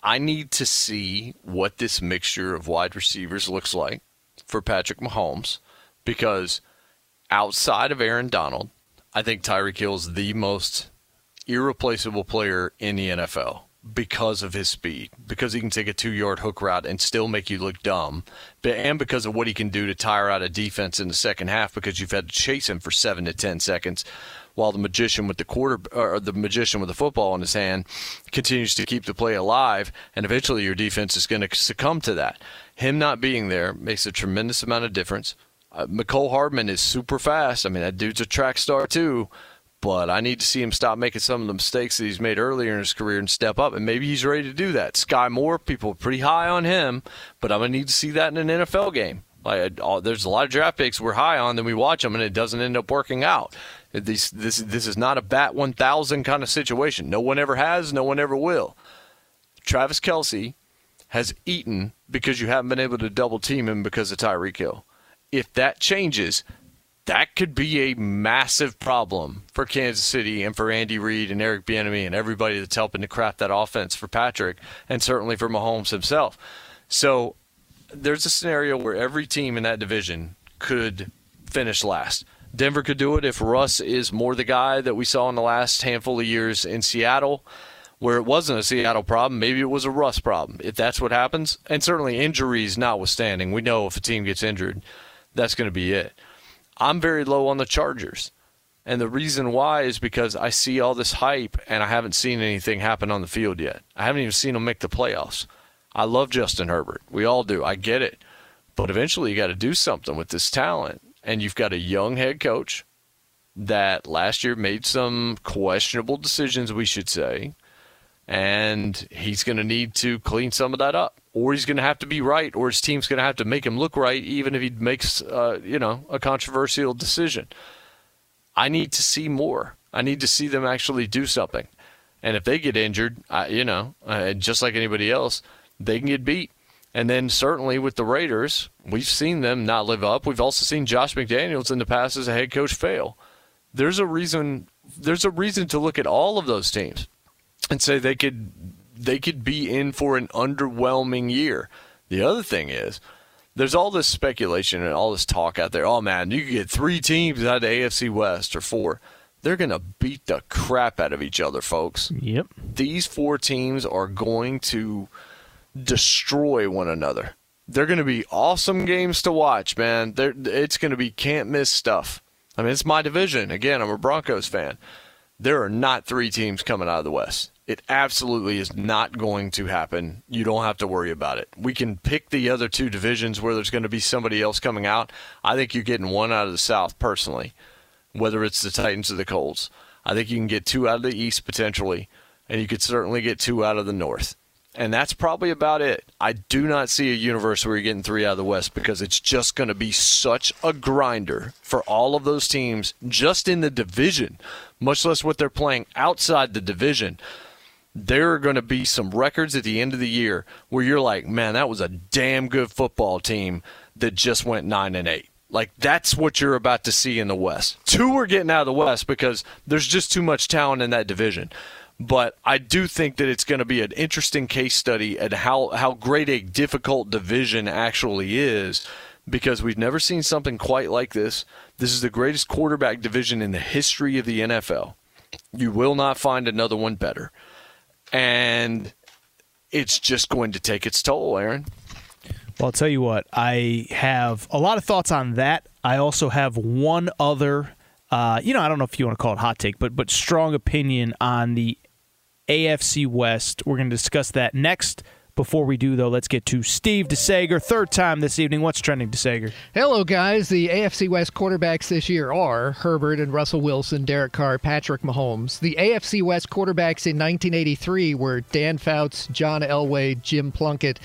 I need to see what this mixture of wide receivers looks like for Patrick Mahomes, because outside of Aaron Donald, I think Tyreek is the most irreplaceable player in the NFL because of his speed, because he can take a two yard hook route and still make you look dumb, and because of what he can do to tire out a defense in the second half because you've had to chase him for seven to ten seconds while the magician with the quarter or the magician with the football in his hand continues to keep the play alive and eventually your defense is going to succumb to that. Him not being there makes a tremendous amount of difference. Uh, Mecole Hardman is super fast. I mean, that dude's a track star too but I need to see him stop making some of the mistakes that he's made earlier in his career and step up. And maybe he's ready to do that. Sky Moore, people are pretty high on him, but I'm going to need to see that in an NFL game. Like, there's a lot of draft picks we're high on, then we watch them and it doesn't end up working out. This, this, this is not a bat 1,000 kind of situation. No one ever has, no one ever will. Travis Kelce has eaten because you haven't been able to double team him because of Tyreek Hill. If that changes, that could be a massive problem for Kansas City and for Andy Reid and Eric Bieniemy and everybody that's helping to craft that offense for Patrick and certainly for Mahomes himself. So there's a scenario where every team in that division could finish last. Denver could do it if Russ is more the guy that we saw in the last handful of years in Seattle, where it wasn't a Seattle problem. Maybe it was a Russ problem. If that's what happens, and certainly injuries notwithstanding, we know if a team gets injured, that's going to be it. I'm very low on the Chargers. And the reason why is because I see all this hype and I haven't seen anything happen on the field yet. I haven't even seen them make the playoffs. I love Justin Herbert. We all do. I get it. But eventually you got to do something with this talent. And you've got a young head coach that last year made some questionable decisions, we should say. And he's going to need to clean some of that up or he's going to have to be right, or his team's going to have to make him look right, even if he makes, uh, you know, a controversial decision. I need to see more. I need to see them actually do something. And if they get injured, I, you know, uh, just like anybody else, they can get beat. And then certainly with the Raiders, we've seen them not live up. We've also seen Josh McDaniels in the past as a head coach fail. There's a reason. There's a reason to look at all of those teams and say they could they could be in for an underwhelming year. The other thing is, there's all this speculation and all this talk out there. Oh man, you could get three teams out of the AFC West or four. They're going to beat the crap out of each other, folks. Yep. These four teams are going to destroy one another. They're going to be awesome games to watch, man. They're, it's going to be can't miss stuff. I mean, it's my division. Again, I'm a Broncos fan. There are not three teams coming out of the West. It absolutely is not going to happen. You don't have to worry about it. We can pick the other two divisions where there's going to be somebody else coming out. I think you're getting one out of the South personally, whether it's the Titans or the Colts. I think you can get two out of the East potentially, and you could certainly get two out of the North. And that's probably about it. I do not see a universe where you're getting three out of the West because it's just going to be such a grinder for all of those teams just in the division, much less what they're playing outside the division there are going to be some records at the end of the year where you're like, man, that was a damn good football team that just went nine and eight. Like that's what you're about to see in the West. Two are getting out of the West because there's just too much talent in that division. But I do think that it's going to be an interesting case study at how, how great a difficult division actually is because we've never seen something quite like this. This is the greatest quarterback division in the history of the NFL. You will not find another one better. And it's just going to take its toll, Aaron. Well, I'll tell you what, I have a lot of thoughts on that. I also have one other, uh, you know, I don't know if you want to call it hot take, but but strong opinion on the AFC West. We're going to discuss that next. Before we do, though, let's get to Steve DeSager. Third time this evening. What's trending, DeSager? Hello, guys. The AFC West quarterbacks this year are Herbert and Russell Wilson, Derek Carr, Patrick Mahomes. The AFC West quarterbacks in 1983 were Dan Fouts, John Elway, Jim Plunkett.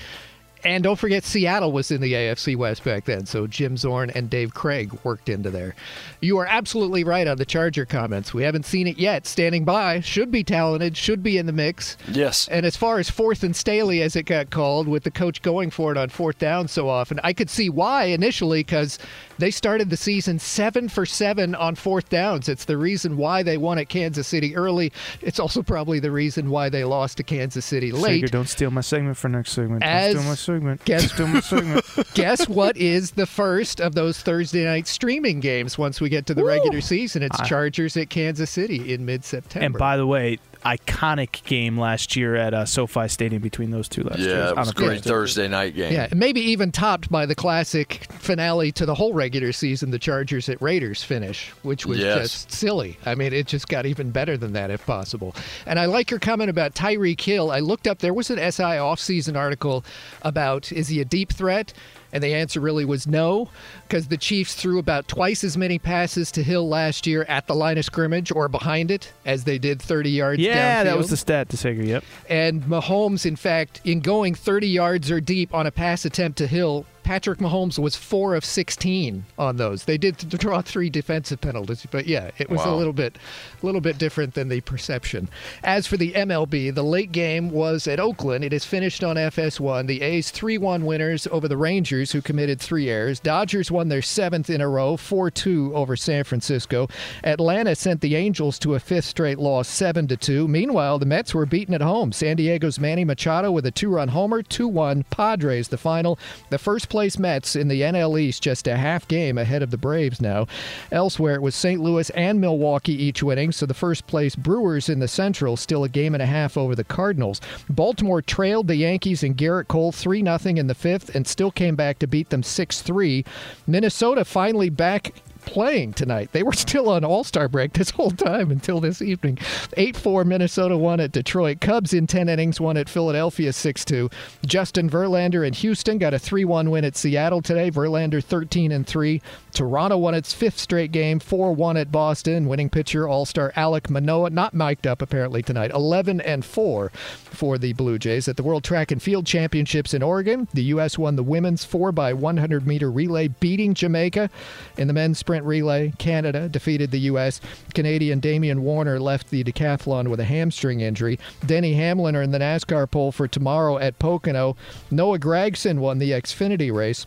And don't forget, Seattle was in the AFC West back then, so Jim Zorn and Dave Craig worked into there. You are absolutely right on the Charger comments. We haven't seen it yet. Standing by, should be talented, should be in the mix. Yes. And as far as fourth and Staley, as it got called, with the coach going for it on fourth down so often, I could see why initially, because they started the season seven for seven on fourth downs. It's the reason why they won at Kansas City early. It's also probably the reason why they lost to Kansas City late. DeSager, don't steal my segment for next segment. As- don't steal my segment. Guess, segment. guess what is the first of those Thursday night streaming games once we get to the regular season? It's I- Chargers at Kansas City in mid September. And by the way, iconic game last year at uh, SoFi Stadium between those two last year. Yeah, it was a great Thursday night game. Yeah, maybe even topped by the classic finale to the whole regular season, the Chargers at Raiders finish, which was Yes. just silly. I mean, it just got even better than that if possible. And I like your comment about Tyreek Hill. I looked up, there was an SI offseason article about is he a deep threat? And the answer really was no, because the Chiefs threw about twice as many passes to Hill last year at the line of scrimmage or behind it as they did 30 yards Yeah, that was the stat, DeSager. Yep. And Mahomes, in fact, in going 30 yards or deep on a pass attempt to Hill, Patrick Mahomes was four of 16 on those. They did draw three defensive penalties, but yeah, it was a little bit, a little bit different than the perception. As for the MLB, the late game was at Oakland. It is finished on FS1. The A's 3-1 winners over the Rangers, who committed three errors. Dodgers won their seventh in a row, 4-2 over San Francisco. Atlanta sent the Angels to a fifth straight loss, 7-2. Meanwhile, the Mets were beaten at home. San Diego's Manny Machado with a two-run homer, 2-1 Padres the final. The first place Mets in the NL East just a half game ahead of the Braves now. Elsewhere, it was St. Louis and Milwaukee each winning, so the first place Brewers in the Central still a game and a half over the Cardinals. Baltimore trailed the Yankees and Gerrit Cole 3 0 in the fifth and still came back to beat them 6 3. Minnesota finally back playing tonight. They were still on All Star break this whole time until this evening. 8 4 Minnesota won at Detroit. Cubs in 10 innings won at Philadelphia 6 2. Justin Verlander in Houston got a 3 1 win at Seattle today. Verlander 13 and 3. Toronto won its fifth straight game, 4 1 at Boston. Winning pitcher All Star Alek Manoah, not mic'd up apparently tonight, 11 and 4 for the Blue Jays. At the World Track and Field Championships in Oregon, the U.S. won the women's 4 by 100 meter relay, beating Jamaica. In the men's sprint relay, Canada defeated the U.S. Canadian Damian Warner left the decathlon with a hamstring injury. Denny Hamlin in the NASCAR pole for tomorrow at Pocono. Noah Gragson won the Xfinity race.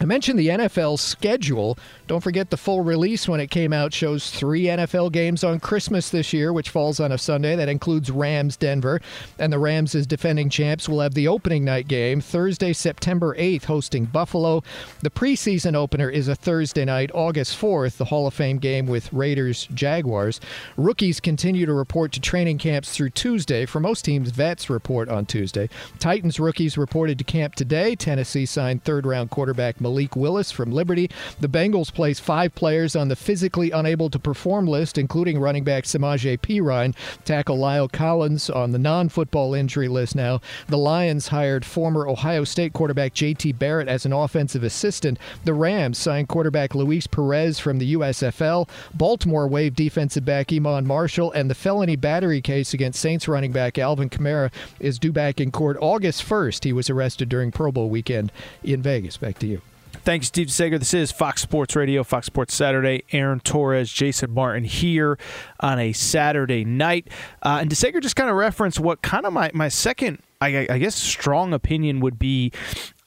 I mentioned the NFL schedule. Don't forget the full release when it came out shows three NFL games on Christmas this year, which falls on a Sunday. That includes Rams Denver. And the Rams, as defending champs, will have the opening night game Thursday, September 8th, hosting Buffalo. The preseason opener is a Thursday night, August 4th, the Hall of Fame game with Raiders Jaguars. Rookies continue to report to training camps through Tuesday. For most teams, vets report on Tuesday. Titans rookies reported to camp today. Tennessee signed third round quarterback Malik Willis from Liberty. The Bengals placed five players on the physically unable to perform list, including running back Samaje Perine, tackle La'el Collins on the non football injury list now. The Lions hired former Ohio State quarterback J.T. Barrett as an offensive assistant. The Rams signed quarterback Luis Perez from the USFL. Baltimore waived defensive back Iman Marshall, and the felony battery case against Saints running back Alvin Kamara is due back in court August 1st. He was arrested during Pro Bowl weekend in Vegas. Back to you. Thank you, Steve Sager. This is Fox Sports Radio, Fox Sports Saturday. Aaron Torres, Jason Martin here on a Saturday night. Uh, and DeSager just kind of referenced what kind of my, my second, I, I guess, strong opinion would be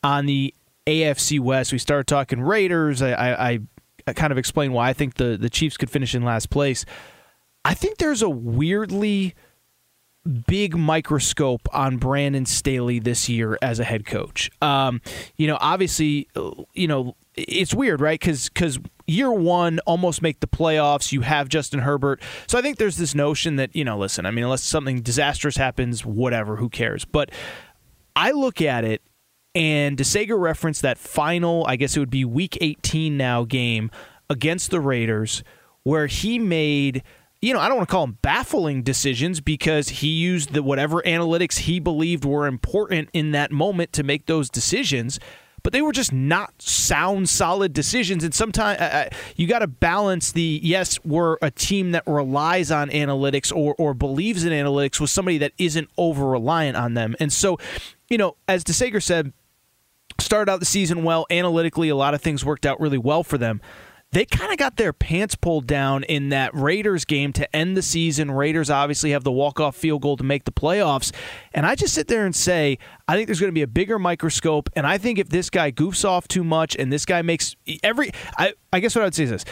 on the AFC West. We started talking Raiders. I, I, I kind of explained why I think the, the Chiefs could finish in last place. I think there's a weirdly big microscope on Brandon Staley this year as a head coach. Um, you know, obviously, you know, it's weird, right? Because because year one almost make the playoffs. You have Justin Herbert, so I think there's this notion that you know, listen, I mean, unless something disastrous happens, whatever, who cares? But I look at it. And DeSager referenced that final, I guess it would be week 18 now game against the Raiders, where he made you know, I don't want to call him baffling decisions because he used the whatever analytics he believed were important in that moment to make those decisions, but they were just not sound, solid decisions. And sometimes uh you got to balance the yes, we're a team that relies on analytics or or believes in analytics with somebody that isn't over reliant on them. And so, you know, as DeSager said, started out the season well analytically. A lot of things worked out really well for them they kind of got their pants pulled down in that Raiders game to end the season. Raiders obviously have the walk-off field goal to make the playoffs. And I just sit there and say, I think there's going to be a bigger microscope. And I think if this guy goofs off too much and this guy makes every, I, I guess what I would say is this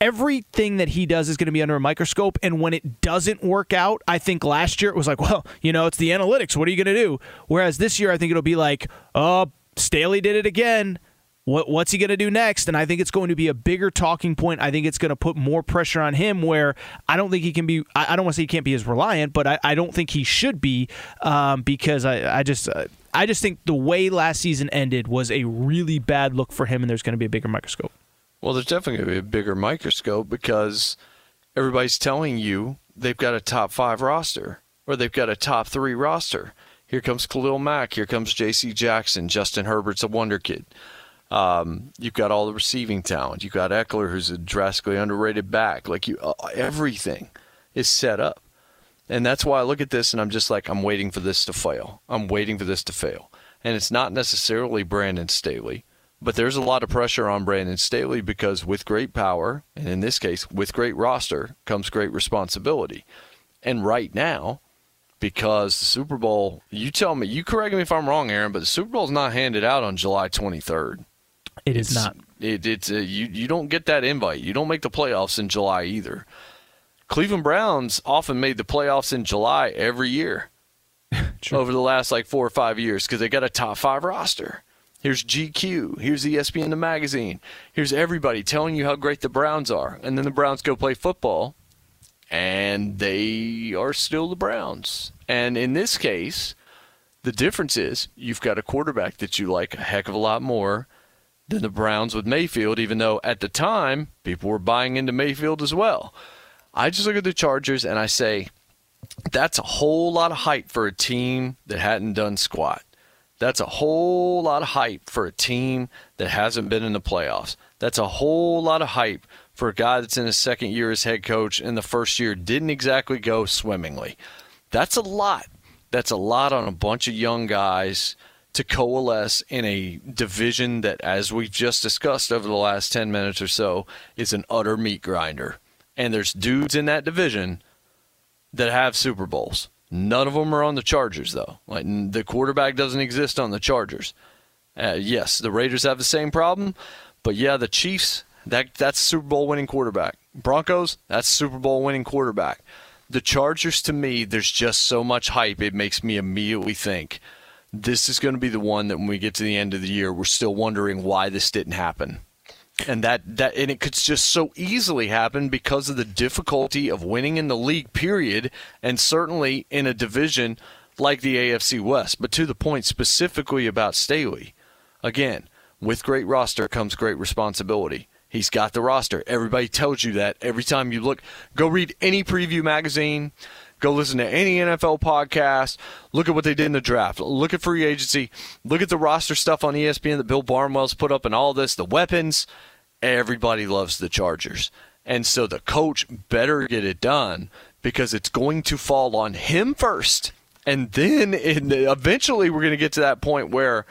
everything that he does is going to be under a microscope. And when it doesn't work out, I think last year it was like, well, you know, it's the analytics. What are you going to do? Whereas this year, I think it'll be like, oh, Staley did it again. What, what's he going to do next? And I think it's going to be a bigger talking point. I think it's going to put more pressure on him where I don't think he can be, I, I don't want to say he can't be as reliant, but I, I don't think he should be um, because I, I just, uh, I just think the way last season ended was a really bad look for him, and there's going to be a bigger microscope. Well, there's definitely going to be a bigger microscope because everybody's telling you they've got a top five roster or they've got a top three roster. Here comes Khalil Mack. Here comes J.C. Jackson. Justin Herbert's a wonder kid. Um, you've got all the receiving talent. You've got Ekeler, who's a drastically underrated back. Like you, uh, everything is set up, and that's why I look at this and I'm just like, I'm waiting for this to fail. I'm waiting for this to fail, and it's not necessarily Brandon Staley, but there's a lot of pressure on Brandon Staley because with great power, and in this case, with great roster, comes great responsibility. And right now, because the Super Bowl, you tell me, you correct me if I'm wrong, Aaron, but the Super Bowl is not handed out on July 23rd. It is not. It, it's a, you. You don't get that invite. You don't make the playoffs in July either. Cleveland Browns often made the playoffs in July every year over the last like four or five years because they got a top five roster. Here's GQ. Here's ESPN the magazine. Here's everybody telling you how great the Browns are, and then the Browns go play football, and they are still the Browns. And in this case, the difference is you've got a quarterback that you like a heck of a lot more than the Browns with Mayfield, even though at the time people were buying into Mayfield as well. I just look at the Chargers and I say, that's a whole lot of hype for a team that hadn't done squat. That's a whole lot of hype for a team that hasn't been in the playoffs. That's a whole lot of hype for a guy that's in his second year as head coach and the first year didn't exactly go swimmingly. That's a lot. That's a lot on a bunch of young guys to coalesce in a division that, as we've just discussed over the last 10 minutes or so, is an utter meat grinder. And there's dudes in that division that have Super Bowls. None of them are on the Chargers, though. Like the quarterback doesn't exist on the Chargers. Uh, yes, the Raiders have the same problem, but yeah, the Chiefs that that's Super Bowl winning quarterback. Broncos that's Super Bowl winning quarterback. The Chargers, to me, there's just so much hype. It makes me immediately think this is going to be the one that when we get to the end of the year, we're still wondering why this didn't happen. And that, that and it could just so easily happen because of the difficulty of winning in the league, period, and certainly in a division like the AFC West. But to the point specifically about Staley, again, with great roster comes great responsibility. He's got the roster. Everybody tells you that every time you look. Go read any preview magazine. Go listen to any NFL podcast. Look at what they did in the draft. Look at free agency. Look at the roster stuff on ESPN that Bill Barnwell's put up and all this, the weapons. Everybody loves the Chargers. And so the coach better get it done because it's going to fall on him first. And then in, eventually we're going to get to that point where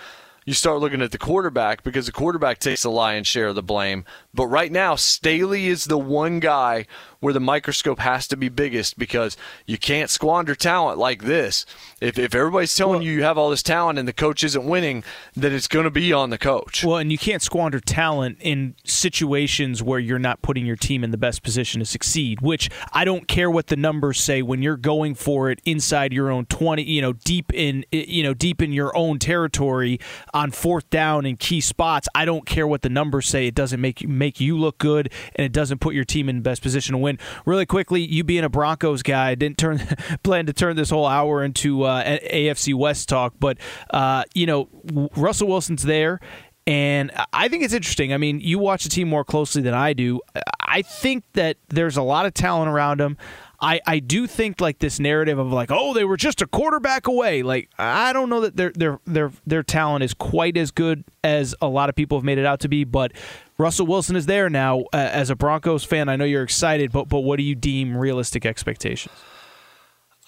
you start looking at the quarterback because the quarterback takes the lion's share of the blame. But right now, Staley is the one guy where the microscope has to be biggest because you can't squander talent like this. If, if everybody's telling well, you you have all this talent and the coach isn't winning, then it's going to be on the coach. Well, and you can't squander talent in situations where you're not putting your team in the best position to succeed, which I don't care what the numbers say when you're going for it inside your own 20, you know, deep in you know, deep in your own territory on fourth down in key spots. I don't care what the numbers say. It doesn't make you make you look good and it doesn't put your team in best position to win. Really quickly, you being a Broncos guy, didn't turn plan to turn this whole hour into uh, AFC West talk, but uh, you know, Russell Wilson's there. And I think it's interesting. I mean, you watch the team more closely than I do. I think that there's a lot of talent around him. I, I do think like this narrative of like oh they were just a quarterback away. Like I don't know that their their their their talent is quite as good as a lot of people have made it out to be but Russell Wilson is there now uh, as a Broncos fan. I know you're excited but but what do you deem realistic expectations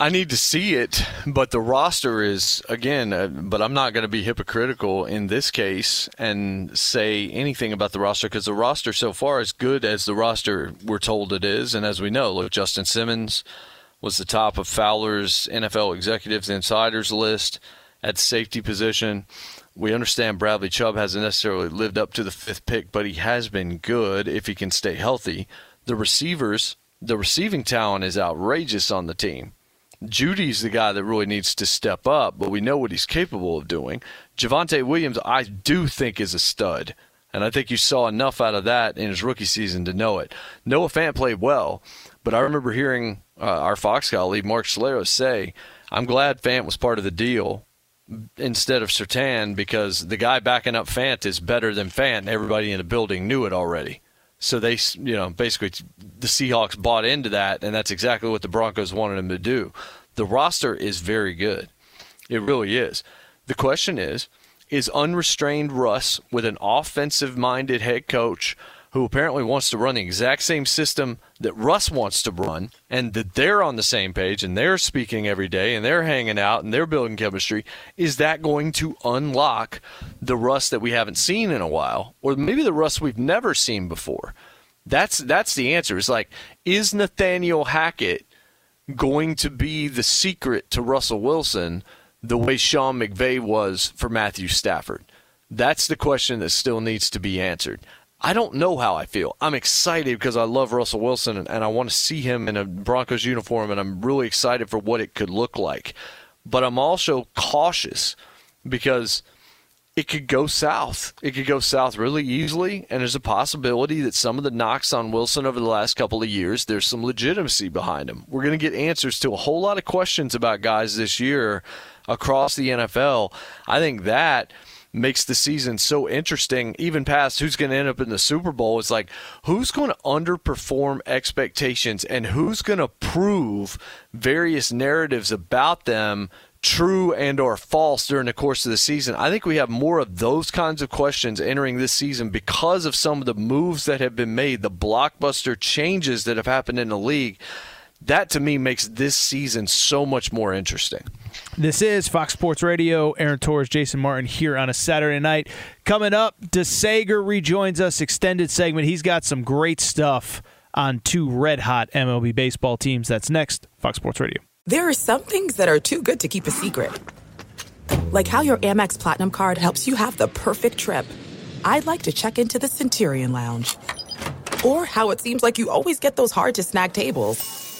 I need to see it, but the roster is again. Uh, but I'm not going to be hypocritical in this case and say anything about the roster because the roster so far is good as the roster we're told it is, and as we know, look, Justin Simmons was the top of Fowler's NFL executives insiders list at safety position. We understand Bradley Chubb hasn't necessarily lived up to the fifth pick, but he has been good if he can stay healthy. The receivers, the receiving talent is outrageous on the team. Jeudy's the guy that really needs to step up, but we know what he's capable of doing. Javonte Williams, I do think, is a stud. And I think you saw enough out of that in his rookie season to know it. Noah Fant played well, but I remember hearing uh, our Fox colleague, Mark Schlereth, say, I'm glad Fant was part of the deal instead of Surtain because the guy backing up Fant is better than Fant, everybody in the building knew it already. So they, you know, basically the Seahawks bought into that, and that's exactly what the Broncos wanted them to do. The roster is very good. It really is. The question is, is unrestrained Russ with an offensive minded head coach who apparently wants to run the exact same system that Russ wants to run, and that they're on the same page and they're speaking every day and they're hanging out and they're building chemistry, is that going to unlock the Russ that we haven't seen in a while, or maybe the Russ we've never seen before? That's that's the answer. It's like, is Nathaniel Hackett going to be the secret to Russell Wilson the way Sean McVay was for Matthew Stafford? That's the question that still needs to be answered. I don't know how I feel. I'm excited because I love Russell Wilson and, and I want to see him in a Broncos uniform, and I'm really excited for what it could look like. But I'm also cautious because it could go south. It could go south really easily, and there's a possibility that some of the knocks on Wilson over the last couple of years, there's some legitimacy behind him. We're going to get answers to a whole lot of questions about guys this year across the NFL. I think that – makes the season so interesting, even past who's going to end up in the Super Bowl. It's like who's going to underperform expectations and who's going to prove various narratives about them true and or false during the course of the season. I think we have more of those kinds of questions entering this season because of some of the moves that have been made, the blockbuster changes that have happened in the league. That to me makes this season so much more interesting. This is Fox Sports Radio. Aaron Torres, Jason Martin here on a Saturday night. Coming up, DeSager rejoins us. Extended segment. He's got some great stuff on two red hot MLB baseball teams. That's next. Fox Sports Radio. There are some things that are too good to keep a secret, like how your Amex Platinum card helps you have the perfect trip. I'd like to check into the Centurion Lounge, or how it seems like you always get those hard to snag tables.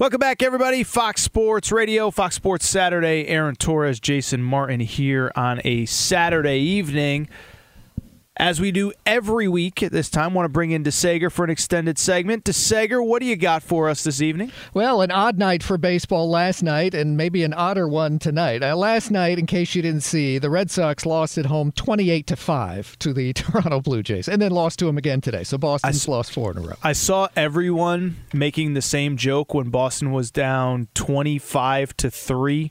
Welcome back, everybody. Fox Sports Radio, Fox Sports Saturday. Aaron Torres, Jason Martin here on a Saturday evening. As we do every week at this time, want to bring in DeSager for an extended segment. DeSager, what do you got for us this evening? Well, an odd night for baseball last night, and maybe an odder one tonight. Uh, last night, in case you didn't see, the Red Sox lost at home 28 to five to the Toronto Blue Jays, and then lost to them again today. So Boston's lost four in a row. I saw everyone making the same joke when Boston was down 25 to 3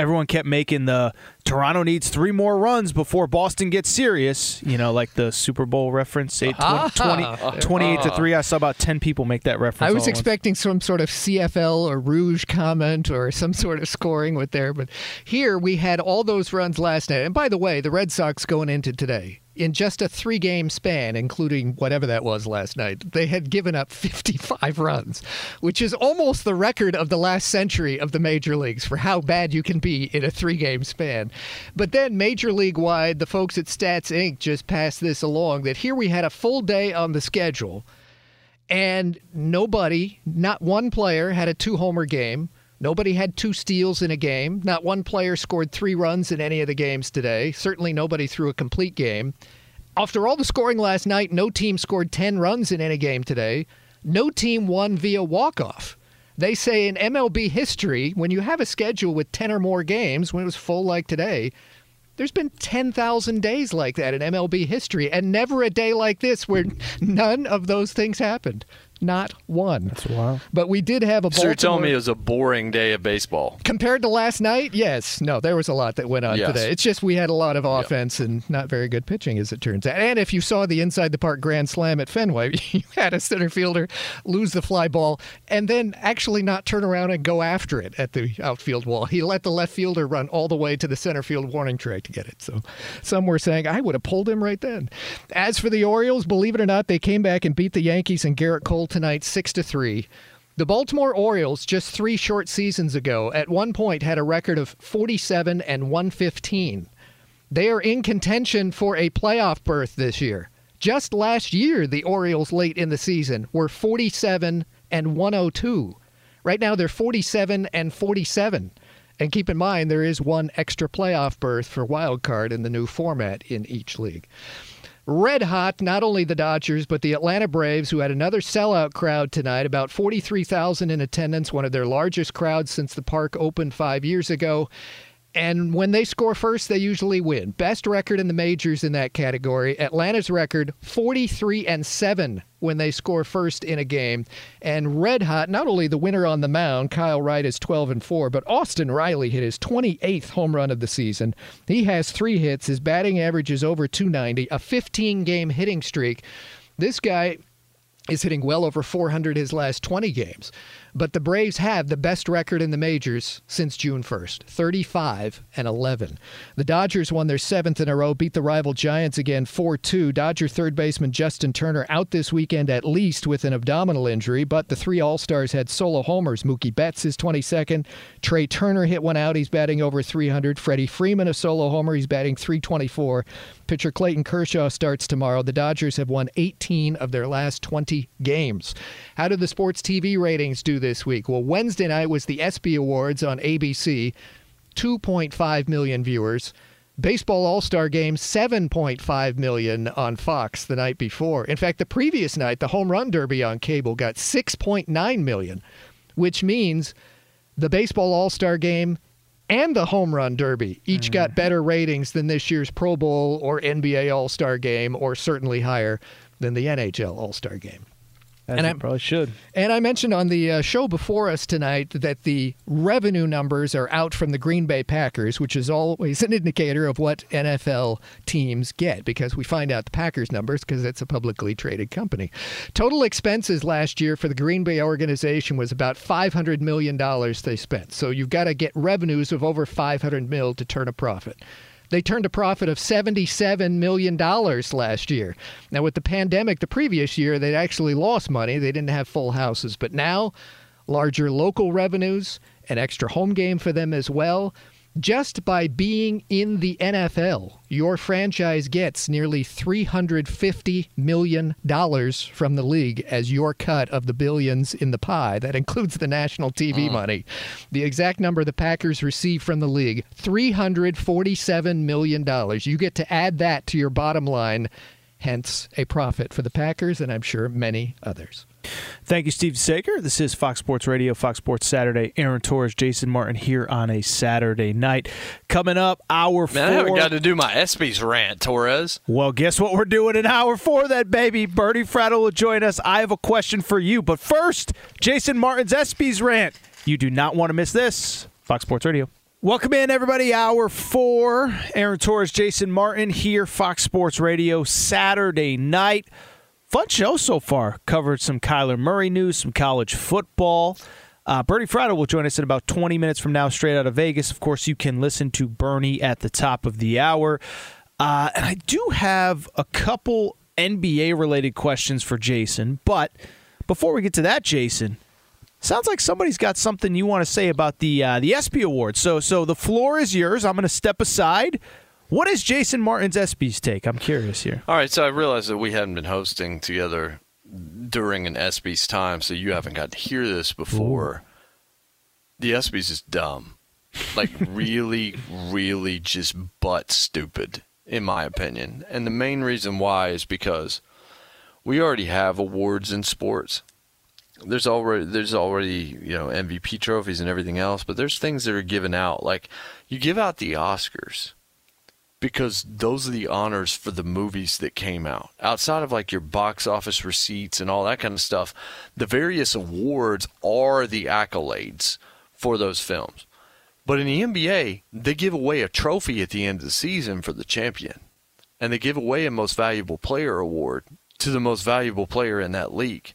everyone kept making the Toronto needs three more runs before Boston gets serious. You know, like the Super Bowl reference, eight, ah. 20, 20, 28 to 3. I saw about 10 people make that reference. I was expecting some sort of CFL or Rouge comment or some sort of scoring with there, but here we had all those runs last night. And by the way, the Red Sox going into today, in just a three game span, including whatever that was last night, they had given up 55 runs, which is almost the record of the last century of the major leagues for how bad you can be in a three game span. But then, major league wide, the folks at Stats Inc. just passed this along that here we had a full day on the schedule, and nobody, not one player, had a two homer game. Nobody had two steals in a game. Not one player scored three runs in any of the games today. Certainly nobody threw a complete game. After all the scoring last night, no team scored 10 runs in any game today. No team won via walk-off. They say in MLB history, when you have a schedule with 10 or more games, when it was full like today, there's been 10,000 days like that in MLB history, and never a day like this where none of those things happened. Not one. That's wild. But we did have a So you're telling me it was a boring day of baseball? Compared to last night, yes. No, there was a lot that went on Yes. today. It's just we had a lot of offense and not very good pitching, as it turns out. And if you saw the inside the park grand slam at Fenway, you had a center fielder lose the fly ball and then actually not turn around and go after it at the outfield wall. He let the left fielder run all the way to the center field warning track to get it. So some were saying I would have pulled him right then. As for the Orioles, believe it or not, they came back and beat the Yankees and Gerrit Cole tonight, six to three. The Baltimore Orioles, just three short seasons ago, at one point had a record of 47 and 115. They are in contention for a playoff berth this year. Just last year, the Orioles late in the season were 47 and 102. Right now, they're 47 and 47. And keep in mind, there is one extra playoff berth for wild card in the new format in each league. Red hot, not only the Dodgers, but the Atlanta Braves, who had another sellout crowd tonight, about 43,000 in attendance, one of their largest crowds since the park opened five years ago. And when they score first, they usually win. Best record in the majors in that category. Atlanta's record 43 and 7 when they score first in a game. And red hot, not only the winner on the mound, Kyle Wright is 12 and 4, but Austin Riley hit his 28th home run of the season. He has 3 hits, his batting average is over 290, a 15-game hitting streak. This guy is hitting well over 400 his last 20 games. But the Braves have the best record in the majors since June 1st 35 and 11. The Dodgers won their seventh in a row, beat the rival Giants again 4 2. Dodger third baseman Justin Turner out this weekend at least with an abdominal injury, but the three All Stars had solo homers. Mookie Betts is 22nd. Trea Turner hit one out. He's batting over 300. Freddie Freeman, a solo homer. He's batting 324. Pitcher Clayton Kershaw starts tomorrow. The Dodgers have won 18 of their last 20 games. How did the sports TV ratings do this week? Well, Wednesday night was the ESPY Awards on ABC, 2.5 million viewers. Baseball All Star Game, 7.5 million on Fox the night before. In fact, the previous night, the Home Run Derby on cable got 6.9 million which means the baseball All Star game and the home run derby each mm. got better ratings than this year's Pro Bowl or NBA All Star game, or certainly higher than the NHL All Star game. And I'm- probably should. And I mentioned on the uh, show before us tonight that the revenue numbers are out from the Green Bay Packers, which is always an indicator of what NFL teams get because we find out the Packers numbers because it's a publicly traded company. Total expenses last year for the Green Bay organization was about $500 million they spent. So you've got to get revenues of over 500 mil to turn a profit. They turned a profit of $77 million last year. Now, with the pandemic the previous year, they'd actually lost money. They didn't have full houses. But now, larger local revenues, an extra home game for them as well. Just by being in the NFL, your franchise gets nearly $350 million from the league as your cut of the billions in the pie. That includes the national TV mm. money. The exact number the Packers receive from the league $347 million. You get to add that to your bottom line, hence a profit for the Packers and I'm sure many others. Thank you, Steve Sager. This is Fox Sports Radio, Fox Sports Saturday. Aaron Torres, Jason Martin here on a Saturday night. Coming up, hour four. Man, I haven't got to do my ESPYS rant, Torres. Well, guess what we're doing in hour four, that baby. Bernie Fratto will join us. I have a question for you. But first, Jason Martin's ESPYs rant. You do not want to miss this. Fox Sports Radio. Welcome in, everybody. Hour four. Aaron Torres, Jason Martin here, Fox Sports Radio, Saturday night. Fun show so far. Covered some Kyler Murray news, some college football. Uh, Bernie Fratto will join us in about 20 minutes from now, straight out of Vegas. Of course, you can listen to Bernie at the top of the hour. Uh, and I do have a couple NBA related questions for Jason. But before we get to that, Jason, sounds like somebody's got something you want to say about the uh, the ESPY Awards. So, so the floor is yours. I'm going to step aside. What is Jason Martin's ESPYs take? I'm curious here. All right, so I realized that we hadn't been hosting together during an ESPYS time, so you haven't got to hear this before. The ESPYs is dumb. Like, really, really just butt stupid, in my opinion. And the main reason why is because we already have awards in sports. There's already there's already you know MVP trophies and everything else, but there's things that are given out. Like you give out the Oscars because those are the honors for the movies that came out. Outside of like your box office receipts and all that kind of stuff, the various awards are the accolades for those films. But in the NBA, they give away a trophy at the end of the season for the champion. And they give away a most valuable player award to the most valuable player in that league.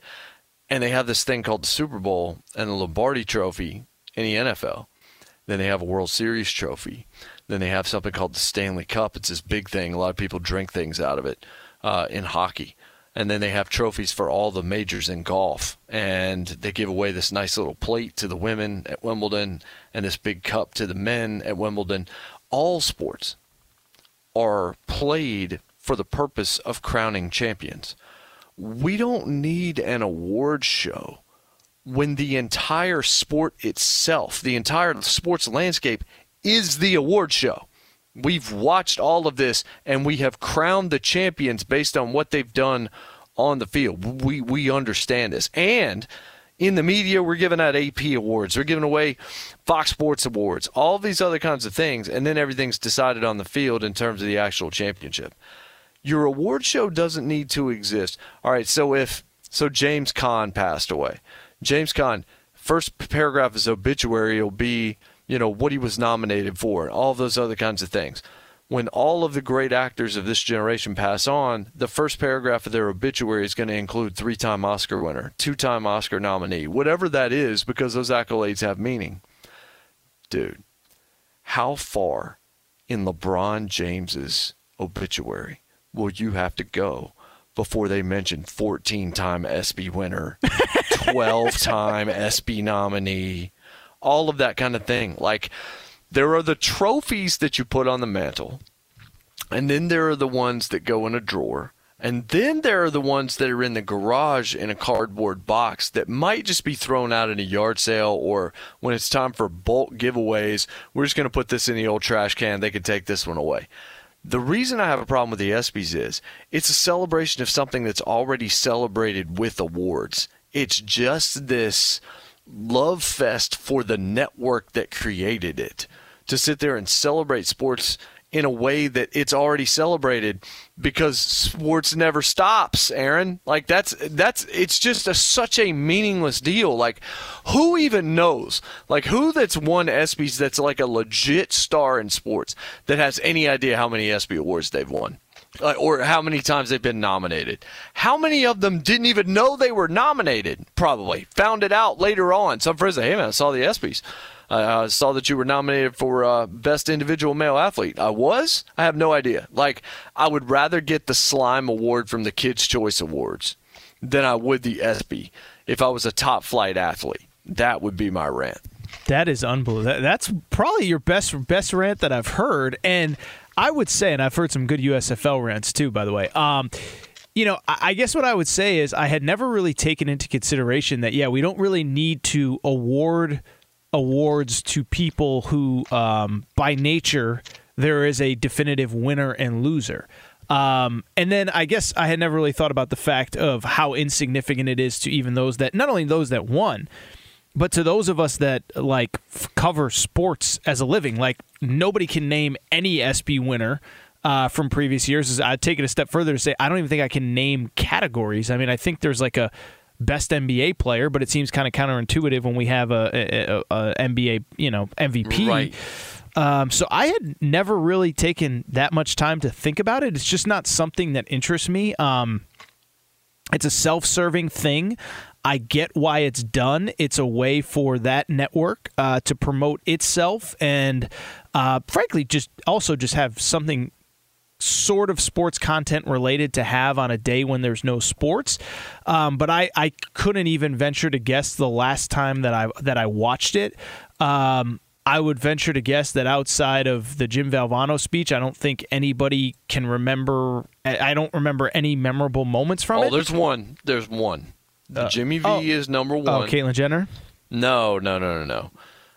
And they have this thing called the Super Bowl and the Lombardi trophy in the NFL. Then they have a World Series trophy. Then they have something called the Stanley Cup. It's this big thing. A lot of people drink things out of it uh, in hockey. And then they have trophies for all the majors in golf. And they give away this nice little plate to the women at Wimbledon and this big cup to the men at Wimbledon. All sports are played for the purpose of crowning champions. We don't need an award show when the entire sport itself, the entire sports landscape, is the award show. We've watched all of this and we have crowned the champions based on what they've done on the field. We we understand this. And in the media, we're giving out AP awards. We're giving away Fox Sports awards, all these other kinds of things, and then everything's decided on the field in terms of the actual championship. Your award show doesn't need to exist. All right, so if so James Caan passed away. James Caan, first paragraph of his obituary will be, you know, what he was nominated for, and all those other kinds of things. When all of the great actors of this generation pass on, the first paragraph of their obituary is going to include three time Oscar winner, two time Oscar nominee, whatever that is, because those accolades have meaning. Dude, how far in LeBron James's obituary will you have to go before they mention 14 time ESPY winner, 12 time ESPY nominee, all of that kind of thing? Like, there are the trophies that you put on the mantle, and then there are the ones that go in a drawer. And then there are the ones that are in the garage in a cardboard box that might just be thrown out in a yard sale or when it's time for bulk giveaways, we're just going to put this in the old trash can. They can take this one away. The reason I have a problem with the ESPYs is it's a celebration of something that's already celebrated with awards. It's just this love fest for the network that created it to sit there and celebrate sports in a way that it's already celebrated because sports never stops aaron. Like that's that's it's just a, such a meaningless deal. Like who even knows? Like who that's won ESPYs that's like a legit star in sports that has any idea how many ESPY awards they've won uh, or how many times they've been nominated. How many of them didn't even know they were nominated? Probably found it out later on. Some friends say, "Hey man, I saw the ESPYS. I saw that you were nominated for uh, best individual male athlete. I was. I have no idea. Like I would rather get the slime award from the Kids Choice Awards than I would the ESPY if I was a top flight athlete. That would be my rant. That is unbelievable. That's probably your best best rant that I've heard, and I would say, and I've heard some good USFL rants too, by the way. Um, you know, I guess what I would say is I had never really taken into consideration that, yeah, we don't really need to award awards to people who, um, by nature, there is a definitive winner and loser. Um, and then I guess I had never really thought about the fact of how insignificant it is to even those that, not only those that won, but to those of us that like f- cover sports as a living, like nobody can name any ESPY winner uh, from previous years. Is I'd take it a step further to say I don't even think I can name categories. I mean, I think there's like a best NBA player, but it seems kind of counterintuitive when we have a, a, a, a NBA, you know, MVP. Right. Um, so I had never really taken that much time to think about it. It's just not something that interests me. Um, it's a self-serving thing. I get why it's done. It's a way for that network uh, to promote itself and, uh, frankly, just also just have something sort of sports content related to have on a day when there's no sports. Um, but I, I couldn't even venture to guess the last time that I that I watched it. Um, I would venture to guess that outside of the Jim Valvano speech, I don't think anybody can remember. I don't remember any memorable moments from oh, it. Oh, there's one. There's one. The Uh, Jimmy V oh. is number Oh, one. Caitlyn Jenner. No, no, no, no, no.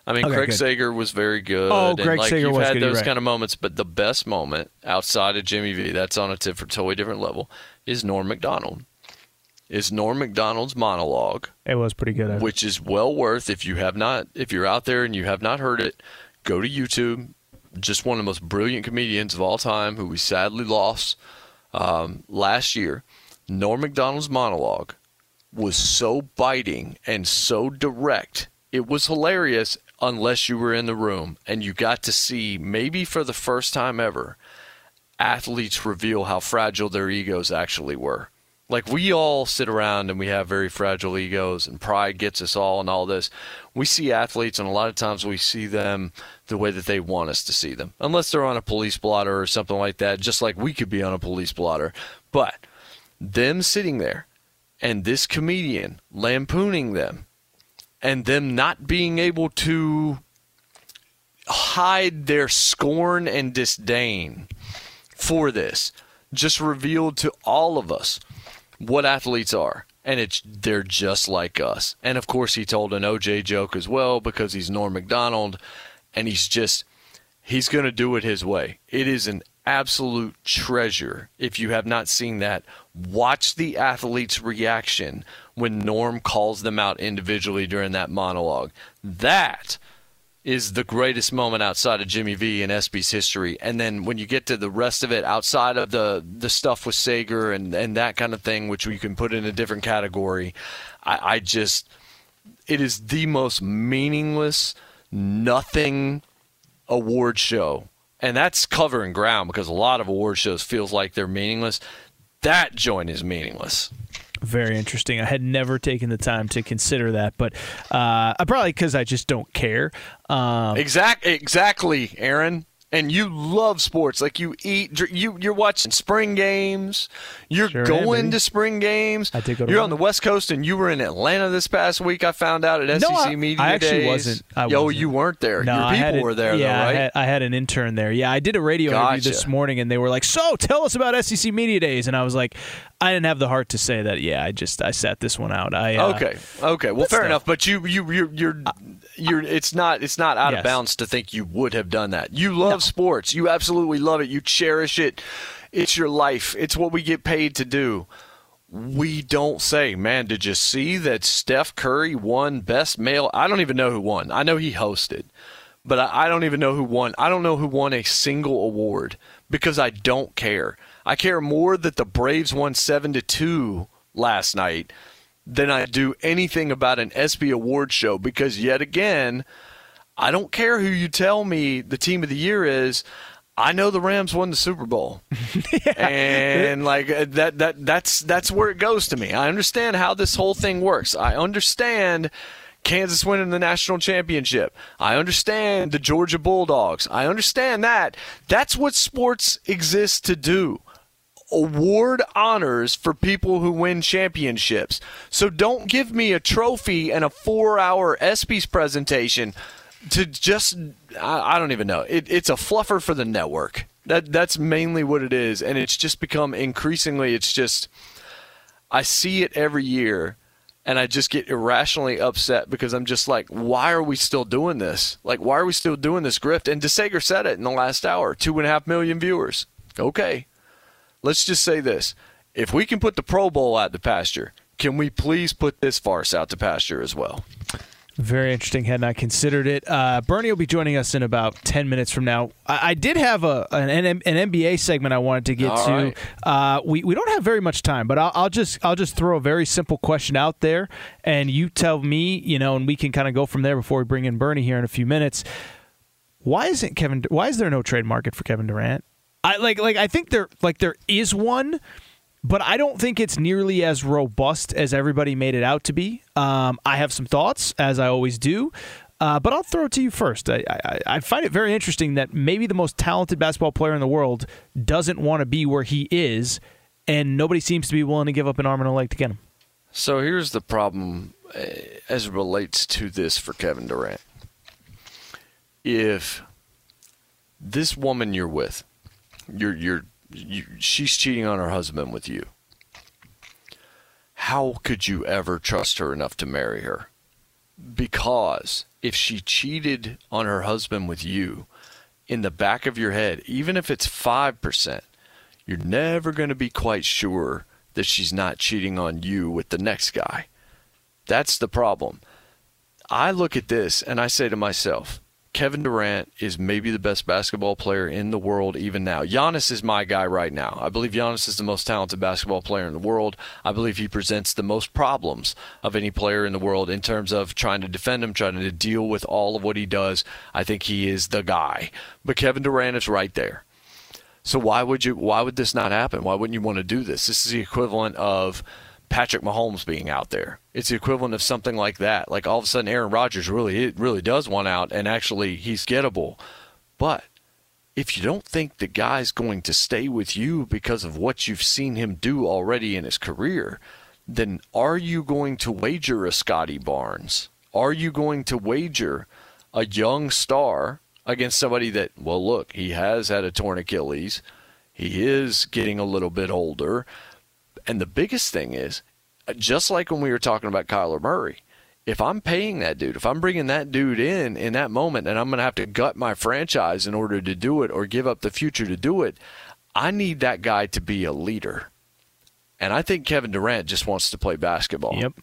I mean, Okay, Craig good. Sager was very good. Oh, and, Greg like, Sager you've was had good, those right. kind of moments, but the best moment outside of Jimmy V, that's on a totally different level, is Norm Macdonald. Is Norm Macdonald's monologue, It was pretty good. Which is well worth if you have not, if you're out there and you have not heard it, go to YouTube. Just one of the most brilliant comedians of all time, who we sadly lost um, last year. Norm Macdonald's monologue was so biting and so direct. It was hilarious unless you were in the room and you got to see, maybe for the first time ever, athletes reveal how fragile their egos actually were. Like we all sit around and we have very fragile egos and pride gets us all and all this. We see athletes and a lot of times we see them the way that they want us to see them. Unless they're on a police blotter or something like that, just like we could be on a police blotter. But them sitting there and this comedian lampooning them and them not being able to hide their scorn and disdain for this just revealed to all of us what athletes are. And it's they're just like us. And of course he told an oj joke as well because he's norm macdonald and he's just he's going to do it his way. It is an absolute treasure if you have not seen that watch the athlete's reaction when norm calls them out individually during that monologue that is the greatest moment outside of Jimmy V and ESPY's history. And then when you get to the rest of it, outside of the the stuff with Sager and and that kind of thing, which we can put in a different category, I, I just it is the most meaningless, nothing award show. And that's covering ground because a lot of award shows feels like they're meaningless. That joint is meaningless. Very interesting. I had never taken the time to consider that, but uh, probably because I just don't care. Um, Exact, exactly, Aaron. And you love sports, like you eat. You you're watching spring games. You're Sure going baby. to spring games. I did go to You're on the West Coast, and you were in Atlanta this past week. I found out at SEC No, I- Media I actually Days. wasn't. I Yo, wasn't. you weren't there. No, Your I had people an- were there, yeah, though, right? I had, I had an intern there. Yeah, I did a radio interview this morning, and they were like, "So, tell us about SEC Media Days." And I was like, I didn't have the heart to say that. Yeah, I just I sat this one out. I uh, okay, okay. Well, fair enough. But you, you, you're, you're, you're. It's not, it's not out Yes. of bounds to think you would have done that. You love sports. You absolutely love it. You cherish it. It's your life. It's what we get paid to do. we don't say, man, did you see that Steph Curry won best male? I don't even know who won. I know he hosted, but I, I don't even know who won. I don't know who won a single award because I don't care. I care more that the Braves won 7 to 2 last night than I do anything about an ESPY award show because yet again, I don't care who you tell me the team of the year is. I know the Rams won the Super Bowl, and like uh, that that that's that's where it goes to me. I understand how this whole thing works. I understand Kansas winning the national championship. I understand the Georgia Bulldogs. I understand that. That's what sports exists to do. Award honors for people who win championships. So don't give me a trophy and a four-hour ESPYS presentation to just I, I don't even know. It, it's a fluffer for the network. That that's mainly what it is, and it's just become increasingly. It's just I see it every year, and I just get irrationally upset because I'm just like, why are we still doing this? Like, why are we still doing this grift? And DeSager said it in the last hour: two and a half million viewers. Okay, let's just say this: if we can put the Pro Bowl out to pasture, can we please put this farce out to pasture as well? Very interesting. Hadn't considered it? Uh, Bernie will be joining us in about ten minutes from now. I, I did have a an, an, NBA segment I wanted to get All to. right. Uh, we we don't have very much time, but I'll, I'll just I'll just throw a very simple question out there, and you tell me, you know, and we can kind of go from there before we bring in Bernie here in a few minutes. Why isn't Kevin? Why is there no trade market for Kevin Durant? I like like I think there like there is one but I don't think it's nearly as robust as everybody made it out to be. Um, I have some thoughts, as I always do. Uh, but I'll throw it to you first. I, I, I find it very interesting that maybe the most talented basketball player in the world doesn't want to be where he is, and nobody seems to be willing to give up an arm and a leg to get him. So here's the problem uh, as it relates to this for Kevin Durant. If this woman you're with, you're you're you, she's cheating on her husband with you. How could you ever trust her enough to marry her? Because if she cheated on her husband with you, in the back of your head, even if it's 5%, you're never going to be quite sure that she's not cheating on you with the next guy. That's the problem. I look at this and I say to myself, Kevin Durant is maybe the best basketball player in the world even now. Giannis is my guy right now. I believe Giannis is the most talented basketball player in the world. I believe he presents the most problems of any player in the world in terms of trying to defend him, trying to deal with all of what he does. I think he is the guy. But Kevin Durant is right there. So why would you why would this not happen? Why wouldn't you want to do this? This is the equivalent of Patrick Mahomes being out there. It's the equivalent of something like that. Like all of a sudden Aaron Rodgers really it really does want out and actually he's gettable. But if you don't think the guy's going to stay with you because of what you've seen him do already in his career, then are you going to wager a Scottie Barnes? Are you going to wager a young star against somebody that, well, look, he has had a torn Achilles. He is getting a little bit older. And the biggest thing is, uh, just like when we were talking about Kyler Murray, if I'm paying that dude, if I'm bringing that dude in in that moment and I'm going to have to gut my franchise in order to do it or give up the future to do it, I need that guy to be a leader. And I think Kevin Durant just wants to play basketball. Yep.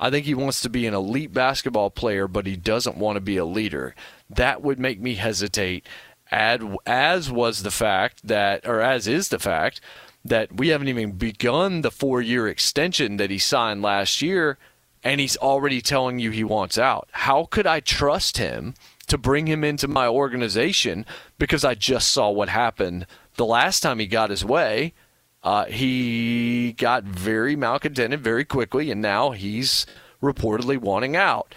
I think he wants to be an elite basketball player, but he doesn't want to be a leader. That would make me hesitate. Add, as was the fact that, or as is the fact that we haven't even begun the four year extension that he signed last year, and he's already telling you he wants out. How could I trust him to bring him into my organization because I just saw what happened the last time he got his way? Uh, he got very malcontented very quickly, and now he's reportedly wanting out.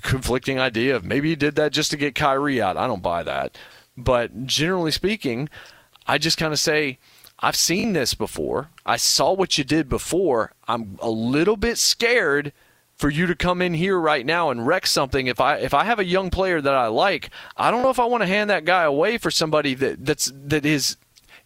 Conflicting idea of maybe he did that just to get Kyrie out. I don't buy that. But generally speaking, I just kind of say, I've seen this before. I saw what you did before. I'm a little bit scared for you to come in here right now and wreck something. If I if I have a young player that I like, I don't know if I want to hand that guy away for somebody that that's that is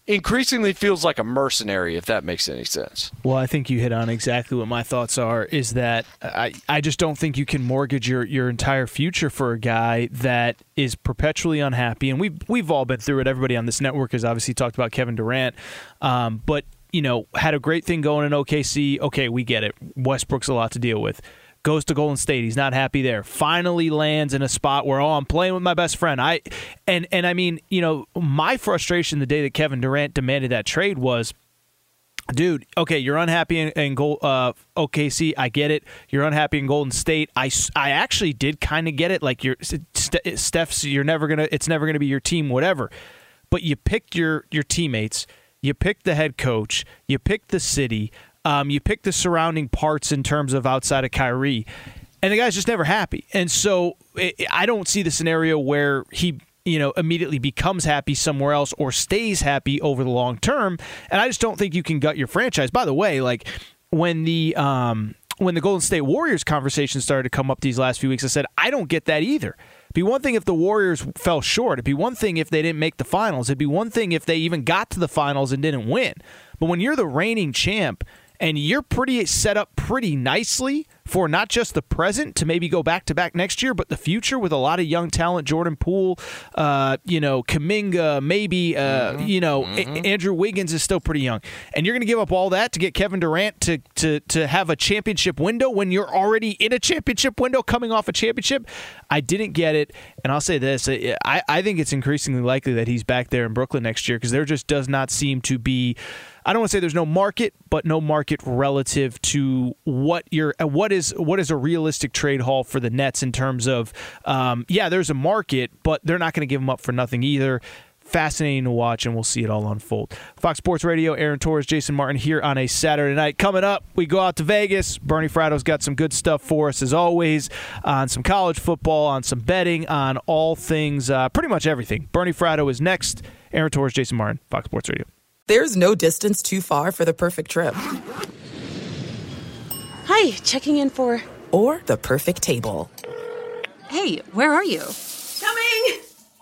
increasingly feels like a mercenary if that makes any sense. Well, I think you hit on exactly what my thoughts are is that I, I just don't think you can mortgage your, your entire future for a guy that is perpetually unhappy. And we've, we've all been through it. Everybody on this network has obviously talked about Kevin Durant. Um, but you know, had a great thing going in OKC. Okay, we get it. Westbrook's a lot to deal with. Goes to Golden State. He's not happy there. Finally lands in a spot where, oh, I'm playing with my best friend. I and and I mean, you know, my frustration the day that Kevin Durant demanded that trade was dude okay you're unhappy in, in goal, uh, okc i get it. You're unhappy in golden state. I, I actually did kind of get it like you're steph's you're never gonna it's never gonna be your team whatever. But you picked your your teammates. You picked the head coach. You picked the city um, you pick the surrounding parts in terms of outside of Kyrie and the guy's just never happy and so it, i don't see the scenario where he you know, immediately becomes happy somewhere else or stays happy over the long term. And I just don't think you can gut your franchise. By the way, like when the um, when the Golden State Warriors conversation started to come up these last few weeks, I said I don't get that either. Be one thing if the Warriors fell short. It'd be one thing if they didn't make the finals. It'd be one thing if they even got to the finals and didn't win. But when you're the reigning champ and you're pretty set up pretty nicely for not just the present to maybe go back to back next year, but the future with a lot of young talent, Jordan Poole, uh, you know, Kuminga, maybe, uh, mm-hmm. you know, mm-hmm. A- Andrew Wiggins is still pretty young, and you're going to give up all that to get Kevin Durant to to to have a championship window when you're already in a championship window, coming off a championship. I didn't get it, and I'll say this: I I think it's increasingly likely that he's back there in Brooklyn next year because there just does not seem to be. I don't want to say there's no market, but no market relative to what you're what is what is a realistic trade haul for the Nets in terms of um, yeah, there's a market, but they're not going to give them up for nothing either. Fascinating to watch, and we'll see it all unfold. Fox Sports Radio, Aaron Torres, Jason Martin here on a Saturday night. Coming up, we go out to Vegas. Bernie Fratto's got some good stuff for us, as always, on some college football, on some betting, on all things, uh, pretty much everything. Bernie Fratto is next. Aaron Torres, Jason Martin, Fox Sports Radio. There's no distance too far for the perfect trip. Hi, checking in for. Or the perfect table. Hey, where are you? Coming!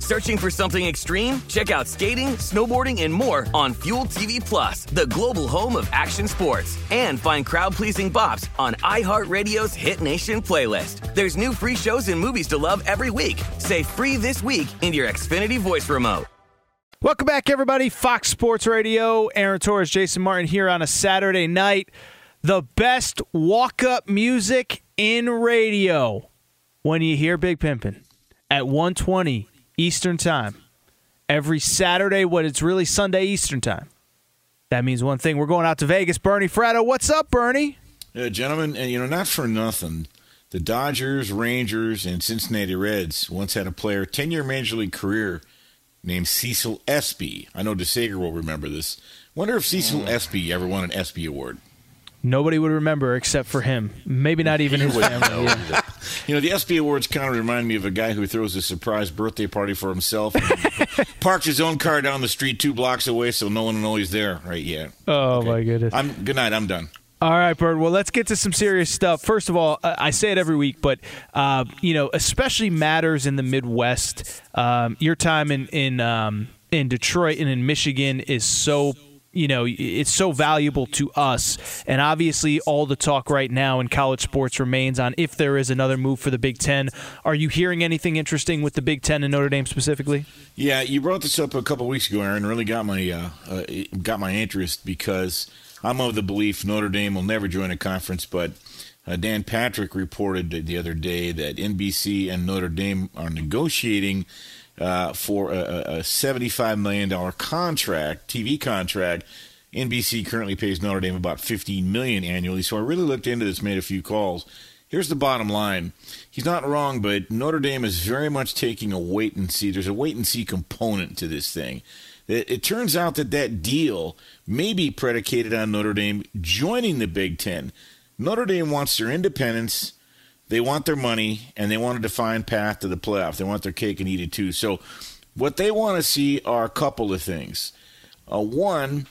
Searching for something extreme? Check out skating, snowboarding, and more on Fuel TV Plus, the global home of action sports. And find crowd-pleasing bops on iHeartRadio's Hit Nation playlist. There's new free shows and movies to love every week. Say free this week in your Xfinity voice remote. Welcome back, everybody. Fox Sports Radio. Aaron Torres, Jason Martin here on a Saturday night. The best walk up music in radio when you hear Big Pimpin' at 120 Eastern Time. Every Saturday, what it's really Sunday Eastern Time. That means one thing. We're going out to Vegas. Bernie Fratto. What's up, Bernie? Yeah, gentlemen, and you know, not for nothing. The Dodgers, Rangers, and Cincinnati Reds once had a player, 10 year major league career named Cecil Espy. I know DeSager will remember this. Wonder if Cecil mm. Espy ever won an Espy Award. Nobody would remember except for him. Maybe not even his family. Yeah. You know, the Espy Awards kind of remind me of a guy who throws a surprise birthday party for himself, parks his own car down the street two blocks away, so no one will know he's there right yet. Oh okay. my goodness! I'm good night. I'm done. All right, Bird. Well, let's get to some serious stuff. First of all, I say it every week, but uh, you know, especially matters in the Midwest. Um, your time in in um, in Detroit and in Michigan is so you know it's so valuable to us. And obviously all the talk right now in college sports remains on if there is another move for the big ten. Are you hearing anything interesting with the big ten and notre dame specifically? Yeah you brought this up a couple weeks ago aaron. Really got my uh, uh, got my interest because i'm of the belief notre dame will never join a conference but uh, dan patrick reported the other day that nbc and notre dame are negotiating uh, for a, a $75 million contract, TV contract. NBC currently pays Notre Dame about 15 million annually. So I really looked into this, made a few calls. Here's the bottom line. He's not wrong, but Notre Dame is very much taking a wait and see. There's a wait and see component to this thing. It, it turns out that that deal may be predicated on Notre Dame joining the Big Ten. Notre Dame wants their independence they want their money and they want a defined path to the playoff. They want their cake and eat it too. So, what they want to see are a couple of things. Uh, one,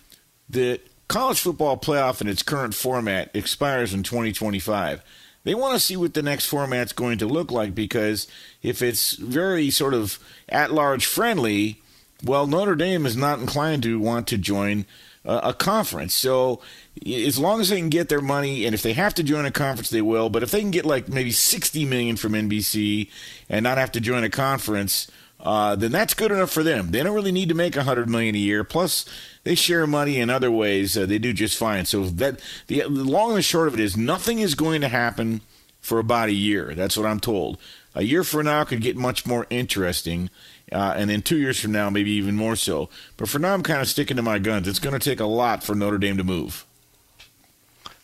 the college football playoff in its current format expires in 2025. They want to see what the next format's going to look like because if it's very sort of at large friendly, well, Notre Dame is not inclined to want to join uh, a conference. So as long as they can get their money, and if they have to join a conference, they will. But if they can get like maybe sixty million from NBC and not have to join a conference, uh, then that's good enough for them. They don't really need to make hundred million a year. Plus, they share money in other ways. Uh, they do just fine. So that the, the long and short of it is, nothing is going to happen for about a year. That's what I'm told. A year from now could get much more interesting. Uh, and then two years from now, maybe even more so. But for now, I'm kind of sticking to my guns. It's going to take a lot for Notre Dame to move.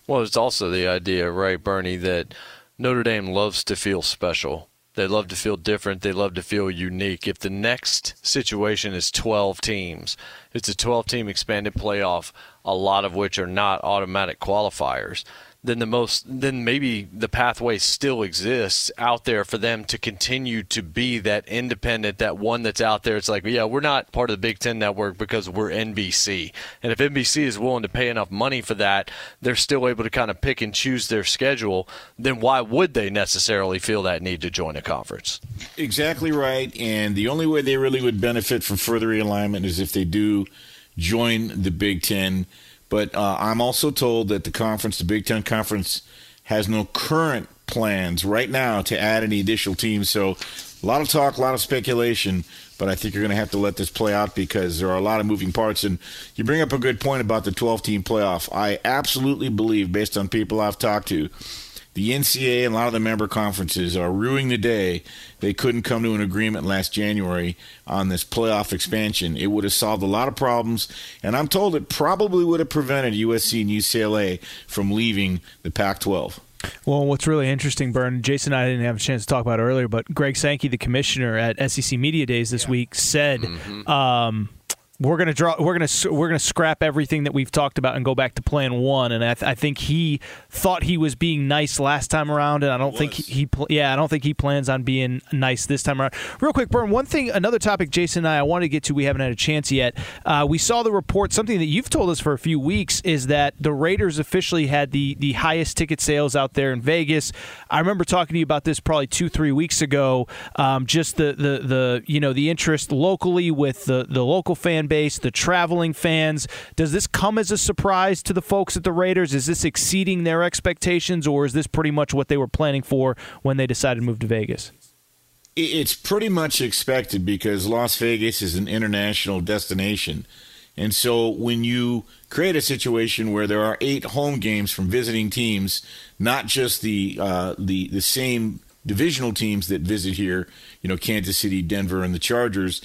Well, it's also the idea, right, Bernie, that Notre Dame loves to feel special. They love to feel different. They love to feel unique. If the next situation is 12 teams, it's a 12 team expanded playoff, a lot of which are not automatic qualifiers then the most then maybe the pathway still exists out there for them to continue to be that independent that one that's out there. It's like yeah we're not part of the Big 10 network because we're NBC and if NBC is willing to pay enough money for that they're still able to kind of pick and choose their schedule then why would they necessarily feel that need to join a conference? Exactly right. And the only way they really would benefit from further realignment is if they do join the Big 10 but uh, I'm also told that the conference, the Big Ten Conference, has no current plans right now to add any additional teams. So a lot of talk, a lot of speculation, but I think you're going to have to let this play out because there are a lot of moving parts. And you bring up a good point about the 12 team playoff. I absolutely believe, based on people I've talked to, the NCAA and a lot of the member conferences are ruining the day. They couldn't come to an agreement last January on this playoff expansion. It would have solved a lot of problems, and I'm told it probably would have prevented USC and UCLA from leaving the Pac 12. Well, what's really interesting, Bern, Jason and I didn't have a chance to talk about earlier, but Greg Sankey, the commissioner at SEC Media Days this yeah. week, said mm-hmm. um, we're gonna draw. We're gonna we're gonna scrap everything that we've talked about and go back to plan one. And I, th- I think he thought he was being nice last time around, and I don't think he, he pl- yeah I don't think he plans on being nice this time around. Real quick, Burn. One thing, another topic, Jason and I, I wanted to get to. We haven't had a chance yet. Uh, we saw the report. Something that you've told us for a few weeks is that the Raiders officially had the the highest ticket sales out there in Vegas. I remember talking to you about this probably two three weeks ago. Um, just the the the you know the interest locally with the the local fan fan base, the traveling fans. Does this come as a surprise to the folks at the Raiders? Is this exceeding their expectations, or is this pretty much what they were planning for when they decided to move to Vegas? It's pretty much expected because Las Vegas is an international destination. And so when you create a situation where there are eight home games from visiting teams, not just the uh, the the same divisional teams that visit here, you know, Kansas City, Denver, and the Chargers,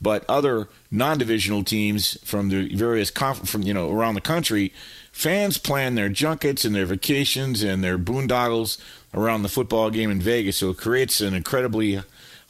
but other non-divisional teams from the various conf- from you know around the country. Fans plan their junkets and their vacations and their boondoggles around the football game in Vegas, so it creates an incredibly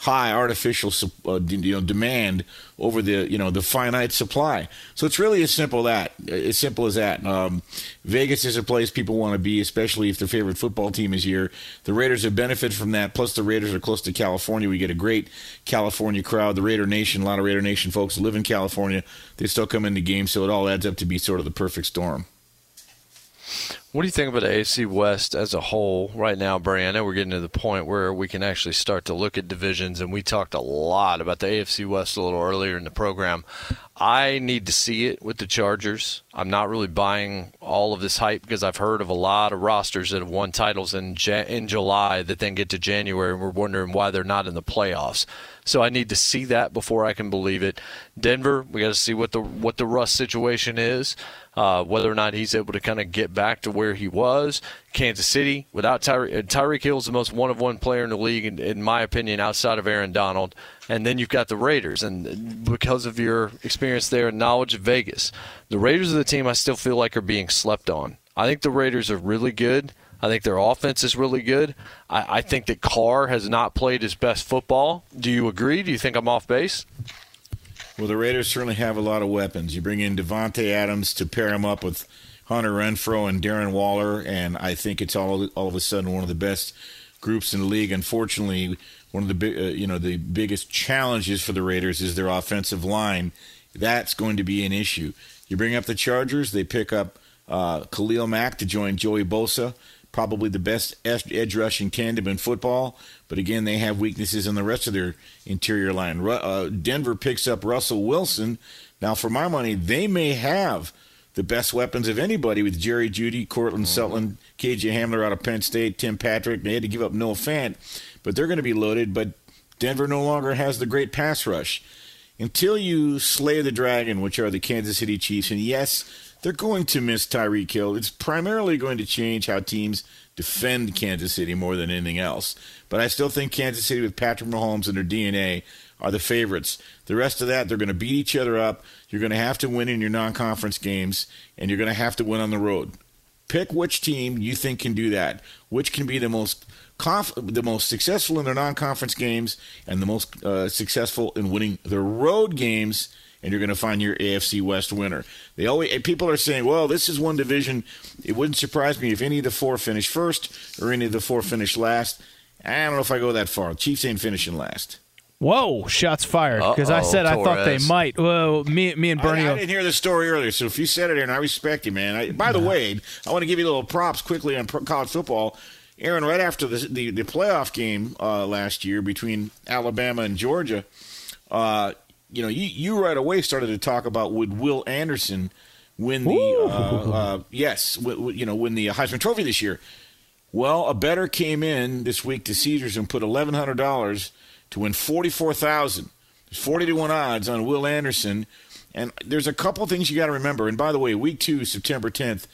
high artificial uh, you know demand over the you know the finite supply. So it's really as simple that as simple as that. Um, Vegas is a place people want to be, especially if their favorite football team is here. The Raiders have benefited from that. Plus, the Raiders are close to California. We get a great California crowd. The Raider Nation, a lot of Raider Nation folks live in California. They still come into games, so it all adds up to be sort of the perfect storm. What do you think about the AFC West as a whole right now, Brady? I know we're getting to the point where we can actually start to look at divisions, and we talked a lot about the AFC West a little earlier in the program. I need to see it with the Chargers. I'm not really buying all of this hype because I've heard of a lot of rosters that have won titles in in July that then get to January and we're wondering why they're not in the playoffs. So I need to see that before I can believe it. Denver, we got to see what the what the Russ situation is uh, whether or not he's able to kind of get back to where he was. Kansas City, without Tyre- uh, Tyreek Hill, is the most one of one player in the league, in, in my opinion, outside of Aaron Donald. And then you've got the Raiders. And because of your experience there and knowledge of Vegas, the Raiders are the team I still feel like are being slept on. I think the Raiders are really good. I think their offense is really good. I, I think that Carr has not played his best football. Do you agree? Do you think I'm off base? Well, the Raiders certainly have a lot of weapons. You bring in Davante Adams to pair him up with Hunter Renfrow and Darren Waller, and I think it's all all of a sudden one of the best groups in the league. Unfortunately, one of the big, uh, you know, the biggest challenges for the Raiders is their offensive line. That's going to be an issue. You bring up the Chargers; they pick up uh, Khalil Mack to join Joey Bosa probably the best edge rushing tandem in football. But again, they have weaknesses in the rest of their interior line. Uh, Denver picks up Russell Wilson. Now, for my money, they may have the best weapons of anybody with Jerry Jeudy, Courtland mm-hmm. Sutton, KJ Hamler out of Penn State, Tim Patrick. They had to give up Noah Fant, but they're going to be loaded. But Denver no longer has the great pass rush. Until you slay the dragon, which are the Kansas City Chiefs, and yes, they're going to miss Tyreek Hill. It's primarily going to change how teams defend Kansas City more than anything else. But I still think Kansas City with Patrick Mahomes and their DNA are the favorites. The rest of that, they're going to beat each other up. You're going to have to win in your non-conference games, and you're going to have to win on the road. Pick which team you think can do that. Which can be the most conf- the most successful in their non-conference games and the most uh, successful in winning their road games and you're going to find your AFC West winner. They always people are saying, "Well, this is one division. It wouldn't surprise me if any of the four finish first or any of the four finish last." I don't know if I go that far. Chiefs ain't finishing last. Whoa! Shots fired because I said Torres. I thought they might. Well, me, me and Bernie. I, I, didn't hear the story earlier, so if you said it, and I respect you, man. I, by the way, I want to give you a little props quickly on college football. Aaron, right after the the, the playoff game uh, last year between Alabama and Georgia, uh, you know, you, you right away started to talk about would Will Anderson win the uh, uh, yes, w- w- you know, win the Heisman Trophy this year. Well, a better came in this week to Caesars and put eleven hundred dollars to win forty four thousand. There's forty to one odds on Will Anderson, and there's a couple things you got to remember. And by the way, week two, September tenth,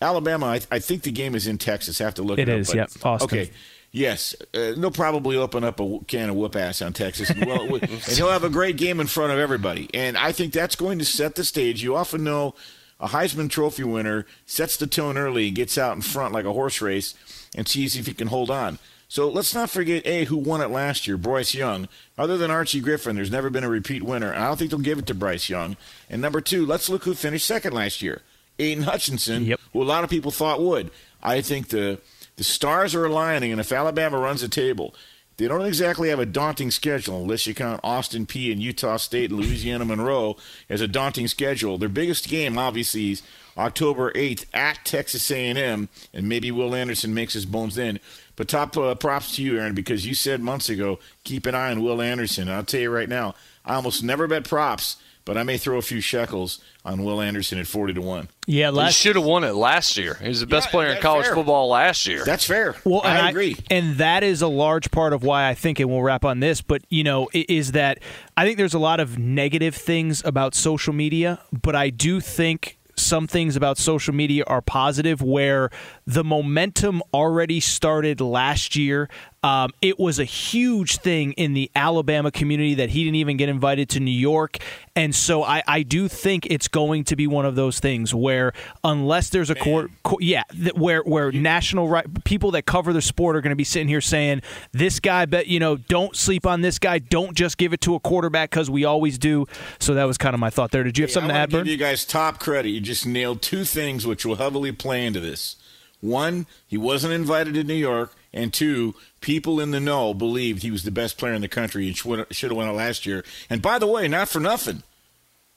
Alabama. I, I, think the game is in Texas. I have to look. It, it is. Yep. Austin. Okay. Yes, uh, they'll probably open up a can of whoop ass on Texas, well, and he'll have a great game in front of everybody. And I think that's going to set the stage. You often know a Heisman Trophy winner sets the tone early, gets out in front like a horse race, and sees if he can hold on. So let's not forget a who won it last year, Bryce Young. Other than Archie Griffin, there's never been a repeat winner. I don't think they'll give it to Bryce Young. And number two, let's look who finished second last year. Aidan Hutchinson, yep. who a lot of people thought would. I think the the stars are aligning, and if Alabama runs the table, they don't exactly have a daunting schedule unless you count Austin Peay and Utah State and Louisiana Monroe as a daunting schedule. Their biggest game, obviously, is October 8th at Texas A&M, and maybe Will Anderson makes his bones then. But top uh, props to you, Aaron, because you said months ago, keep an eye on Will Anderson. And I'll tell you right now, I almost never bet props – but I may throw a few shekels on Will Anderson at forty to one. Yeah, last he should have won it last year. He was the best yeah, player in college fair. football last year. That's fair. Well, I, I agree, and that is a large part of why I think, and we'll wrap on this. But you know, is that I think there's a lot of negative things about social media, but I do think some things about social media are positive where the momentum already started last year. Um, it was a huge thing in the Alabama community that he didn't even get invited to New York. And so I, I do think it's going to be one of those things where, unless there's a court, yeah, where where national right people that cover the sport are going to be sitting here saying this guy, bet you know, don't sleep on this guy. Don't just give it to a quarterback because we always do. So that was kind of my thought there. Did you have hey, something I to add, Give you guys top credit. You just nailed two things which will heavily play into this. One, he wasn't invited to New York, and two, people in the know believed he was the best player in the country and should have won it last year. And by the way, not for nothing,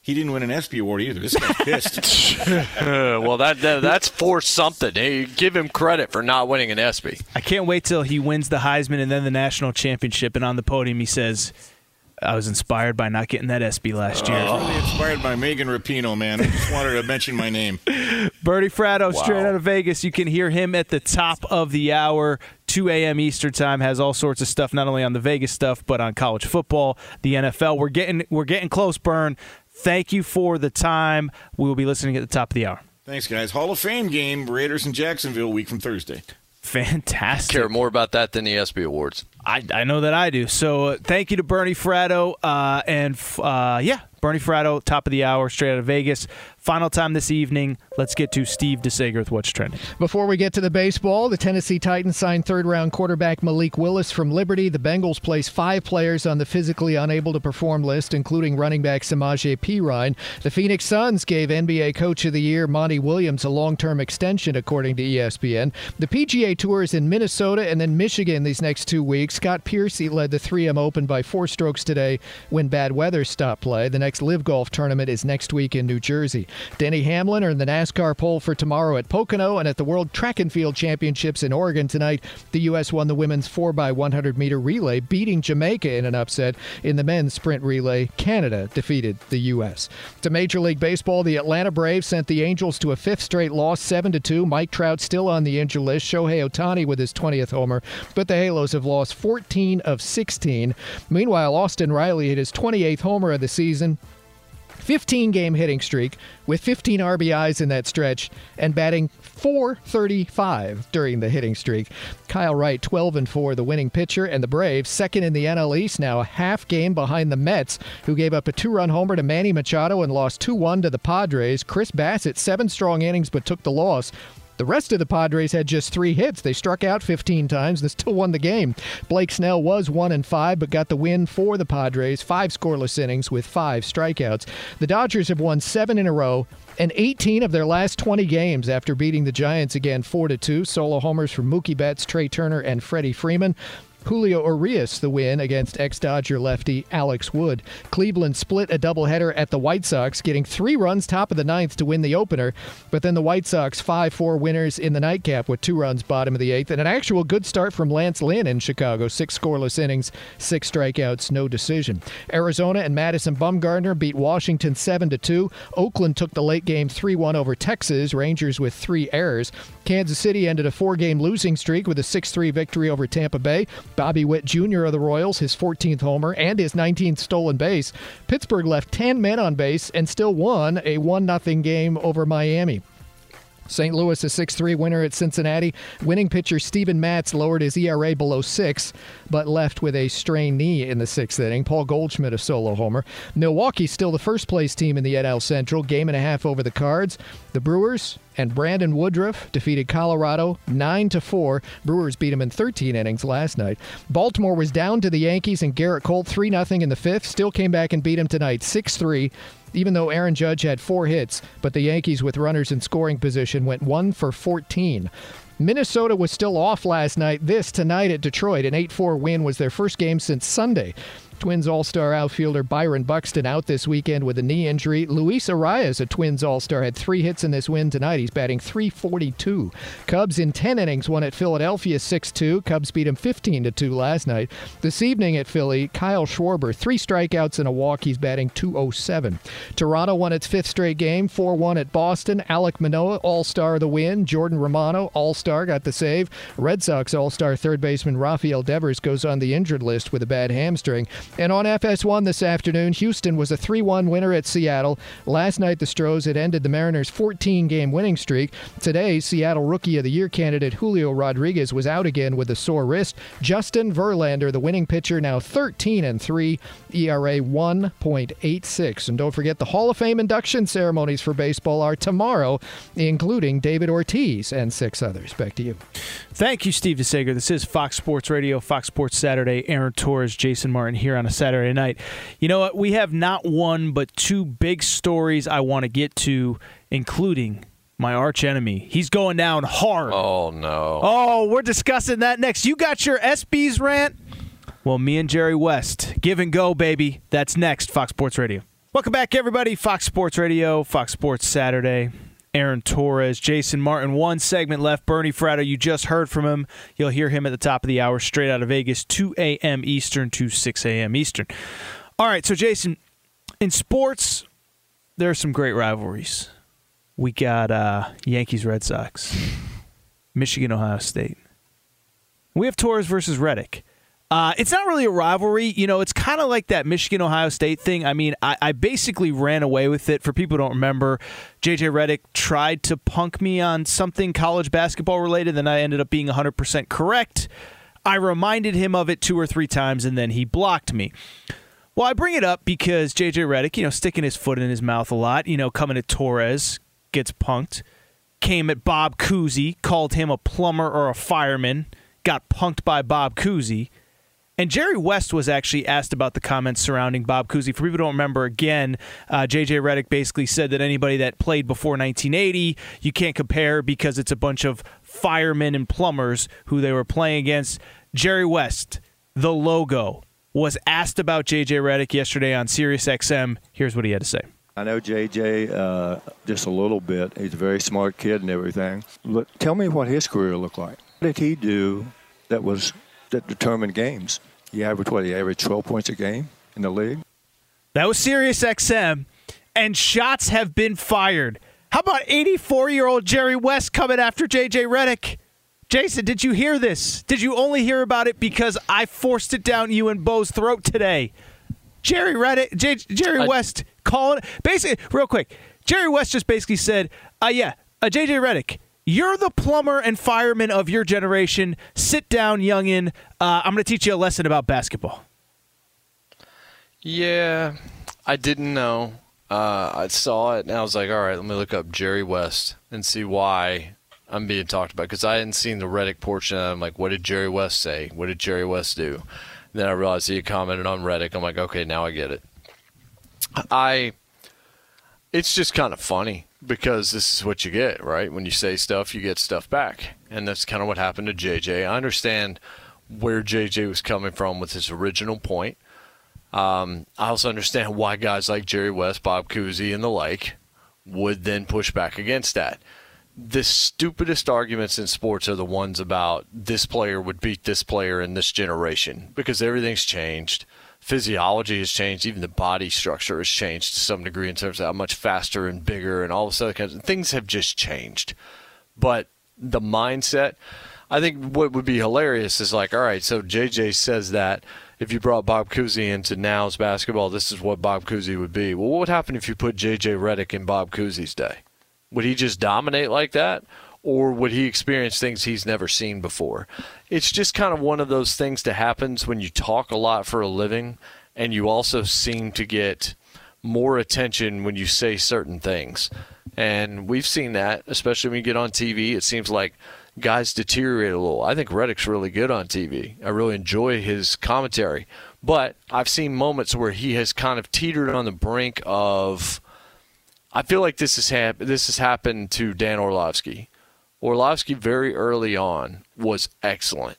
He didn't win an ESPY award either. This guy's pissed. well, that, that that's for something. Hey, give him credit for not winning an ESPY. I can't wait till he wins the Heisman and then the national championship, and on the podium he says, "I was inspired by not getting that ESPY last year." Oh, really inspired by Megan Rapinoe, man. I just wanted to mention my name. Bernie Fratto, Wow. straight out of Vegas. You can hear him at the top of the hour. 2 a.m. Eastern time has all sorts of stuff, not only on the Vegas stuff, but on college football, the NFL. We're getting we're getting close, Burn. Thank you for the time. We will be listening at the top of the hour. Thanks, guys. Hall of Fame game, Raiders in Jacksonville, week from Thursday. Fantastic. Care more about that than the ESPY awards. I, I know that I do. So uh, thank you to Bernie Fratto. Uh, and uh, yeah, Bernie Fratto, top of the hour, straight out of Vegas. Final time this evening. Let's get to Steve DeSager with what's trending. Before we get to the baseball, the Tennessee Titans signed third round quarterback Malik Willis from Liberty. The Bengals placed five players on the physically unable to perform list, including running back Samaje Perine. The Phoenix Suns gave NBA Coach of the Year Monty Williams a long term extension, according to ESPN. The PGA Tour is in Minnesota and then Michigan these next two weeks. Scott Piercy led the 3M Open by four strokes today when bad weather stopped play. The next LIV Golf tournament is next week in New Jersey. Denny Hamlin earned the NASCAR pole for tomorrow at Pocono and at the World Track and Field Championships in Oregon tonight. The U.S. won the women's 4x100 meter relay, beating Jamaica in an upset. In the men's sprint relay, Canada defeated the U.S. To Major League Baseball, the Atlanta Braves sent the Angels to a fifth straight loss, 7 to 2. Mike Trout still on the injured list. Shohei Ohtani with his 20th homer, but the Halos have lost 14 of 16. Meanwhile, Austin Riley hit his 28th homer of the season. 15 game hitting streak with 15 RBIs in that stretch and batting 435 during the hitting streak. Kyle Wright 12 and 4 the winning pitcher and the Braves second in the NL East now a half game behind the Mets who gave up a two-run homer to Manny Machado and lost 2-1 to the Padres. Chris Bassitt 7 strong innings but took the loss. The rest of the Padres had just three hits. They struck out 15 times and still won the game. Blake Snell was one and five, but got the win for the Padres. Five scoreless innings with five strikeouts. The Dodgers have won seven in a row and 18 of their last 20 games after beating the Giants again 4 to 2. Solo homers from Mookie Betts, Trea Turner, and Freddie Freeman. Julio Urias the win against ex-Dodger lefty Alex Wood. Cleveland split a doubleheader at the White Sox, getting three runs top of the ninth to win the opener, but then the White Sox 5-4 winners in the nightcap with two runs bottom of the eighth, and an actual good start from Lance Lynn in Chicago. Six scoreless innings, six strikeouts, no decision. Arizona and Madison Bumgarner beat Washington 7-2. Oakland took the late game 3-1 over Texas, Rangers with three errors. Kansas City ended a four-game losing streak with a 6-3 victory over Tampa Bay. Bobby Witt Jr. of the Royals, his 14th homer and his 19th stolen base. Pittsburgh left 10 men on base and still won a 1 0 game over Miami. St. Louis, a 6 3 winner at Cincinnati. Winning pitcher Steven Matz lowered his ERA below six, but left with a strained knee in the sixth inning. Paul Goldschmidt, a solo homer. Milwaukee, still the first place team in the NL Central, game and a half over the Cards. The Brewers and Brandon Woodruff defeated Colorado 9 to 4. Brewers beat them in 13 innings last night. Baltimore was down to the Yankees and Gerrit Cole 3 0 in the fifth. Still came back and beat them tonight 6 3 even though Aaron Judge had four hits, but the Yankees with runners in scoring position went 1 for 14. Minnesota was still off last night. This tonight at Detroit, an 8 4 win was their first game since Sunday. Twins All Star outfielder Byron Buxton out this weekend with a knee injury. Luis Arraez, a Twins All Star, had three hits in this win tonight. He's batting 342. Cubs in 10 innings won at Philadelphia 6 2. Cubs beat him 15 2 last night. This evening at Philly, Kyle Schwarber, three strikeouts and a walk. He's batting 207. Toronto won its fifth straight game, 4 1 at Boston. Alek Manoah, All Star, of the win. Jordan Romano, All Star, got the save. Red Sox All Star third baseman Rafael Devers goes on the injured list with a bad hamstring. And on FS1 this afternoon, Houston was a 3 1 winner at Seattle. Last night, the Stros had ended the Mariners' 14 game winning streak. Today, Seattle Rookie of the Year candidate Julio Rodriguez was out again with a sore wrist. Justin Verlander, the winning pitcher, now 13 and 3, ERA 1.86. And don't forget the Hall of Fame induction ceremonies for baseball are tomorrow, including David Ortiz and six others. Back to you. Thank you, Steve DeSager. This is Fox Sports Radio, Fox Sports Saturday. Aaron Torres, Jason Martin here on a Saturday night. You know what? We have not one, but two big stories I want to get to, including my arch enemy. He's going down hard. Oh, no. Oh, we're discussing that next. You got your ESPYs rant? Well, me and Jerry West, give and go, baby. That's next, Fox Sports Radio. Welcome back, everybody. Fox Sports Radio, Fox Sports Saturday. Aaron Torres, Jason Martin. One segment left. Bernie Fratto, you just heard from him. You'll hear him at the top of the hour, straight out of Vegas, 2 a.m. Eastern to 6 a.m. Eastern. All right, so Jason, in sports, there are some great rivalries. We got uh, Yankees Red Sox, Michigan Ohio State. We have Torres versus Redick. Uh, it's not really a rivalry. You know, it's kind of like that Michigan Ohio State thing. I mean, I, I, basically ran away with it. For people who don't remember, JJ Redick tried to punk me on something college basketball related, and I ended up being 100% correct. I reminded him of it two or three times, and then he blocked me. Well, I bring it up because JJ Redick, you know, sticking his foot in his mouth a lot, you know, coming at Torres, gets punked, came at Bob Cousy, called him a plumber or a fireman, got punked by Bob Cousy and Jerry West was actually asked about the comments surrounding Bob Cousy. For people who don't remember, again, uh, J.J. Redick basically said that anybody that played before 1980, you can't compare because it's a bunch of firemen and plumbers who they were playing against. Jerry West, the logo, was asked about J.J. Redick yesterday on Sirius XM. Here's what he had to say. I know JJ uh, just a little bit. He's a very smart kid and everything. Look, tell me what his career looked like. What did he do that was that determined games. He averaged what? He averaged 12 points a game in the league. That was Sirius XM, and shots have been fired. How about 84 year old Jerry West coming after JJ Redick? Jason, did you hear this? Did you only hear about it because I forced it down you and Bo's throat today? Jerry Redick, J- Jerry I, West calling basically real quick. Jerry West just basically said, "Uh, yeah, uh, JJ Redick, you're the plumber and fireman of your generation. Sit down, youngin. Uh, I'm going to teach you a lesson about basketball. Yeah, I didn't know. Uh, I saw it and I was like, all right, let me look up Jerry West and see why I'm being talked about because I hadn't seen the Redick portion. I'm like, what did Jerry West say? What did Jerry West do? And then I realized he had commented on Redick. I'm like, okay, now I get it. I. It's just kind of funny because this is what you get, right? When you say stuff, you get stuff back. And that's kind of what happened to JJ. I understand where JJ was coming from with his original point. Um, I also understand why guys like Jerry West, Bob Cousy, and the like would then push back against that. The stupidest arguments in sports are the ones about this player would beat this player in this generation because everything's changed physiology has changed, even the body structure has changed to some degree in terms of how much faster and bigger and all this other kinds of things have just changed. But the mindset, I think what would be hilarious is like, all right, so JJ says that if you brought Bob Cousy into now's basketball, this is what Bob Cousy would be. Well, what would happen if you put JJ Redick in Bob Cousy's day? Would he just dominate like that? Or would he experience things he's never seen before? it's just kind of one of those things that happens when you talk a lot for a living and you also seem to get more attention when you say certain things. And we've seen that, especially when you get on TV. It seems like guys deteriorate a little. I think Redick's really good on TV. I really enjoy his commentary. But I've seen moments where he has kind of teetered on the brink of. I feel like this has, hap- this has happened to Dan Orlovsky. Orlovsky very early on was excellent.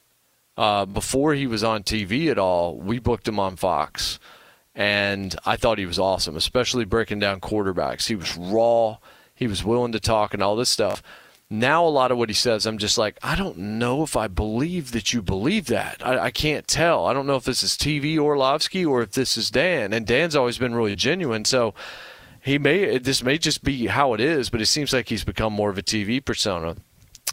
Uh, before he was on TV at all, we booked him on Fox, and I thought he was awesome, especially breaking down quarterbacks. He was raw, he was willing to talk, and all this stuff. Now, a lot of what he says, I'm just like, I don't know if I believe that you believe that. I, I can't tell. I don't know if this is TV Orlovsky or if this is Dan. And Dan's always been really genuine, so he may this may just be how it is, but it seems like he's become more of a TV persona.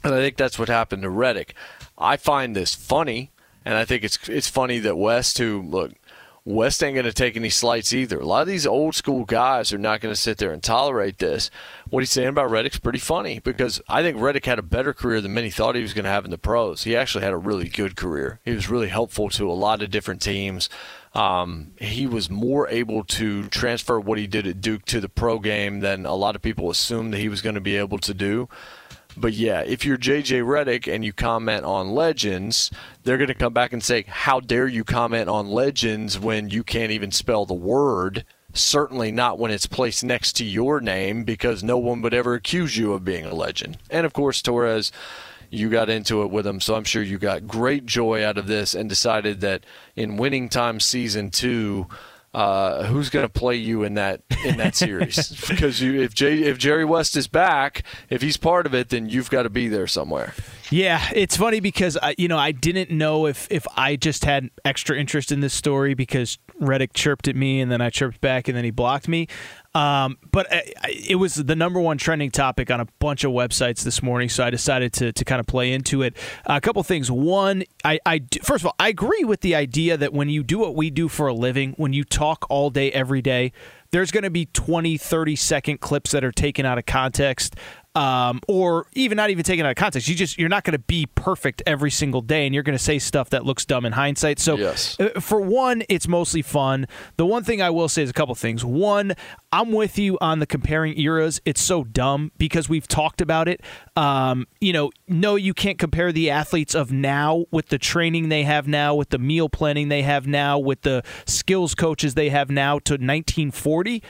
And I think that's what happened to Redick. I find this funny, and I think it's it's funny that West, who look, West ain't going to take any slights either. A lot of these old school guys are not going to sit there and tolerate this. What he's saying about Redick's pretty funny because I think Redick had a better career than many thought he was going to have in the pros. He actually had a really good career. He was really helpful to a lot of different teams. Um, he was more able to transfer what he did at Duke to the pro game than a lot of people assumed that he was going to be able to do. But yeah, if you're JJ Redick and you comment on Legends, they're going to come back and say, How dare you comment on Legends when you can't even spell the word? Certainly not when it's placed next to your name because no one would ever accuse you of being a legend. And of course, Torres, you got into it with him, so I'm sure you got great joy out of this and decided that in winning time season two, uh, who's going to play you in that in that series? because you, if Jay, if Jerry West is back, if he's part of it, then you've got to be there somewhere. Yeah, it's funny because I, you know I didn't know if if I just had extra interest in this story because Redick chirped at me and then I chirped back and then he blocked me. Um, but it was the number one trending topic on a bunch of websites this morning, so I decided to, to kind of play into it. a couple things. One, I, I first of all, I agree with the idea that when you do what we do for a living, when you talk all day, every day, there's going to be 20, 30 second clips that are taken out of context um, or even not even taken out of context. You just you're not going to be perfect every single day, and you're going to say stuff that looks dumb in hindsight. So, yes. Uh, for one, it's mostly fun. The one thing I will say is a couple things. One, I'm with you on the comparing eras. It's so dumb because we've talked about it. Um, you know, no, you can't compare the athletes of now with the training they have now, with the meal planning they have now, with the skills coaches they have now to 1940.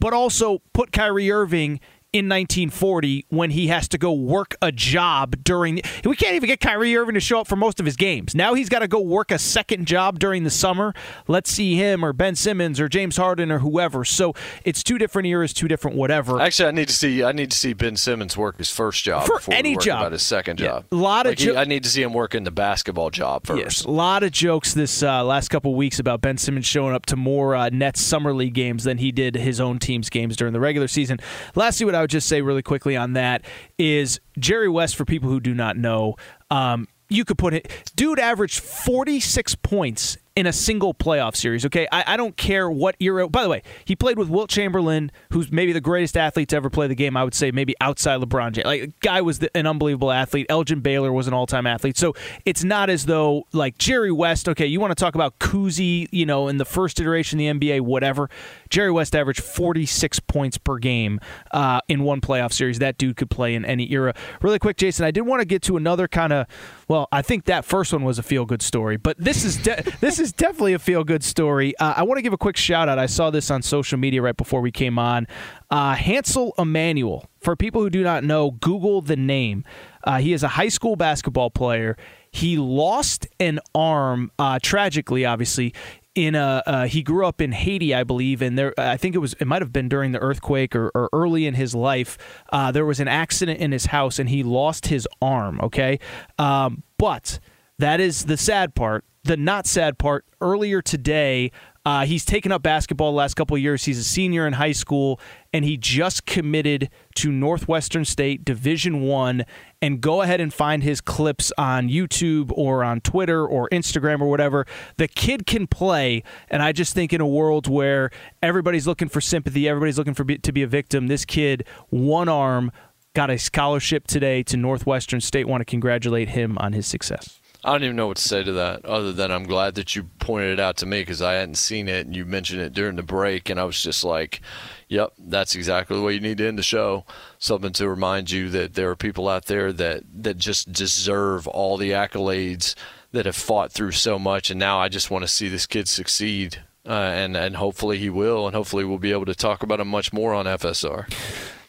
But also put Kyrie Irving in 1940 when he has to go work a job during. We can't even get Kyrie Irving to show up for most of his games. Now he's got to go work a second job during the summer. Let's see him or Ben Simmons or James Harden or whoever. So it's two different eras, two different whatever. Actually, I need to see. I need to see Ben Simmons work his first job for any job. About his second job. A lot of. Jo- he, I need to see him work in the basketball job first. Yes, a lot of jokes this uh, last couple weeks about Ben Simmons showing up to more uh, Nets summer league games than he did his own team's games during the regular season. Lastly, what I would just say really quickly on that is Jerry West, for people who do not know, um, you could put it, dude averaged 46 points in a single playoff series. Okay, I, I, don't care what era. By the way, he played with Wilt Chamberlain, who's maybe the greatest athlete to ever play the game. I would say maybe outside LeBron James. Like, guy was the, an unbelievable athlete. Elgin Baylor was an all-time athlete. So it's not as though like Jerry West. Okay, you want to talk about Cousy, you know, in the first iteration of the NBA, whatever. Jerry West averaged 46 points per game uh, in one playoff series. That dude could play in any era. Really quick, Jason, I did want to get to another kind of. Well, I think that first one was a feel-good story, but this is de- this is definitely a feel good story. Uh, I want to give a quick shout out. I saw this on social media right before we came on. Uh, Hansel Emmanuel. For people who do not know, Google the name. Uh, he is a high school basketball player. He lost an arm, uh, tragically, obviously. In a, uh, he grew up in Haiti, I believe, and there. I think it was. It might have been during the earthquake or, or early in his life. Uh, there was an accident in his house, and he lost his arm. Okay, um, but that is the sad part the not sad part earlier today uh, he's taken up basketball the last couple of years. He's a senior in high school, and he just committed to Northwestern State Division One. And go ahead and find his clips on YouTube or on Twitter or Instagram or whatever. The kid can play, and I just think in a world where everybody's looking for sympathy, everybody's looking for to be a victim. This kid, one arm, got a scholarship today to Northwestern State. Want to congratulate him on his success. I don't even know what to say to that, other than I'm glad that you pointed it out to me because I hadn't seen it, and you mentioned it during the break, and I was just like, "Yep, that's exactly the way you need to end the show." Something to remind you that there are people out there that that just deserve all the accolades that have fought through so much, and now I just want to see this kid succeed, uh, and and hopefully he will, and hopefully we'll be able to talk about him much more on FSR.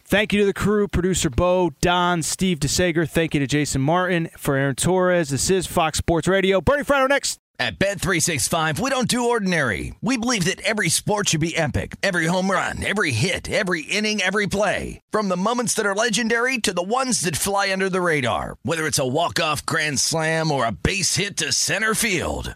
Thank you to the crew, producer Bo, Don, Steve DeSager. Thank you to Jason Martin. For Aaron Torres, this is Fox Sports Radio. Bernie Fratto next. At Bet365, we don't do ordinary. We believe that every sport should be epic. Every home run, every hit, every inning, every play. From the moments that are legendary to the ones that fly under the radar. Whether it's a walk-off grand slam or a base hit to center field.